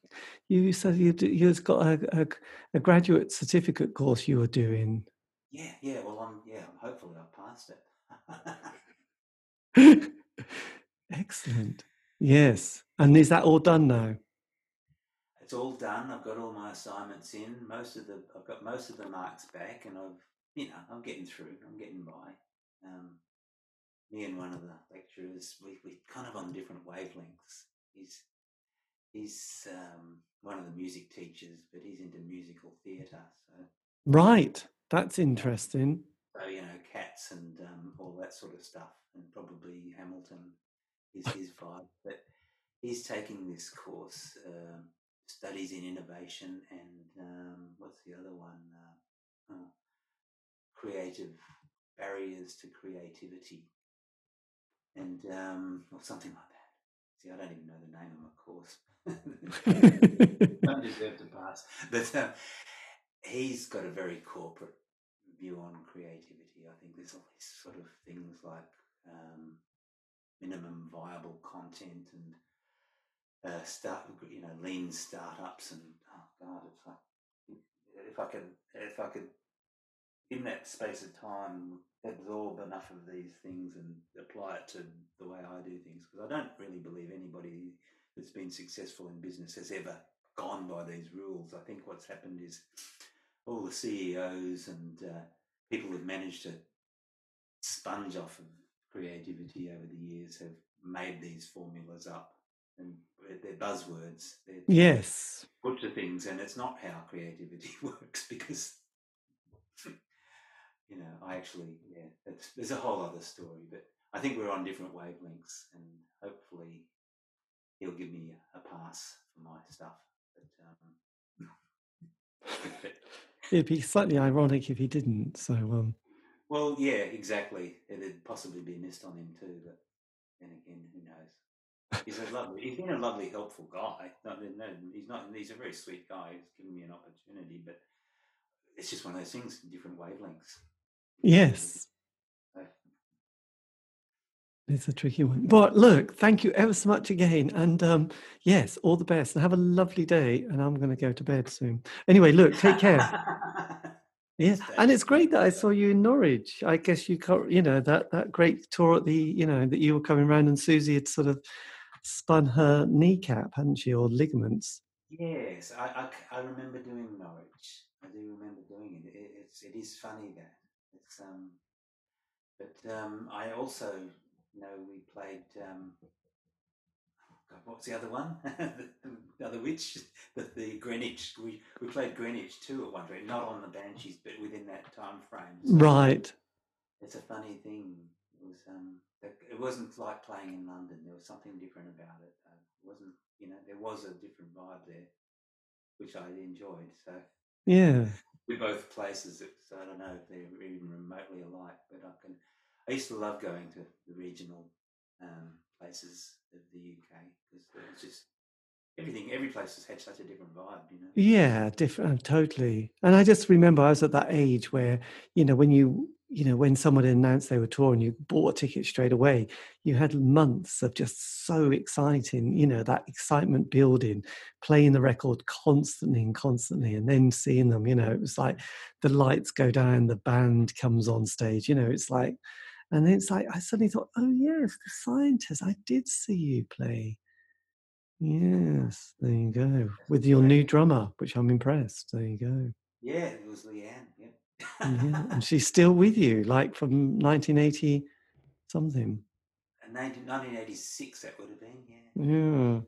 [SPEAKER 2] You said you you've got a, a, a graduate certificate course you were doing.
[SPEAKER 3] Yeah, yeah. Well, I'm yeah. Hopefully, I passed it. <laughs> <laughs>
[SPEAKER 2] Excellent. Yes. And is that all done now?
[SPEAKER 3] it's all done. I've got all my assignments in. Most of the I've got most of the marks back, and I've you know I'm getting through. I'm getting by. Um, me and one of the lecturers, we we kind of on different wavelengths. He's he's um, one of the music teachers, but he's into musical theatre. So
[SPEAKER 2] Right. That's interesting.
[SPEAKER 3] so you know cats and um, all that sort of stuff, and probably Hamilton is his vibe. But he's taking this course, um, studies in innovation, and um, what's the other one? Uh, oh, creative barriers to creativity, and um, or something like that. See, I don't even know the name of my course. <laughs> <laughs> don't deserve to pass. But um, he's got a very corporate view on creativity. I think there's all these sort of things like um, minimum viable content and uh, start, you know, lean startups and oh god, it's like if I could, if I could, in that space of time, absorb enough of these things and apply it to the way I do things, because I don't really believe anybody that's been successful in business has ever gone by these rules. I think what's happened is all the CEOs and uh, people who've managed to sponge off of creativity over the years have made these formulas up and they're buzzwords. They're
[SPEAKER 2] yes.
[SPEAKER 3] put to things, and it's not how creativity <laughs> works because you know I actually yeah, it's, there's a whole other story, but I think we're on different wavelengths, and hopefully he'll give me a, a pass for my stuff. But, um, <laughs>
[SPEAKER 2] It'd be slightly ironic if he didn't. So, um,
[SPEAKER 3] Well, yeah, exactly. It'd possibly be missed on him too, but then again, who knows? He's a lovely. He's been a lovely, helpful guy. No, no, he's not. He's a very sweet guy. He's given me an opportunity, but it's just one of those things. Different wavelengths.
[SPEAKER 2] yes,
[SPEAKER 3] So,
[SPEAKER 2] it's a tricky one. But look, thank you ever so much again. And um, yes, all the best and have a lovely day. And I'm going to go to bed soon. Anyway, look, take care. <laughs> Yeah, and it's great that I saw you in Norwich. I guess you, you know, that that great tour at the, you know, that you were coming around and Siouxsie had sort of spun her kneecap, hadn't she, or ligaments?
[SPEAKER 3] Yes, I I remember doing Norwich. I do remember doing it. it it's it is funny that it's um, but um, I also know we played um, God, what's the other one? the, <laughs> the other witch, the, the Greenwich. We we played Greenwich too at one point, not on the Banshees, but within that time frame. So
[SPEAKER 2] Right.
[SPEAKER 3] It's a funny thing. It was um, it wasn't like playing in London. There was something different about it. Uh, it wasn't you know there was a different vibe there, which I enjoyed. So
[SPEAKER 2] Yeah.
[SPEAKER 3] we're both places so I don't know if they're even remotely alike, but I can. I used to love going to the regional um, places of the UK because it's just everything. Every place has had such a different vibe, you know.
[SPEAKER 2] Yeah, different, uh, totally. And I just remember I was at that age where, you know, when you, you know, when someone announced they were touring, you bought a ticket straight away. You had months of just so exciting, you know, that excitement building, playing the record constantly and constantly, and then seeing them. You know, it was like the lights go down, the band comes on stage. You know, it's like, and then it's like I suddenly thought, oh yes, the scientists. I did see you play. Yes, there you go. With your new drummer, which I'm impressed. There you go.
[SPEAKER 3] Yeah, it was Leanne. Yeah.
[SPEAKER 2] Yeah, and <laughs> she's still with you, like from 1980 something.
[SPEAKER 3] And 19, 1986, that would have been. Yeah.
[SPEAKER 2] Yeah.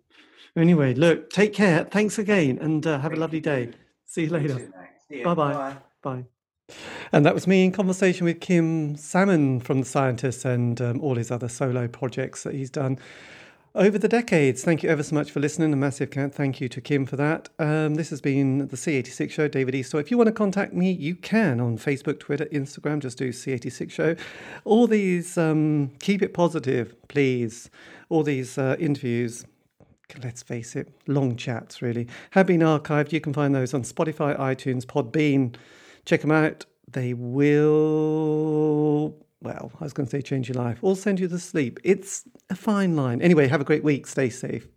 [SPEAKER 2] Anyway, look, take care. Thanks again, and uh, have a
[SPEAKER 3] Thank
[SPEAKER 2] lovely
[SPEAKER 3] you.
[SPEAKER 2] day. See you later.
[SPEAKER 3] too, mate. See ya.
[SPEAKER 2] Bye-bye.
[SPEAKER 3] Bye.
[SPEAKER 2] Bye. And that was me in conversation with Kim Salmon from The Scientist and um, all his other solo projects that he's done over the decades. Thank you ever so much for listening. A massive thank you to Kim for that. Um, this has been the C86 Show, David East. So If you want to contact me, you can on Facebook, Twitter, Instagram. Just do C86 Show. All these, um, keep it positive, please. All these uh, interviews let's face it, long chats really, have been archived. You can find those on Spotify, iTunes, Podbean. Check them out. They will, well, I was going to say change your life or send you to sleep. It's a fine line. Anyway, have a great week. Stay safe.